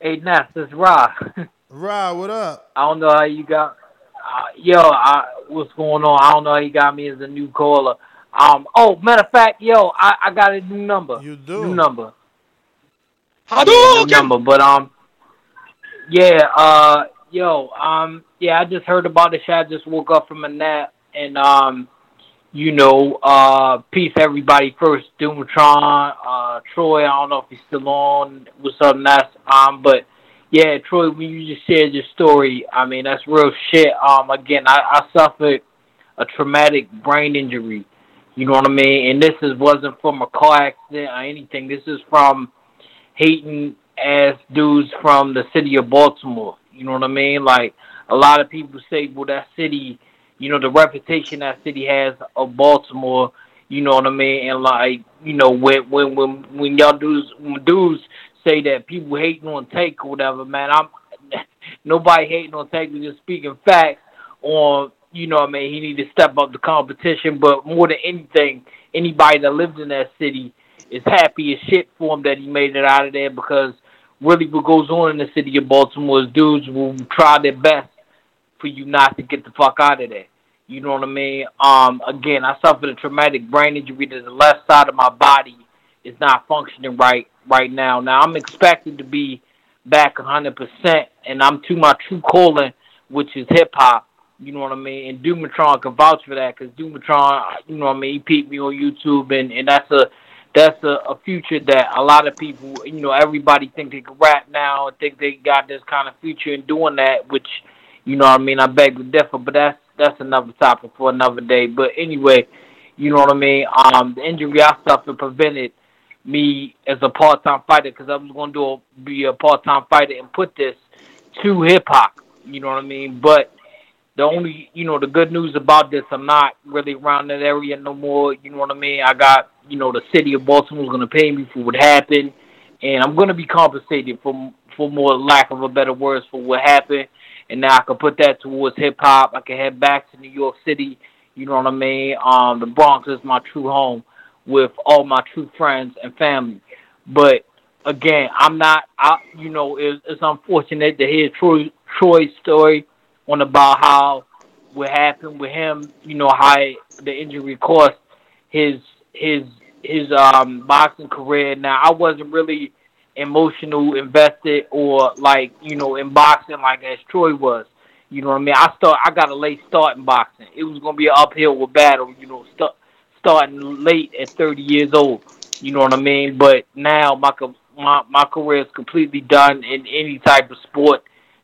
hey Ness, it's Rob. Rod, what up? I don't know how you got. Uh, yo, I, what's going on? I don't know how you got me as a new caller. Um. Oh, matter of fact, yo, I, I got a new number. You do. New number. New number, but um, yeah, uh, yo, um, yeah, I just heard about the shit. I just woke up from a nap, and um, you know, uh, peace everybody. First, Doomatron, uh, Troy. I don't know if he's still on. What's up, Ness? Um, but yeah, Troy, when you just shared your story, I mean, that's real shit. Um, again, I, I suffered a traumatic brain injury. You know what I mean? And this is wasn't from a car accident or anything. This is from hating ass dudes from the city of Baltimore. You know what I mean? Like a lot of people say, well, that city, you know, the reputation that city has of Baltimore. You know what I mean? And like, you know, when when when when y'all dudes when dudes say that people hating on Tank or whatever, man, I'm nobody hating on Tank. We're just speaking facts on. You know what I mean? He need to step up the competition, but more than anything, anybody that lived in that city is happy as shit for him that he made it out of there because really what goes on in the city of Baltimore is dudes will try their best for you not to get the fuck out of there. You know what I mean? Um, again, I suffered a traumatic brain injury to the left side of my body is not functioning right right now. Now I'm expected to be back 100%, and I'm to my true calling, which is hip hop. You know what I mean? And Doomatron can vouch for that because Doomatron, you know what I mean, he peeped me on YouTube, and, and that's a that's a, a future that a lot of people, you know, everybody think they can rap now and think they got this kind of future in doing that, which, you know I mean, I beg to differ, but that's that's another topic for another day. But anyway, you know what I mean? Um, the injury I suffered prevented me as a part-time fighter because I was going to be a part-time fighter and put this to hip-hop, you know what I mean? But the only, you know, the good news about this, I'm not really around that area no more. You know what I mean? I got, you know, the city of Baltimore's going to pay me for what happened, and I'm going to be compensated for for more lack of a better words, for what happened. And now I can put that towards hip hop. I can head back to New York City. You know what I mean? Um, the Bronx is my true home with all my true friends and family. But again, I'm not. I, you know, it's, it's unfortunate to hear Troy Troy's story on about how what happened with him. You know how the injury cost his his his um boxing career. Now I wasn't really emotional invested or like you know in boxing like as Troy was. You know what I mean? I start. I got a late start in boxing. It was gonna be an uphill battle. You know, start starting late at 30 years old. You know what I mean? But now my my my career is completely done in any type of sport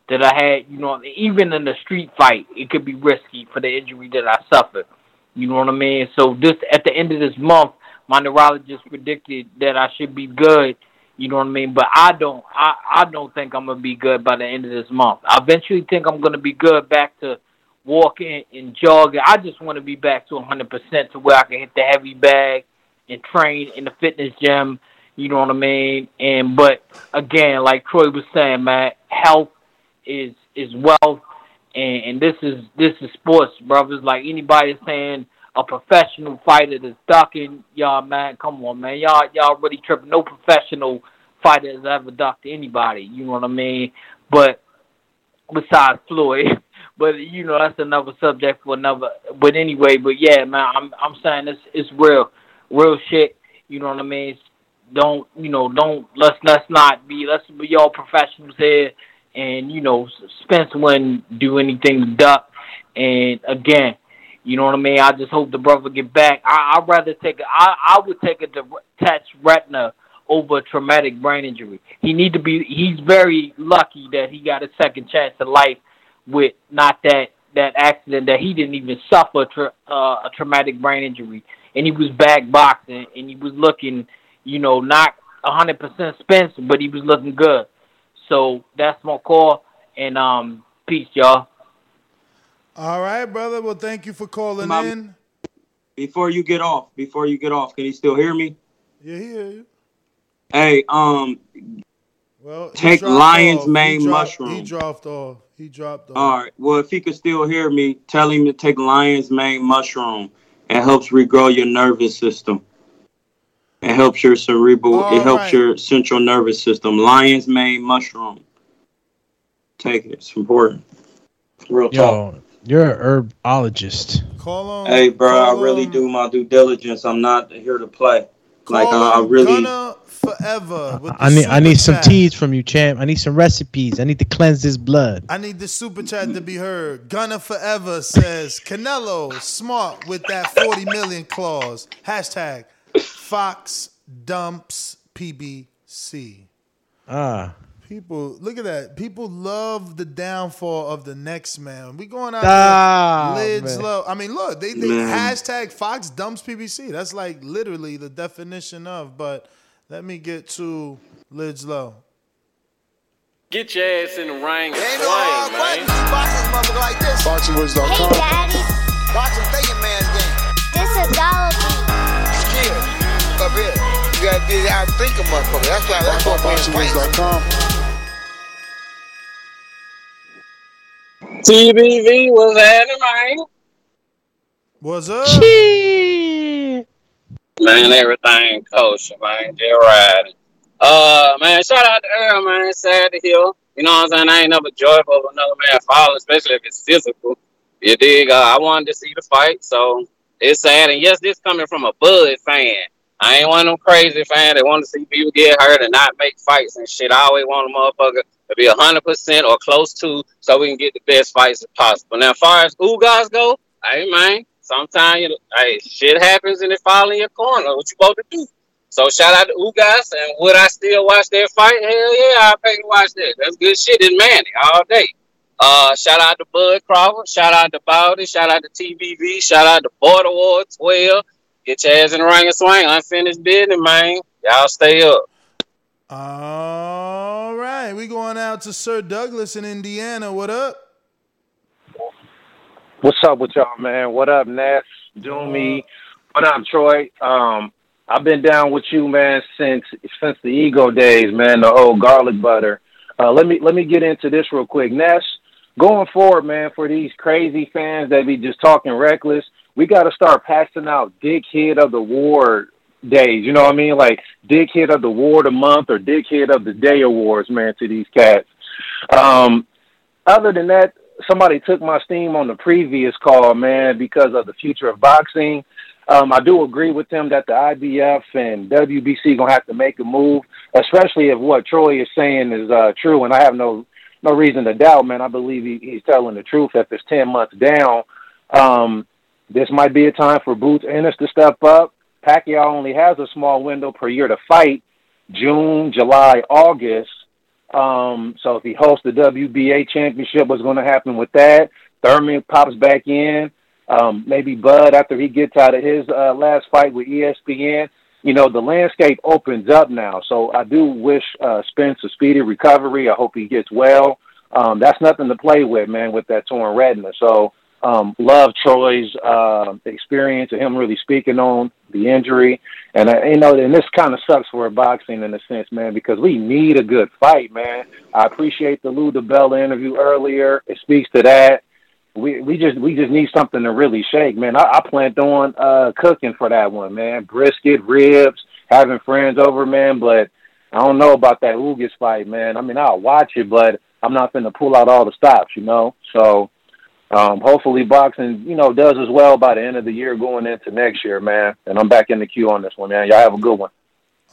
that I had. You know, even in a street fight, it could be risky for the injury that I suffered. You know what I mean? So this at the end of this month, my neurologist predicted that I should be good. You know what I mean? But I don't. I I don't think I'm gonna be good by the end of this month. I eventually think I'm gonna be good back to walking and jogging. I just want to be back to 100% to where I can hit the heavy bag and train in the fitness gym. You know what I mean? And but again, like Troy was saying, man, health is is wealth, and, and this is this is sports, brothers. Like anybody saying a professional fighter that's ducking, y'all, man, come on, man, y'all y'all really tripping. No professional fighter has ever ducked anybody. You know what I mean? But besides Floyd. but you know that's another subject for another. But anyway, but yeah, man, I'm I'm saying it's it's real, real shit. You know what I mean? It's, Don't you know? Don't let's let's not be let's be all professionals here, and you know Spence wouldn't do anything to duck. And again, you know what I mean? I just hope the brother get back. I, I'd rather take a, I, I would take a detached retina over a traumatic brain injury. He need to be. He's very lucky that he got a second chance at life with not that that accident that he didn't even suffer tra- uh, a traumatic brain injury, and he was back boxing, and he was looking, you know, not a hundred percent Spence, but he was looking good. So that's my call, and um, peace, y'all. All right, brother. Well, thank you for calling My- in. Before you get off, before you get off, can you still hear me? Yeah, he hear you. Hey, um, Well, take lion's off. mane he dropped, mushroom. He dropped off. He dropped off. All right. Well, if he could still hear me, tell him to take lion's mane mushroom. It helps regrow your nervous system. It helps your cerebral. All it helps right. your central nervous system. Lion's mane mushroom. Take it. It's important. Real talk. You're an herbologist. Call him. Hey, bro, I really him- do my due diligence. I'm not here to play. Like I, I really. Forever. I need I super need some chat. teas from you, champ. I need some recipes. I need to cleanse this blood. I need the super chat to be heard. Gunna forever says Canelo smart with that 40 million clause. Hashtag Fox dumps PBC. Ah. People, look at that. People love the downfall of the next man. We going out Ah, there, lids man. low. I mean, look, they, they hashtag Fox dumps PBC. That's like literally the definition of. But let me get to lids low. Get your ass in the ring and Ain't no hard swing, man. questions. Boxing mother like this. BoxingWords.com. Hey, Daddy. Boxing thinking man's game. This a dollar Yeah. Up here. You gotta get out and think of motherfucker. That's why that's what BoxingWords.com. TBV was at it, man. What's up? Man, everything kosher, man. Just riding. Uh, man, shout out to Earl, man. Sad to hear. You know what I'm saying? I ain't never joyful of another man falling, especially if it's physical. You dig? Uh, I wanted to see the fight, so it's sad. And yes, this coming from a Bud fan. I ain't one of them crazy fans that want to see people get hurt and not make fights and shit. I always want a motherfucker to be 100% or close to so we can get the best fights as possible. Now, as far as Ugas go, hey, man, sometimes, you hey, shit happens and it fall in your corner. What you supposed to do? So shout out to Ugas, and would I still watch their fight? Hell yeah, I pay to watch that. That's good shit in Manny all day. Uh, shout out to Bud Crawford, shout out to Bowdy, shout out to TBV, shout out to Border War 12. Get your ass in the ring and swing. Unfinished business, man. Y'all stay up. All right, we going out to Sir Douglas in Indiana. What up? What's up with y'all, man? What up, Ness? Doomy? What up, Troy? Um, I've been down with you, man, since since the ego days, man. The old garlic butter Uh, let me let me get into this real quick. Ness, going forward, man, for these crazy fans that be just talking reckless, we got to start passing out dickhead of the war days. You know what I mean? Like dickhead of the war the month or dickhead of the day awards, man, to these cats. Um, other than that, somebody took my steam on the previous call, man, because of the future of boxing. Um, I do agree with them that the IBF and WBC gonna have to make a move, especially if what Troy is saying is uh, true. And I have no no reason to doubt, man. I believe he, he's telling the truth. If it's ten months down, um, this might be a time for Boots Ennis to step up. Pacquiao only has a small window per year to fight, June, July, August. Um, so if he hosts the WBA championship, what's going to happen with that? Thurman pops back in. Um, maybe Bud after he gets out of his uh, last fight with ESPN. You know, the landscape opens up now. So I do wish uh, Spence a speedy recovery. I hope he gets well. Um, that's nothing to play with, man, with that torn retina. So um, love Troy's uh, experience and him really speaking on the injury. And, uh, you know, and this kind of sucks for boxing in a sense, man, because we need a good fight, man. I appreciate the Lou DiBella interview earlier. It speaks to that. We we just we just need something to really shake, man. I, I planned on uh, cooking for that one, man. Brisket, ribs, having friends over, man. But I don't know about that Ugas fight, man. I mean, I'll watch it, but I'm not going to pull out all the stops, you know. So um, hopefully boxing, you know, does as well by the end of the year going into next year, man. And I'm back in the queue on this one, man. Y'all have a good one.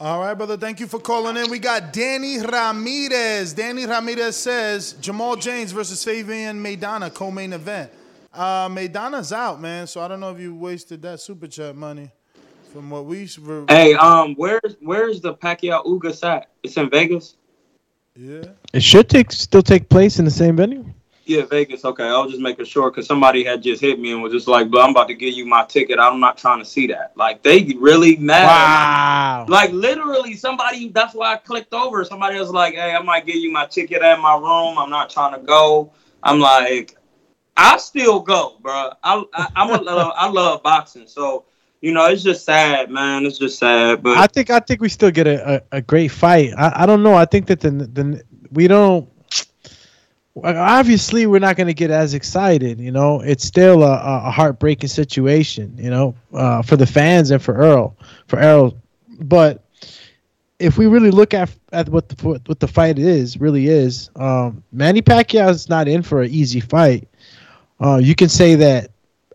All right, brother. Thank you for calling in. We got Danny Ramirez. Danny Ramirez says Jamal James versus Fabian Maidana co-main event. Uh, Maidana's out, man. So I don't know if you wasted that super chat money from what we. Were, Hey, um, where's where's the Pacquiao Ugas at? It's in Vegas. Yeah. It should take still take place in the same venue. Yeah, Vegas. Okay, I was just making sure because somebody had just hit me and was just like, "But I'm about to give you my ticket. I'm not trying to see that." Like they really mad. Wow. Like literally, somebody. That's why I clicked over. Somebody was like, "Hey, I might give you my ticket at my room. I'm not trying to go." I'm like, I still go, bro. I I, I'm a, love, love boxing, so you know it's just sad, man. It's just sad, but I think I think we still get a, a, a great fight. I, I don't know. I think that the the we don't. Obviously, we're not going to get as excited. You know, it's still a, a heartbreaking situation. You know, uh, for the fans and for Earl, for Earl. But if we really look at at what the what the fight is, really is, um, Manny Pacquiao is not in for an easy fight. Uh, you can say that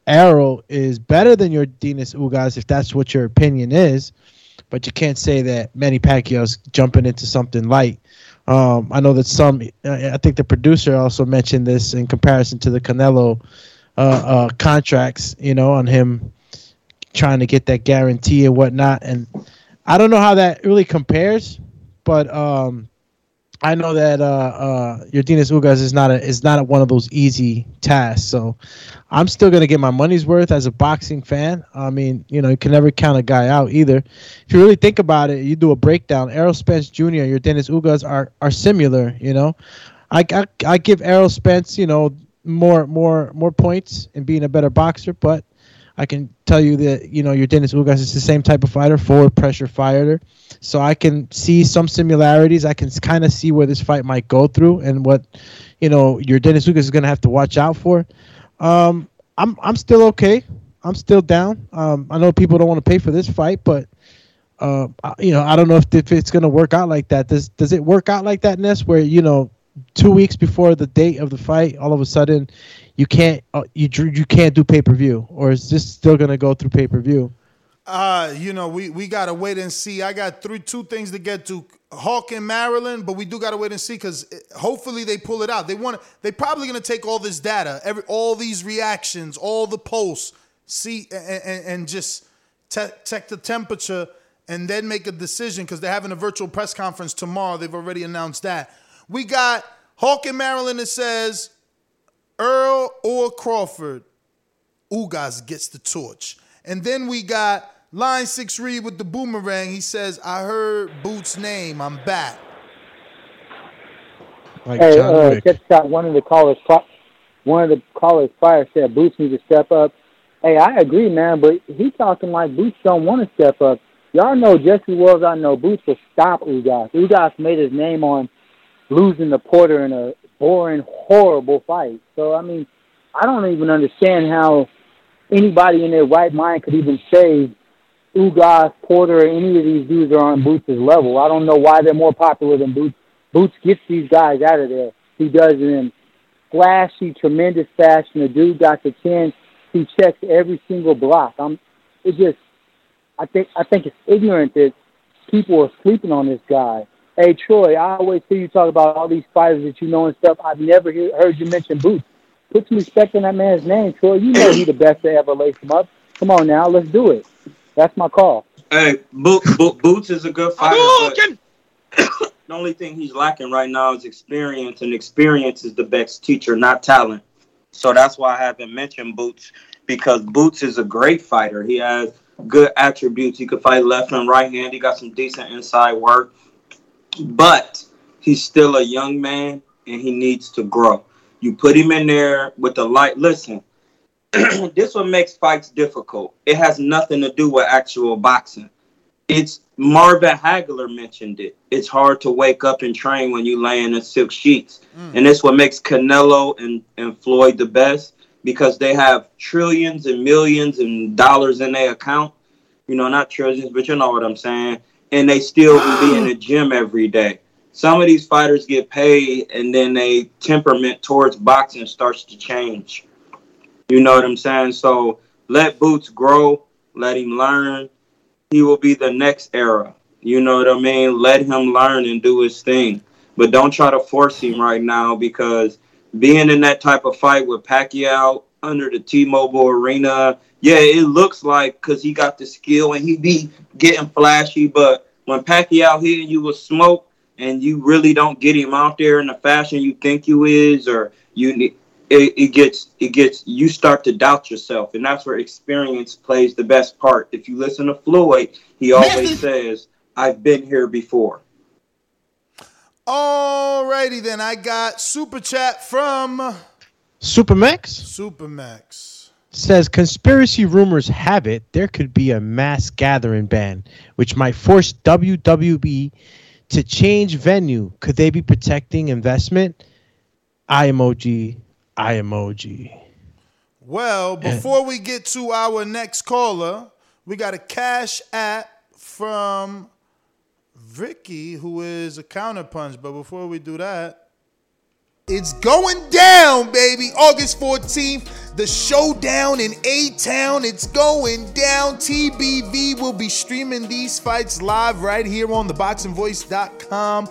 Errol is better than Yordenis Ugas if that's what your opinion is, but you can't say that Manny Pacquiao's jumping into something light. Um, I know that some, I think the producer also mentioned this in comparison to the Canelo uh, uh, contracts, you know, on him trying to get that guarantee and whatnot. And I don't know how that really compares, but um, I know that uh, uh, Yordenis Ugas is not a is not a, one of those easy tasks. So I'm still gonna get my money's worth as a boxing fan. I mean, you know, you can never count a guy out either. If you really think about it, you do a breakdown. Errol Spence Jr. and Yordenis Ugas are are similar. You know, I, I I give Errol Spence you know more more more points in being a better boxer, but I can tell you that you know Yordenis Ugas is the same type of fighter, forward pressure fighter. So I can see some similarities. I can kind of see where this fight might go through and what you know Yordenis Ugas is going to have to watch out for. Um, I'm I'm still okay. I'm still down. Um, I know people don't want to pay for this fight, but uh, you know I don't know if, if it's going to work out like that. Does does it work out like that, Ness? Where you know two weeks before the date of the fight, all of a sudden you can't uh, you you can't do pay per view, or is this still to go through pay per view? Uh, you know, we, we gotta wait and see. I got three two things to get to. Hawk and Maryland, but we do gotta wait and see because hopefully they pull it out. They want they probably gonna take all this data, every all these reactions, all the posts, see and, and, and just te- check the temperature and then make a decision because they're having a virtual press conference tomorrow. They've already announced that. We got Hawk and Maryland. It says Earl or Crawford. Ugas gets the torch. And then we got line six Reed with the boomerang. He says, I heard Boots' name. I'm back. Like hey, John uh, Wick. check this. One of the callers, one of the callers prior said Boots needs to step up. Hey, I agree, man, but he talking like Boots don't want to step up. Y'all know Jesse Wells. I know Boots will stop Ugas. Ugas made his name on losing the Porter in a boring, horrible fight. So I mean, I don't even understand how anybody in their right mind could even say Ugas, Porter, or any of these dudes are on Boots' level. I don't know why they're more popular than Boots. Boots gets these guys out of there. He does it in flashy, tremendous fashion. The dude got the chin. He checks every single block. I'm. It just. I think. I think it's ignorant that people are sleeping on this guy. Hey Troy, I always hear you talk about all these fighters that you know and stuff. I've never hear, heard you mention Boots. Put some respect on that man's name, Troy. You know he's the best to ever lace him up. Come on now, let's do it. That's my call. Hey, Bo- Bo- Boots is a good fighter. but the only thing he's lacking right now is experience, and experience is the best teacher, not talent. So that's why I haven't mentioned Boots because Boots is a great fighter. He has good attributes. He could fight left and right hand. He got some decent inside work, but he's still a young man and he needs to grow. You put him in there with the light. Listen, this what makes fights difficult. It has nothing to do with actual boxing. It's Marvin Hagler mentioned it. It's hard to wake up and train when you lay in the silk sheets. Mm. And that's what makes Canelo and, and Floyd the best because they have trillions and millions and dollars in their account. You know, not trillions, but you know what I'm saying. And they still be in the gym every day. Some of these fighters get paid and then they temperament towards boxing starts to change. You know what I'm saying? So let Boots grow, let him learn. He will be the next era. You know what I mean? Let him learn and do his thing. But don't try to force him right now because being in that type of fight with Pacquiao under the T-Mobile Arena, yeah, it looks like because he got the skill and he be getting flashy. But when Pacquiao hitting you with smoke and you really don't get him out there in the fashion you think you is, or you need it, it gets it gets you start to doubt yourself and that's where experience plays the best part if you listen to floyd he always says i've been here before Alrighty then, I got super chat from Supermax Supermax. Says conspiracy rumors have it there could be a mass gathering ban, which might force WWE to change venue. Could they be protecting investment? I emoji, I emoji. Well, before we get to our next caller, we got a cash app from Vicky, who is a counterpunch. But before we do that, it's going down, baby. August 14th, the showdown in A Town. It's going down. TBV will be streaming these fights live right here on theboxingvoice.com.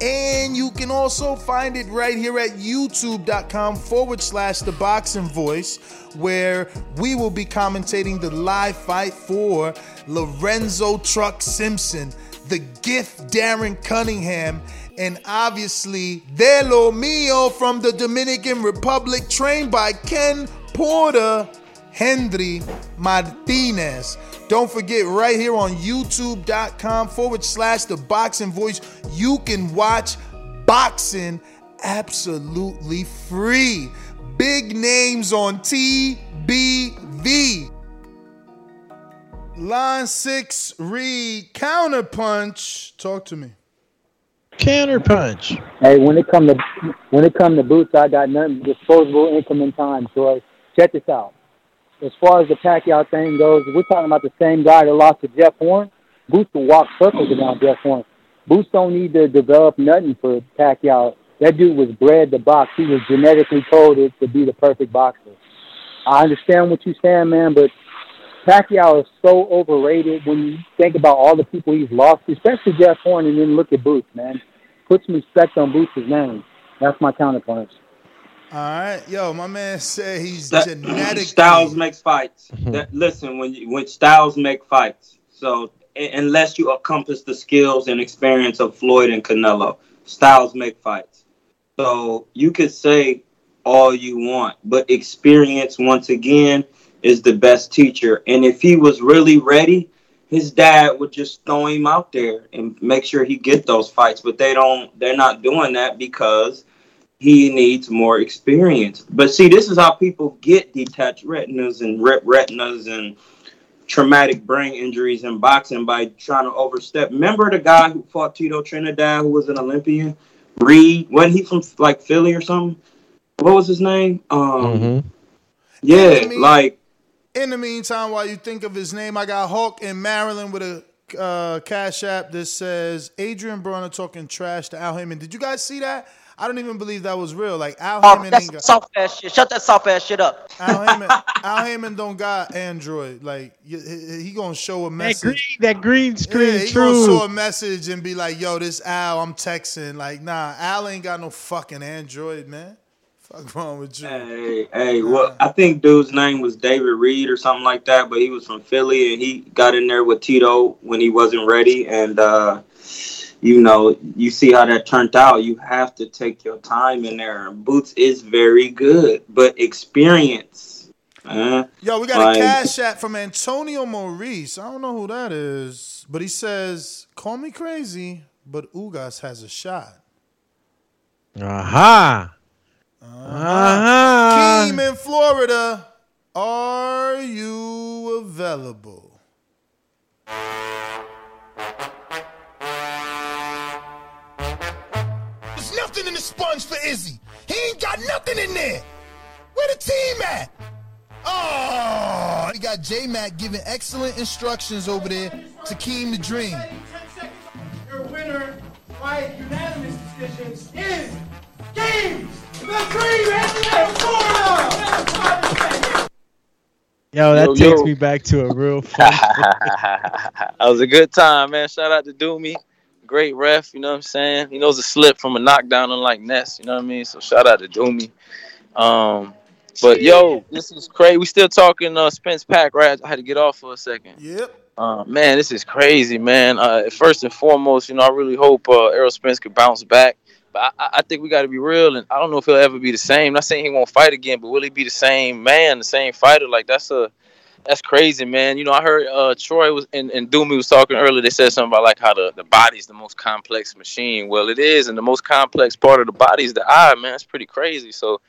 And you can also find it right here at youtube.com forward slash the boxing voice, where we will be commentating the live fight for Lorenzo Truck Simpson, the gift Darren Cunningham, and obviously De Lo Mio from the Dominican Republic, trained by Ken Porter Henry Martinez. Don't forget, right here on youtube.com forward slash the boxing voice, you can watch boxing absolutely free. Big names on TBV. Line six, read counterpunch. Talk to me. Counterpunch. Hey, when it come to when it come to boots, I got nothing disposable income time, Troy. Check this out. As far as the Pacquiao thing goes, we're talking about the same guy that lost to Jeff Horn. Boots will walk circles around Jeff Horn. Boots don't need to develop nothing for Pacquiao. That dude was bred to box. He was genetically coded to be the perfect boxer. I understand what you're saying, man, but Pacquiao is so overrated when you think about all the people he's lost, especially Jeff Horn, and then look at Boots, man. Put some respect on Boots' name. That's my counterpunch. All right, yo, my man said he's That- genetic. Styles makes fights. Mm-hmm. That, listen, when you, when Styles make fights, so u- unless you encompass the skills and experience of Floyd and Canelo, Styles make fights. So you could say all you want, but experience once again is the best teacher. And if he was really ready, his dad would just throw him out there and make sure he get those fights. But they don't. They're not doing that because he needs more experience. But see, this is how people get detached retinas and ret- retinas and traumatic brain injuries in boxing by trying to overstep. Remember the guy who fought Tito Trinidad, who was an Olympian? Reed. Wasn't he from like Philly or something? What was his name? Um, Mm-hmm. yeah, like In the meantime, while you think of his name, I got Hawk in Maryland with a uh, cash app that says Adrian Broner talking trash to Al Haymon. Did you guys see that? I don't even believe that was real. Like Al Oh, Haymon that's ain't got soft ass shit. Shut that soft ass shit up. Al Haymon. Al Haymon don't got Android. Like he, he gonna show a That message. green, that green screen, Yeah, he gonna show a message and be like, "Yo, this Al, I'm texting." Like, nah, Al ain't got no fucking Android, man. Fuck wrong with you? Hey, hey, well, I think dude's name was David Reid or something like that, but he was from Philly and he got in there with Tito when he wasn't ready. And, uh, you know, you see how that turned out. You have to take your time in there. Boots is very good, but experience. Uh, Yo, we got like- a cash app from Antonio Maurice. I don't know who that is, but he says, "Call me crazy, but Ugas has a shot." Aha. Aha. Keem in Florida, are you available? There's nothing in the sponge for Izzy. He ain't got nothing in there. Where the team at? Oh, We got J Mac giving excellent instructions over there to Keem the Dream. Your winner by unanimous decisions is James the Dream Anthony Florida. Yo, that Yo, takes yo. me back to a real fun. that was a good time, man. Shout out to Doomy. Great ref, you know what I'm saying? He knows a slip from a knockdown unlike Ness, you know what I mean? So shout out to Doomy. Um but yo, this is crazy. We still talking uh Spence Pack, right? I had to get off for a second. Yep. Uh, man, this is crazy, man. Uh, first and foremost, you know, I really hope uh, Errol Spence could bounce back. But I- I, think we got to be real, and I don't know if he'll ever be the same. Not saying he won't fight again, but will he be the same man, the same fighter? Like that's a that's crazy, man. You know, I heard uh, Troy was and, and Doomy was talking earlier. They said something about like how the, the body's the most complex machine. Well, it is, and the most complex part of the body is the eye, man. It's pretty crazy. So,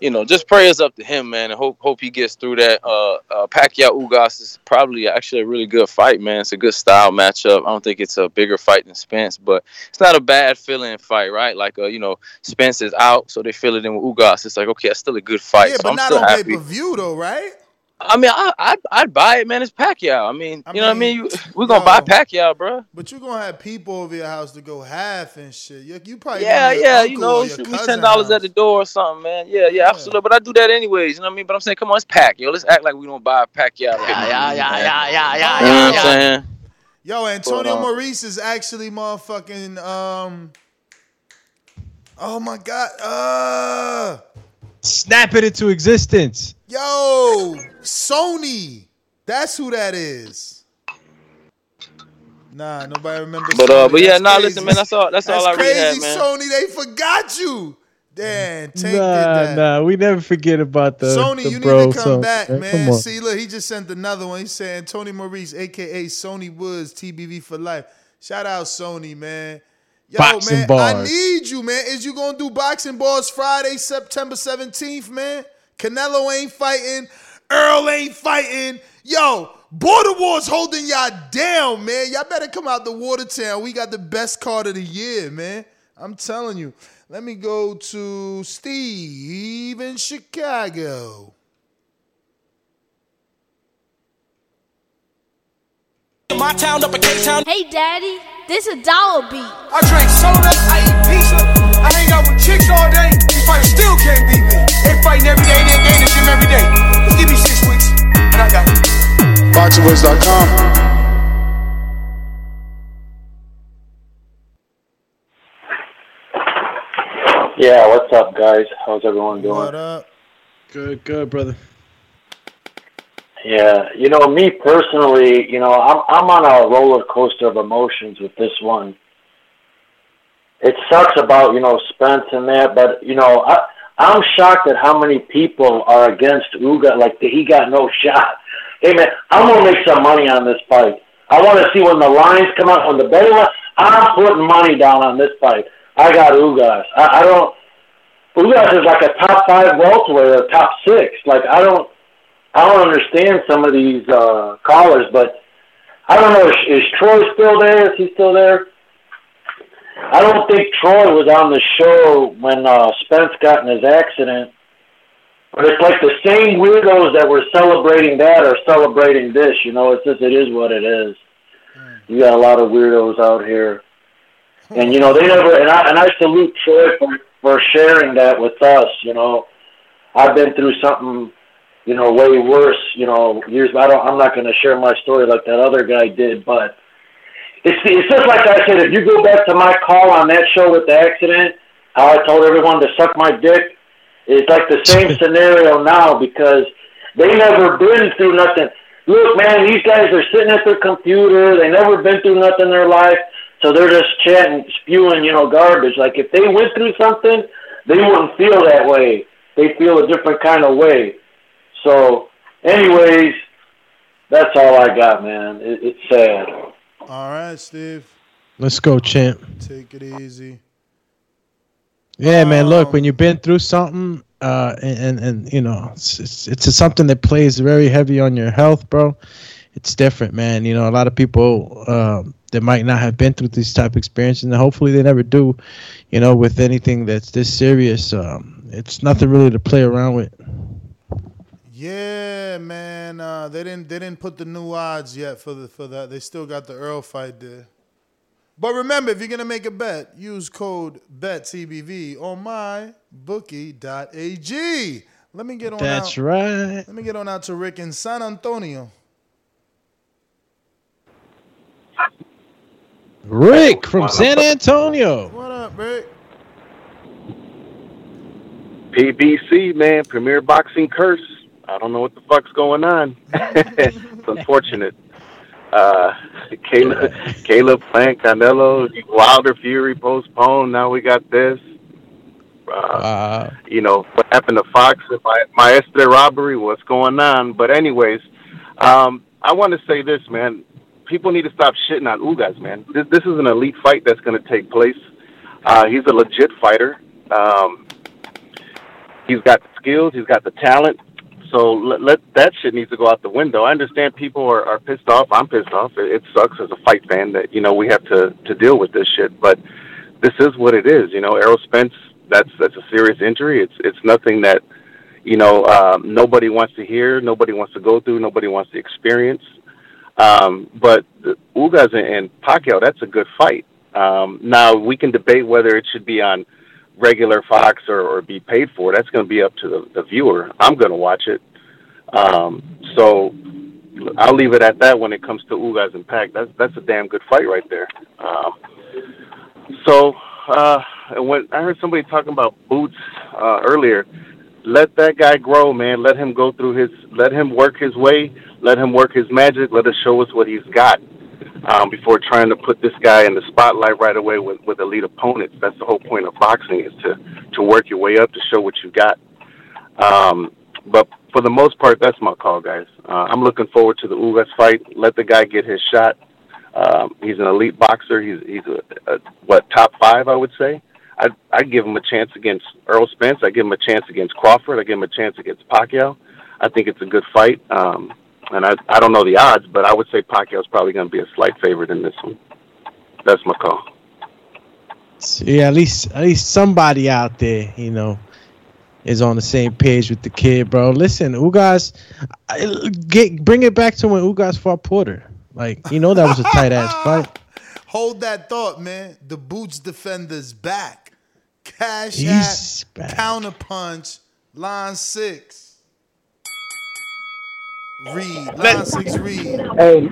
you know, just prayers up to him, man, and hope hope he gets through that. Uh, uh, Pacquiao Ugas is probably actually a really good fight, man. It's a good style matchup. I don't think it's a bigger fight than Spence, but it's not a bad feeling fight, right? Like, uh, you know, Spence is out, so they fill it in with Ugas. It's like, okay, it's still a good fight. Yeah, so but I'm not still on pay per view though, right? I mean, I, I'd, I'd buy it, man. It's Pacquiao. I mean, you know what I mean? We're going to buy Pacquiao, bro. But you're gonna have people over your house to go half and shit. You, you probably Yeah, yeah, you know, or your shoot me ten dollars at the door or something, man. Yeah, yeah, absolutely. But I do that anyways. You know what I mean? But I'm saying, come on, it's Pacquiao. Let's act like we don't buy Pacquiao. Yeah, yeah, yeah, yeah, yeah, yeah, yeah. You know what I'm saying? Yo, Antonio uh, Maurice is actually motherfucking um. Oh my god! Uh, Snap it into existence. yo, Sony. That's who that is. Nah, nobody remembers. But uh, Sony. but yeah, That's nah, crazy. listen, man. That's all. That's, all I really crazy, had, man. Sony. They forgot you. Damn, Tank did Nah, that. nah, we never forget about the Sony, the you bro need to come song, back, man. Come. See, look, he just sent another one. He's saying Tony Maurice, aka Sony Woods, TBV for life. Shout out Sony, man. Yo, Boxing man, I need you, man. Is you gonna do boxing bars Friday, September 17th, man? Canelo ain't fighting, Earl ain't fighting. Yo, Border Wars holding y'all down, man. Y'all better come out the Watertown. We got the best card of the year, man. I'm telling you. Let me go to Steve in Chicago. My town up in Cape Town. Hey, Daddy, this a dollar beat. I drink soda, I eat pizza, I hang out with chicks all day. These fighters still can't beat me. They fighting every day, they in the gym every day. Weeks, and I. BoxingWiz.com. Yeah, what's up, guys? How's everyone doing? What up? Good, good, brother. Yeah, you know, me personally, you know, I'm I'm on a roller coaster of emotions with this one. It sucks about you know Spence and that, but you know, I I'm shocked at how many people are against Uga. Like he got no shot. Hey man, I'm gonna make some money on this fight. I want to see when the lines come out on the betting line. I'm putting money down on this fight. I got Ugas. I, I don't. Ugas is like a top five welterweight or top six. Like I don't. I don't understand some of these uh, callers, but I don't know. Is, is Troy still there? Is he still there? I don't think Troy was on the show when uh, Spence got in his accident. But it's like the same weirdos that were celebrating that are celebrating this. You know, it's just it is what it is. You got a lot of weirdos out here, and you know they never. And I and I salute Troy for for sharing that with us. You know, I've been through something, you know, way worse. You know, years. I don't. I'm not going to share my story like that other guy did, but it's it's just like I said. If you go back to my call on that show with the accident, how I told everyone to suck my dick, it's like the same scenario now because they never been through nothing. Look, man, these guys are sitting at their computer. They never been through nothing in their life, so they're just chatting, spewing, you know, garbage. Like if they went through something, they wouldn't feel that way. They feel a different kind of way. So, anyways, that's all I got, man. It, it's sad. All right, Steve. Let's go, champ. Take it easy. Yeah, man. Look, when you've been through something, uh, and, and and you know, it's, it's it's something that plays very heavy on your health, bro. It's different, man. You know, a lot of people um, that might not have been through these type of experiences, and hopefully they never do. You know, with anything that's this serious, um, it's nothing really to play around with. Yeah, man. Uh, they didn't they didn't put the new odds yet for the for that. They still got the Earl fight there. But remember, if you're gonna make a bet, use code BETTBV on mybookie.ag. Let me get on. That's out. right. Let me get on out to Rick in San Antonio. Rick from San Antonio. What up, Rick? PBC, man, Premier Boxing Curse. I don't know what the fuck's going on. it's unfortunate. Uh, Caleb, Caleb Plant, Canelo, Wilder Fury postponed. Now we got this. Uh, you know what happened to Fox my Maestre robbery? What's going on? But anyways, um, I want to say this, man. People need to stop shitting on Ugas, man. This this is an elite fight that's going to take place. Uh, he's a legit fighter. Um, he's got the skills. He's got the talent. So let, let that shit needs to go out the window. I understand people are, are pissed off. I'm pissed off. It, it sucks as a fight fan that you know we have to to deal with this shit. But this is what it is. You know, Errol Spence. That's that's a serious injury. It's it's nothing that you know um, nobody wants to hear. Nobody wants to go through. Nobody wants to experience. Um, but Ugas and, and Pacquiao, that's a good fight. Um, now we can debate whether it should be on regular Fox or, or be paid for. That's going to be up to the, the viewer. I'm going to watch it. Um, so I'll leave it at that when it comes to Ugas and Pac. That's that's a damn good fight right there. Um, so uh, when I heard somebody talking about Boots uh, earlier, let that guy grow, man. Let him go through his. Let him work his way. Let him work his magic. Let us show us what he's got um, before trying to put this guy in the spotlight right away with, with elite opponents. That's the whole point of boxing is to to work your way up to show what you got. Um, but for the most part, that's my call, guys. Uh, I'm looking forward to the Ugas fight. Let the guy get his shot. Um, he's an elite boxer. He's he's a, a what top five, I would say. I I give him a chance against Earl Spence. I give him a chance against Crawford. I give him a chance against Pacquiao. I think it's a good fight. Um, and I I don't know the odds, but I would say Pacquiao's probably going to be a slight favorite in this one. That's my call. Yeah, at least at least somebody out there, you know, is on the same page with the kid, bro. Listen, Ugas, get bring it back to when Ugas fought Porter. Like, you know, that was a tight ass fight. Hold that thought, man. The boots defender's back. Cash He's at counter punch, line six. Read, line six, read. Hey,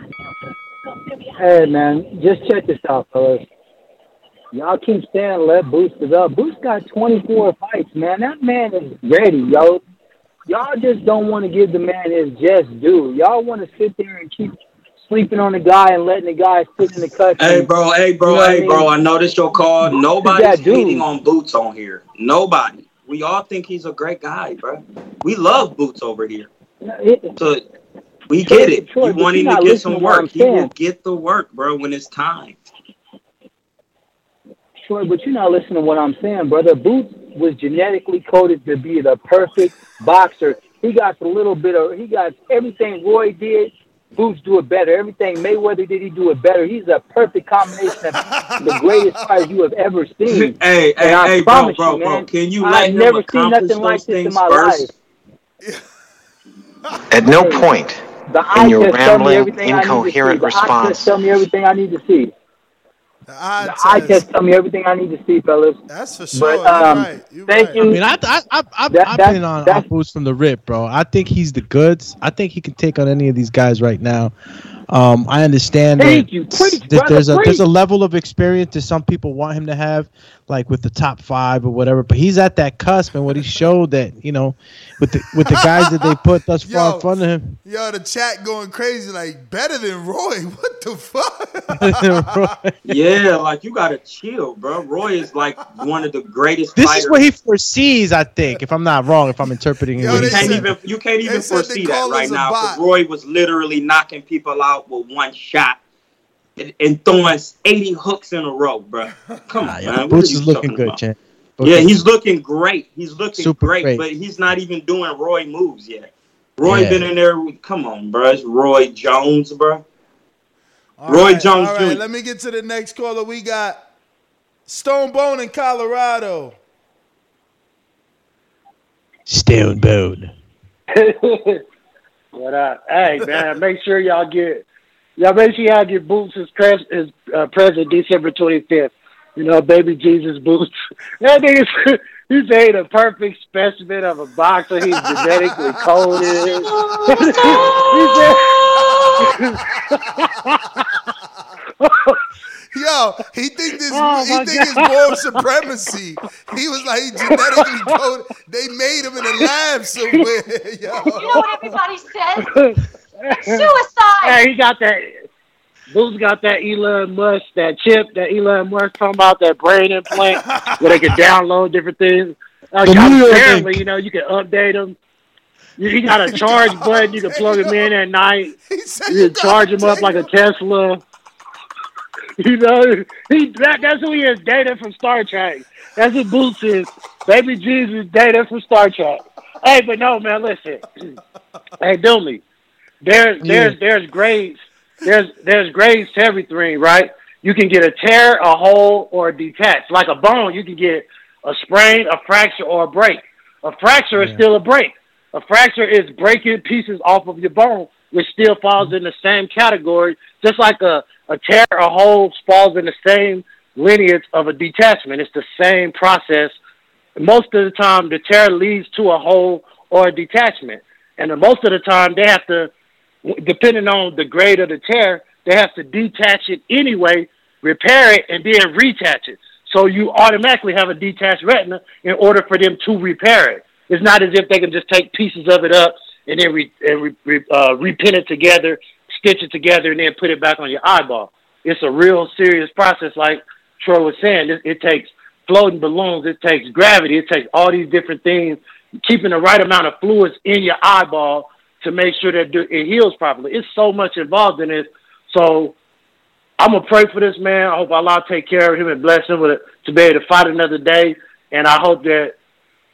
hey, man, just check this out, fellas. Y'all keep saying let Boost it up. Boost got 24 fights, man. That man is ready, yo. Y'all just don't want to give the man his just due. Y'all want to sit there and keep sleeping on the guy and letting the guy sit in the cut. Hey, bro. Hey, bro. You know what I hey, mean? bro. I know this your call. Nobody's that dude. hating on Boots on here. Nobody. We all think he's a great guy, bro. We love Boots over here. So we get it. You want him to get some to what I'm work. He will get the work, bro, when it's time. Troy, but you're not listening to what I'm saying, brother. Boots was genetically coded to be the perfect boxer. He got the little bit of, he got everything Roy did. Boots do it better. Everything Mayweather did, he do it better. He's a perfect combination of the greatest fighter you have ever seen. Hey, And hey, I hey, bro, bro, you, bro. Can you I've him never seen nothing like this in my first? life. At no point The in eye your test tell me rambling, everything I need to see. incoherent The eye test response tell me everything I need to see. The eye The eye test tell me everything I need to see, fellas. That's for But sure. um, You're right. You're thank right. you. I mean, I, I, I, I've, That- I've that- been on, on that's- Boots from the rip, bro. I think he's the goods. I think he can take on any of these guys right now. Um, I understand Thank that, you. Preach, that brother, there's a there's a level of experience that some people want him to have, like with the top five or whatever. But he's at that cusp, and what he showed that you know, with the with the guys that they put thus far Yo. in front of him. Yo, the chat going crazy, like better than Roy. What the fuck? Yeah, like you gotta chill, bro. Roy is like one of the greatest. This fighters. is what he foresees, I think, if I'm not wrong, if I'm interpreting it. you can't said. even you can't even foresee that right now. a now. 'cause bot. Roy was literally knocking people out with one shot and, and throwing eighty hooks in a row, bro. Come on, man. What Boots is looking good, about? champ. Yeah, he's looking great. He's looking Super great, great. but he's not even doing Roy moves yet. Roy Yeah. been in there. With, come on, bro. It's Roy Jones, bro. All Roy right, Jones All right, Jr. let me get to the next caller. We got Stone Bone in Colorado. Stone Bone. what up? Hey man, make sure y'all get y'all make sure y'all get Boots his pres his uh, present December twenty fifth. You know, baby Jesus Boots. That nigga's he's ain't a perfect specimen of a boxer. He's genetically coded. Yo, he think this Oh, he my think it's God. moral supremacy. He was like he genetically coded. They made him in a lab somewhere. Yo. You know what everybody says? Suicide. Hey, he got that. Boots got that Elon Musk, that chip that Elon Musk talking about, that brain implant where they can download different things. The Neuralink. apparently, you know, you can update them. You, you got a charge button. You can plug him in at night. You can charge him up like a Tesla. You know, he that, that's who he is. Data from Star Trek. That's what Boots is. Baby Jesus, data from Star Trek. Hey, but no, man, listen. hey, Dooley, there, there's there's there's grades. There's there's grades to everything, right? You can get a tear, a hole, or a detach. Like a bone, you can get a sprain, a fracture, or a break. A fracture is still a break. A fracture is breaking pieces off of your bone, which still falls in the same category, just like a, a tear, a hole falls in the same lineage of a detachment. It's the same process. Most of the time, the tear leads to a hole or a detachment. And most of the time, they have to, depending on the grade of the tear, they have to detach it anyway, repair it, and then retach it. So you automatically have a detached retina in order for them to repair it. It's not as if they can just take pieces of it up and then re, and re, re, uh, repin it together, stitch it together, and then put it back on your eyeball. It's a real serious process, like Troy was saying. It, it takes floating balloons, it takes gravity, it takes all these different things, keeping the right amount of fluids in your eyeball to make sure that it heals properly. It's so much involved in this. So I'm gonna pray for this man. I hope Allah take care of him and bless him with it, to be able to fight another day. And I hope that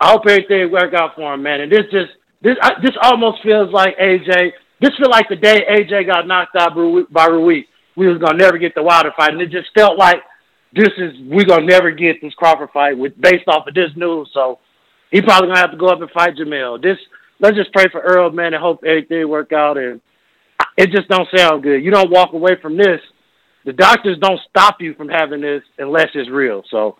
I hope everything work out for him, man. And this just this I, this almost feels like AJ. This feel like the day AJ got knocked out by Ru- by Ruiz. We was gonna never get the Wilder fight, and it just felt like this is we gonna never get this Crawford fight with based off of this news. So he probably gonna have to go up and fight Jamel. This let's just pray for Earl, man, and hope everything work out. And it just don't sound good. You don't walk away from this. The doctors don't stop you from having this unless it's real. So,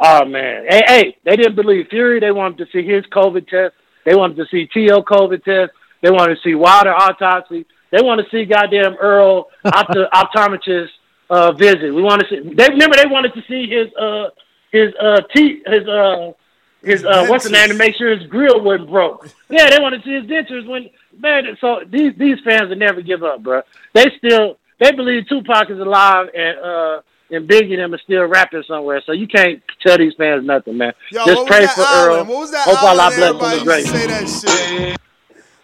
oh man, hey, hey, they didn't believe Fury. They wanted to see his COVID test. They wanted to see T.O. COVID test. They wanted to see Wilder autopsy. They want to see goddamn Earl opto- optometrist uh, visit. We want to see. They remember they wanted to see his uh his uh teeth his uh his uh what's the name to make sure his grill wasn't broke. Yeah, they want to see his dentures when man. So these these fans will never give up, bro. They still they believe Tupac is alive and uh and Biggie and them are still rapping somewhere. So you can't tell these fans nothing, man. Yo, Just pray for island? Earl. What was that Hope island Allah bless him everybody with used to great. say that shit?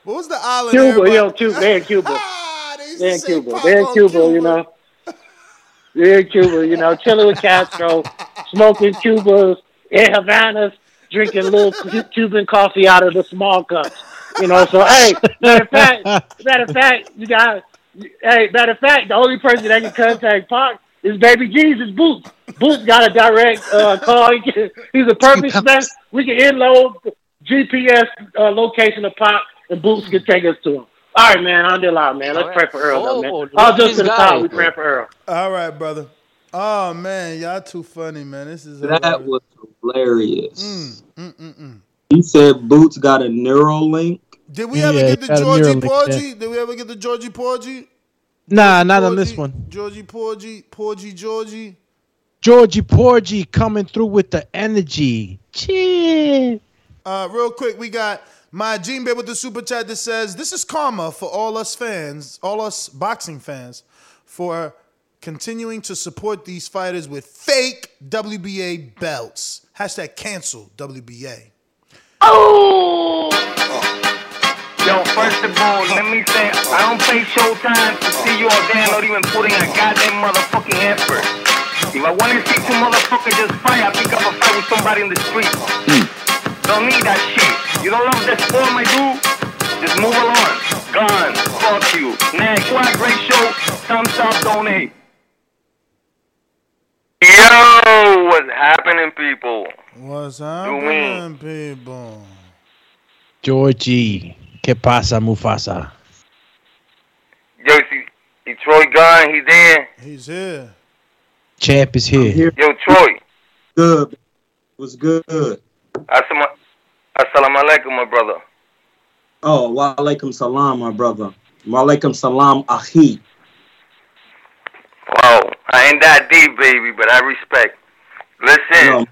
What was the island? Cuba, everybody- yo, Cuba, they in Cuba. Ah, they in Cuba. They in Cuba, you know. They're in Cuba, you know, chilling with Castro, smoking Cubas in Havanas, drinking little Cuban coffee out of the small cups. You know, so hey, matter of fact, matter of fact, you got Hey, matter of fact, the only person that can contact Pac is Baby Jesus Boots. Boots got a direct uh, call. He can, he's a perfect match. We can inload GPS uh, location of Pac, and Boots can take us to him. All right, man. I'll deal out, man. Let's pray for Earl, though, man. I'll just to the top. We pray for Earl. All right, brother. Oh man, y'all too funny, man. This is That hilarious. was hilarious. Mm, mm, mm, mm. He said Boots got a Neuralink. Did we ever get the Georgie Porgy? Did we ever get the Georgie Porgy? Nah, not on this one. Georgie Porgy, Porgy Georgie. Georgie Porgy coming through with the energy. Cheer. Uh, real quick, we got my Gene Bay with the super chat that says, "This is karma for all us fans, all us boxing fans, for continuing to support these fighters with fake WBA belts." Hashtag cancel WBA. Oh! Yo, first of all, let me say, I don't pay showtime to see you all there not even putting a goddamn motherfucking effort. If I want to see two motherfuckers just fight, I pick up a fight with somebody in the street. Don't need that shit. You don't love that sport, my dude? Just move along. Gone. Fuck you. Next, what a great show. Thumbs up, donate. Yo, what's happening, people? What's happening, people? Georgie. ¿Qué pasa, Mufasa? Yo, see, see Troy gone, he there. He's here. Champ is here. Yo, Troy. Good. Was good. Assalamu assalamu alaikum, my brother. Oh, wa alaikum salam, my brother. Wa alaikum salam, ahi. Wow, I ain't that deep, baby, but I respect. Listen,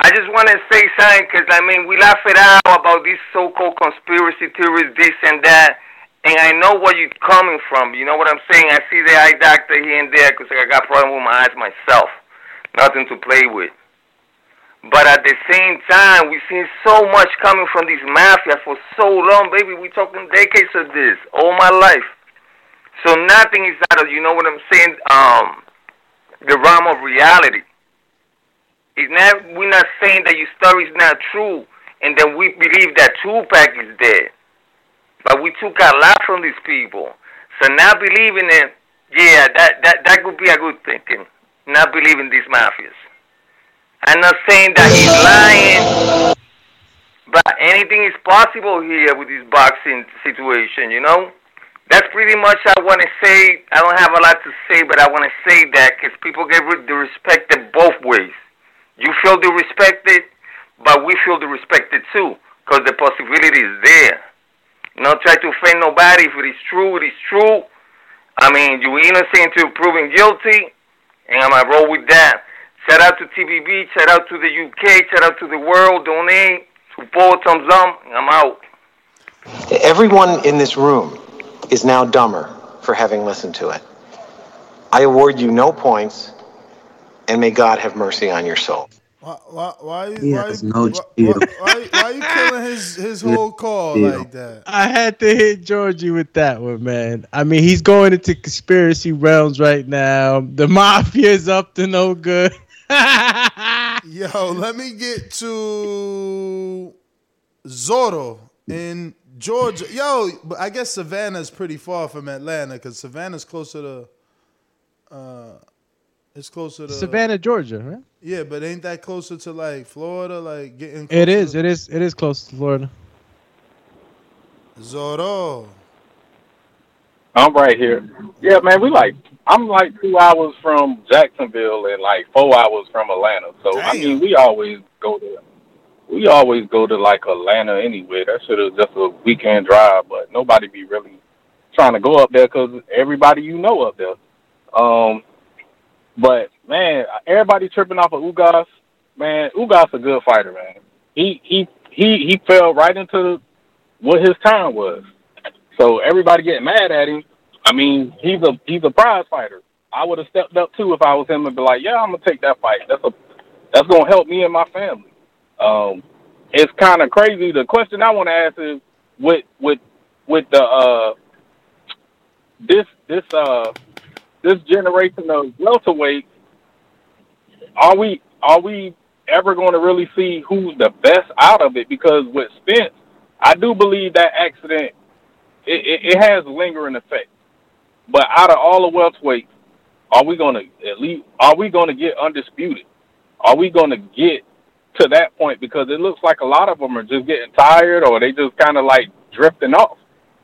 I just want to say something because, I mean, we laugh it out about these so-called conspiracy theories, this and that, and I know where you're coming from. You know what I'm saying? I see the eye doctor here and there because I got problem with my eyes myself. Nothing to play with. But at the same time, we've seen so much coming from these mafia for so long, baby. we talking decades of this, all my life. So nothing is out of, you know what I'm saying, um, the realm of reality. It's not, we're not saying that your story is not true and then we believe that Tupac is dead. But we took a lot from these people. So not believing it, yeah, that, that, that could be a good thinking. Not believing these mafias. I'm not saying that he's lying, but anything is possible here with this boxing situation, you know? That's pretty much I want to say. I don't have a lot to say, but I want to say that because people get the respected both ways. You feel respected, but we feel respected too, because the possibility is there. Not try to offend nobody. If it is true, it is true. I mean, you innocent until proven guilty, and I'm gonna roll with that. Shout out to TBV, shout out to the UK, shout out to the world, donate, support, thumbs up, I'm out. Everyone in this room is now dumber for having listened to it. I award you no points, and may God have mercy on your soul. Why, why, why, you- why, has you- no why, chill. why, why you killing his, his whole call like that? I had to hit Georgie with that one, man. I mean, he's going into conspiracy realms right now. The mafia is up to no good. Yo, let me get to Zorro in Georgia. Yo, but I guess Savannah's pretty far from Atlanta because Savannah's closer to. Uh, it's closer to Savannah, Georgia, right? Yeah, but ain't that closer to like Florida? Like getting It is. It is. It is close to Florida. Zorro. I'm right here. Yeah, man, we like I'm like two hours from Jacksonville and like four hours from Atlanta. So I mean, we always go to we always go to like Atlanta anyway. That should have just a weekend drive, but nobody be really trying to go up there because everybody you know up there. Um, but man, everybody tripping off of Ugas. Man, Ugas a good fighter, man. He he he he fell right into what his time was. So everybody getting mad at him. I mean, he's a he's a prize fighter. I would have stepped up too if I was him and be like, yeah, I'm gonna take that fight. That's a that's gonna help me and my family. Um, it's kind of crazy. The question I want to ask is with with with the uh this this uh this generation of welterweights, are we are we ever going to really see who's the best out of it? Because with Spence, I do believe that accident it, it, it has lingering effect. But out of all the welterweights, are we gonna at least are we gonna get undisputed? Are we gonna get to that point? Because it looks like a lot of them are just getting tired, or they just kind of like drifting off.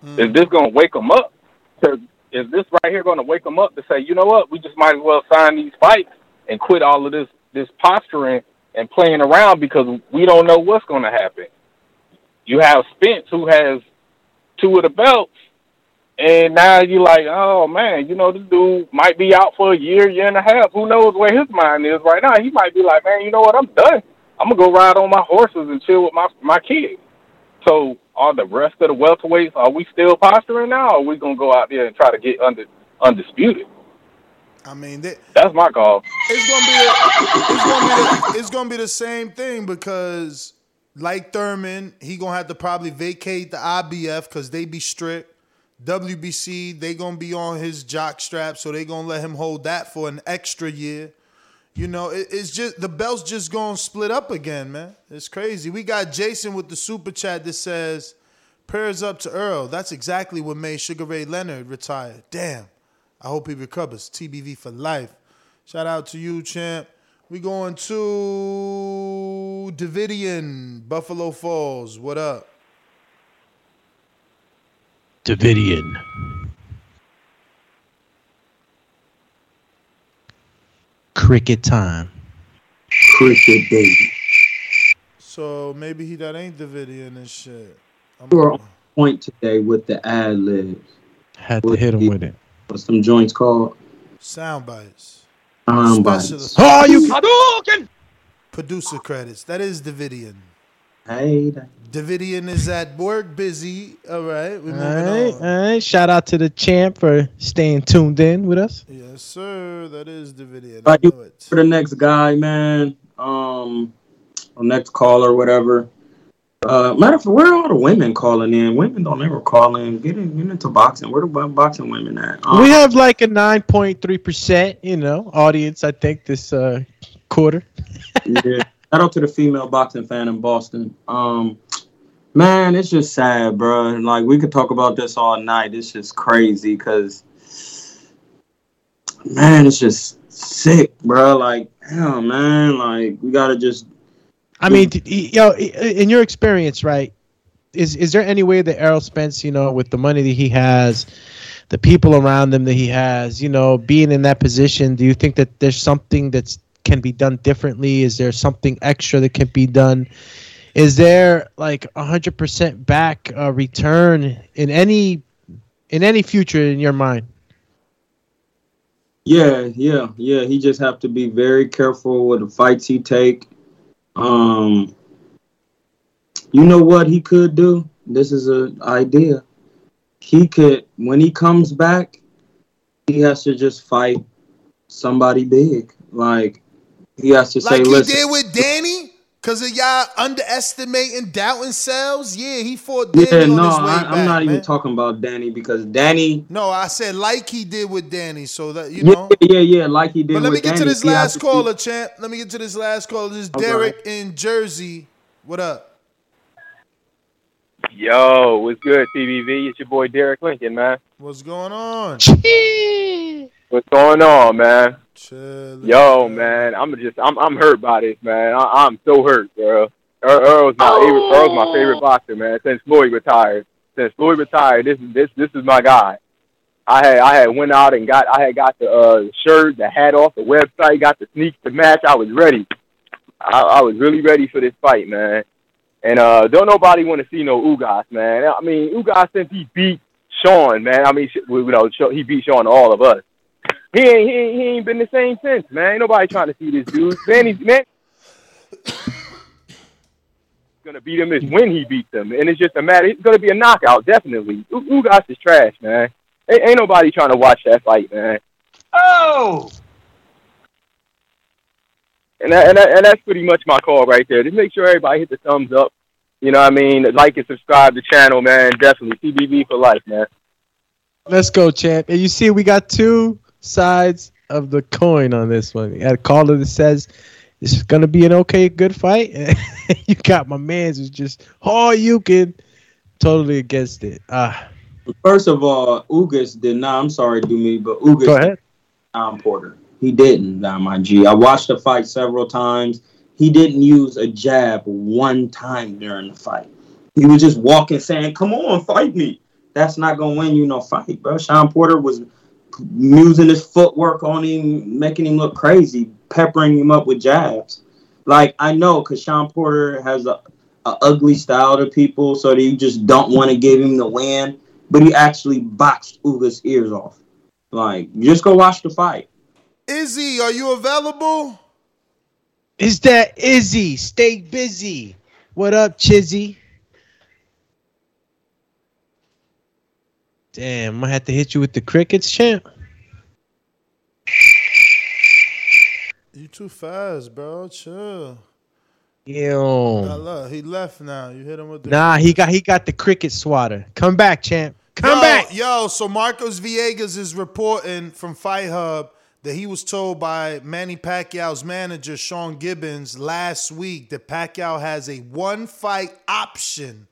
Mm. Is this gonna wake them up? To, is this right here gonna wake them up to say, you know what, we just might as well sign these fights and quit all of this this posturing and playing around because we don't know what's gonna happen. You have Spence who has two of the belts and now you're like, oh man, you know, this dude might be out for a year, year and a half. Who knows where his mind is right now? He might be like, man, you know what? I'm done. I'm gonna go ride on my horses and chill with my my kids. So, are the rest of the welterweights are we still posturing now, or are we gonna go out there and try to get under undisputed? I mean, they, That's my call. it's gonna be the, it's gonna be the, it's gonna be the same thing because like Thurman, he gonna have to probably vacate the IBF because they be strict. WBC, they gonna be on his jock strap, so they gonna let him hold that for an extra year. You know, it, it's just the belts just gonna split up again, man. It's crazy. We got Jason with the super chat that says, "Prayers up to Earl." That's exactly what made Sugar Ray Leonard retire. Damn. I hope he recovers. TBV for life. Shout out to you, champ. We going to Davidian, Buffalo Falls. What up? Davidian. Cricket time. Cricket baby. So maybe he that ain't Davidian and shit. You were on point today with the ad libs. Had to hit him with it. What's some joints called? Sound bites. Sound bites. Specialist. Oh, you Hadouken! Producer credits. That is Davidian. Hey, Davidian is at work busy. All right. We're all right. On. All right. Shout out to the champ for staying tuned in with us. Yes, sir. That is Davidian. All right, you for the next guy, man. Um, or next caller, whatever. Uh, matter of fact, where are all the women calling in? Women don't ever call in. Get, in, get into boxing. Where the boxing women at? Um, we have like a 9.3%, you know, audience, I think, this uh, quarter. yeah. Shout out to the female boxing fan in Boston. Um, man, it's just sad, bro. Like we could talk about this all night. It's just crazy because, man, it's just sick, bro. Like, hell, man, like we gotta just. I mean, yo, i- in your experience, right? Is is there any way that Errol Spence, you know, with the money that he has, the people around him that he has, you know, being in that position, do you think that there's something that's can be done differently? Is there something extra that can be done? Is there like a hundred percent back uh, return in any in any future in your mind? Yeah, yeah, yeah. He just have to be very careful with the fights he take. Um, you know what he could do? This is an idea. He could, when he comes back, he has to just fight somebody big. Like he has to say, Like he did with Danny? Cause of y'all underestimating, doubting selves? Yeah, he fought Danny yeah, on no, his way I, back, I'm not even talking about Danny because Danny, No, I said like he did with Danny, so that you yeah, know. yeah, yeah, like he did But let me get Danny. to this he has last to caller, champ. Let me get to this last caller. This is Okay. Derek in Jersey. What up? Yo, what's good, TBV? It's your boy Derek Lincoln, man. What's going on? What's going on, man? Yo, man, I'm just I'm I'm hurt by this, man. I, I'm so hurt, bro. Earl, Earl's my favorite, Earl's my favorite boxer, man. Since Floyd retired, since Floyd retired, this is this this is my guy. I had I had went out and got I had got the uh, shirt, the hat off the website, got the sneaks, the match. I was ready. I, I was really ready for this fight, man. And uh, don't nobody want to see no Ugas, man. I mean, Ugas since he beat Shawn, man. I mean, you know, he beat Shawn to all of us. He ain't, he ain't he ain't been the same since, man. Ain't nobody trying to see this dude. Man, he's man gonna beat him is when he beats him, and it's just a matter. It's gonna be a knockout, definitely. U- Ugas is trash, man. Ain't, ain't nobody trying to watch that fight, man. Oh. And that, and, that, and that's pretty much my call right there. Just make sure everybody hit the thumbs up. You know what I mean? Like and subscribe to the channel, man. Definitely. TBV for life, man. Let's go, champ. And you see, we got two sides of the coin on this one. You got a caller that says this is gonna be an okay, good fight. you got my man's who's just oh, you can totally against it. Ah, First of all, Ugas did not. I'm sorry, do me, but Ugas. Go ahead. Porter. He didn't. Now, my G. I watched the fight several times. He didn't use a jab one time during the fight. He was just walking, saying, "Come on, fight me." That's not gonna win you no fight, bro. Shawn Porter was using his footwork on him, making him look crazy, peppering him up with jabs. Like I know, cause Shawn Porter has a, a ugly style to people, so that you just don't want to give him the win. But he actually boxed Uga's ears off. Like, just go watch the fight. Izzy, are you available? Is that Izzy? Stay busy. What up, Chizzy? Damn, I had to hit you with the crickets, champ. You too fast, bro. Chill. Yo. He left now. You hit him with the Nah, he got he got the cricket swatter. Come back, champ. Come yo, back. Yo, so Marcos Villegas is reporting from Fight Hub that he was told by Manny Pacquiao's manager, Sean Gibbons, last week that Pacquiao has a one fight option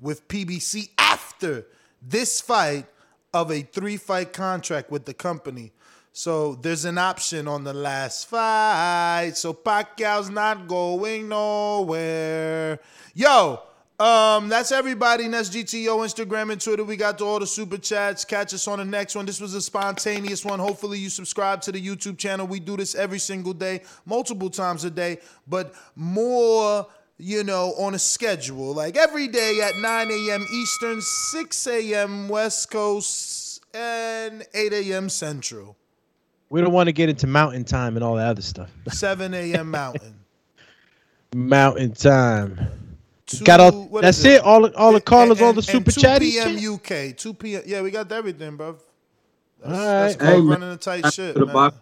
with PBC after this fight of a three fight contract with the company. So there's an option on the last fight. So Pacquiao's not going nowhere. Yo, um, that's everybody. And that's GTO, Instagram, and Twitter. We got to all the super chats. Catch us on the next one. This was a spontaneous one. Hopefully, you subscribe to the YouTube channel. We do this every single day, multiple times a day, but more, you know, on a schedule. Like every day at 9 a.m. Eastern, 6 a.m. West Coast, and 8 a.m. Central. We don't want to get into mountain time and all that other stuff. 7 a.m. Mountain. Mountain time. got all. That's it. it? All the all the callers, all the And super 2 chatties. p.m. UK. 2 p.m. Yeah, we got everything, bro. That's, All that's called Hey, man. running a tight Back shit, to the man. box.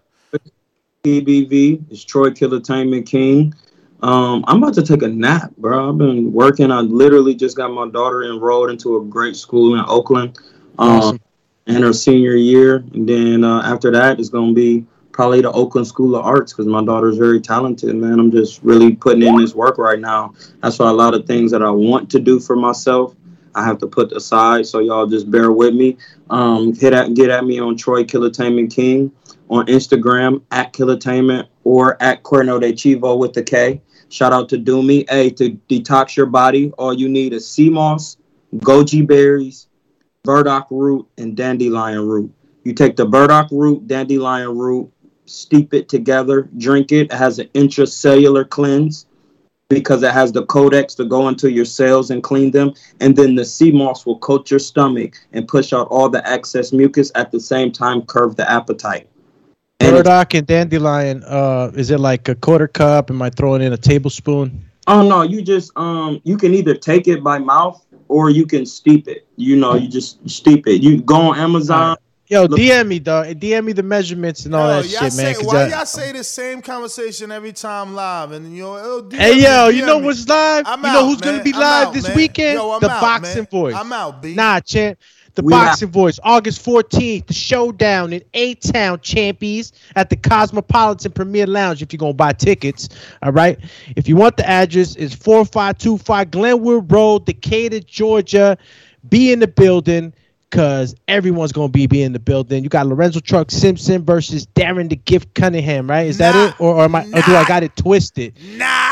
TBV. It's Troy Killertainment King. Um, I'm about to take a nap, bro. I've been working. I literally just got my daughter enrolled into a great school in Oakland, um, Awesome. in her senior year, and then uh, after that, it's gonna be probably the Oakland School of Arts because my daughter's very talented. Man, I'm just really putting in this work right now. That's why a lot of things that I want to do for myself, I have to put aside. So y'all just bear with me. Um, hit at get at me on Troy Killertainment King on Instagram at Killertainment or at Cuerno de Chivo with the K. Shout out to Doomy. Hey, to detox your body, all you need is sea moss, goji berries, burdock root, and dandelion root. You take the burdock root, dandelion root, steep it together, drink it. It has an intracellular cleanse because it has the codex to go into your cells and clean them. And then the sea moss will coat your stomach and push out all the excess mucus at the same time, curve the appetite. Burdock and dandelion. Uh, is it like a quarter cup? Am I throwing in a tablespoon? Oh no, you just um you can either take it by mouth or you can steep it. You know, you just steep it. You go on Amazon. Yo, DM me, dog. DM me the measurements and all Yo, that y'all shit, say, man. 'cause why I- y'all say the same conversation every time live? And yo, oh, DM Hey me, yo, you know me. what's live? I'm you know out, who's gonna man. be I'm live out, this man. weekend? Yo, I'm the out, Boxing man. Voice. I'm out, B. Nah, champ. The We Boxing Voice, August 14th, the showdown in A Town Champions at the Cosmopolitan Premier Lounge if you're gonna buy tickets. All right. If you want the address, it's 4525 Glenwood Road, Decatur, Georgia. Be in the building because everyone's gonna be, be in the building. You got Lorenzo Truck Simpson versus Darren the Gift Cunningham, right? Is that it? Or, or am I or do I got it twisted? Not.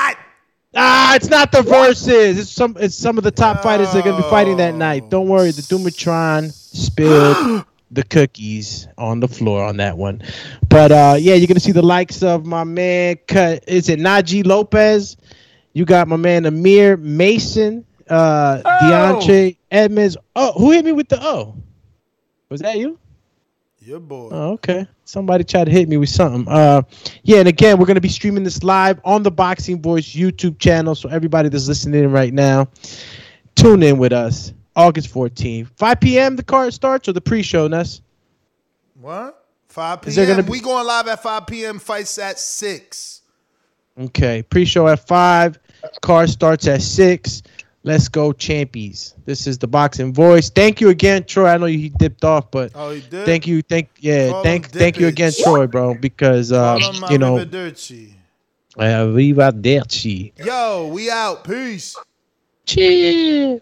Ah, it's not the verses. It's some it's some of the top fighters that are gonna be fighting that night. Don't worry, the Dumatron spilled the cookies on the floor on that one. But uh yeah, you're gonna see the likes of my man cut is it Najee Lopez? You got my man Amir Mason, uh DeAndre Edmonds. Oh, who hit me with the O? Was that you? Your boy. Oh, okay. Somebody tried to hit me with something. Uh, yeah, and again, we're gonna be streaming this live on the Boxing Voice YouTube channel. So everybody that's listening right now, tune in with us. August 14th, 5 p.m. The card starts or the pre-show, Ness. What? 5 p.m. Gonna be- we going live at 5 p.m. Fights at 6. Okay, pre-show at five. Card starts at six. Let's go, champions. This is the Boxing Voice. Thank you again, Troy. I know he dipped off, but Oh, he did? thank you, thank yeah, Call thank thank you again, Troy, bro, because uh, Call him you know, Arrivederci. arrivederci. Yo, we out. Peace. Cheers.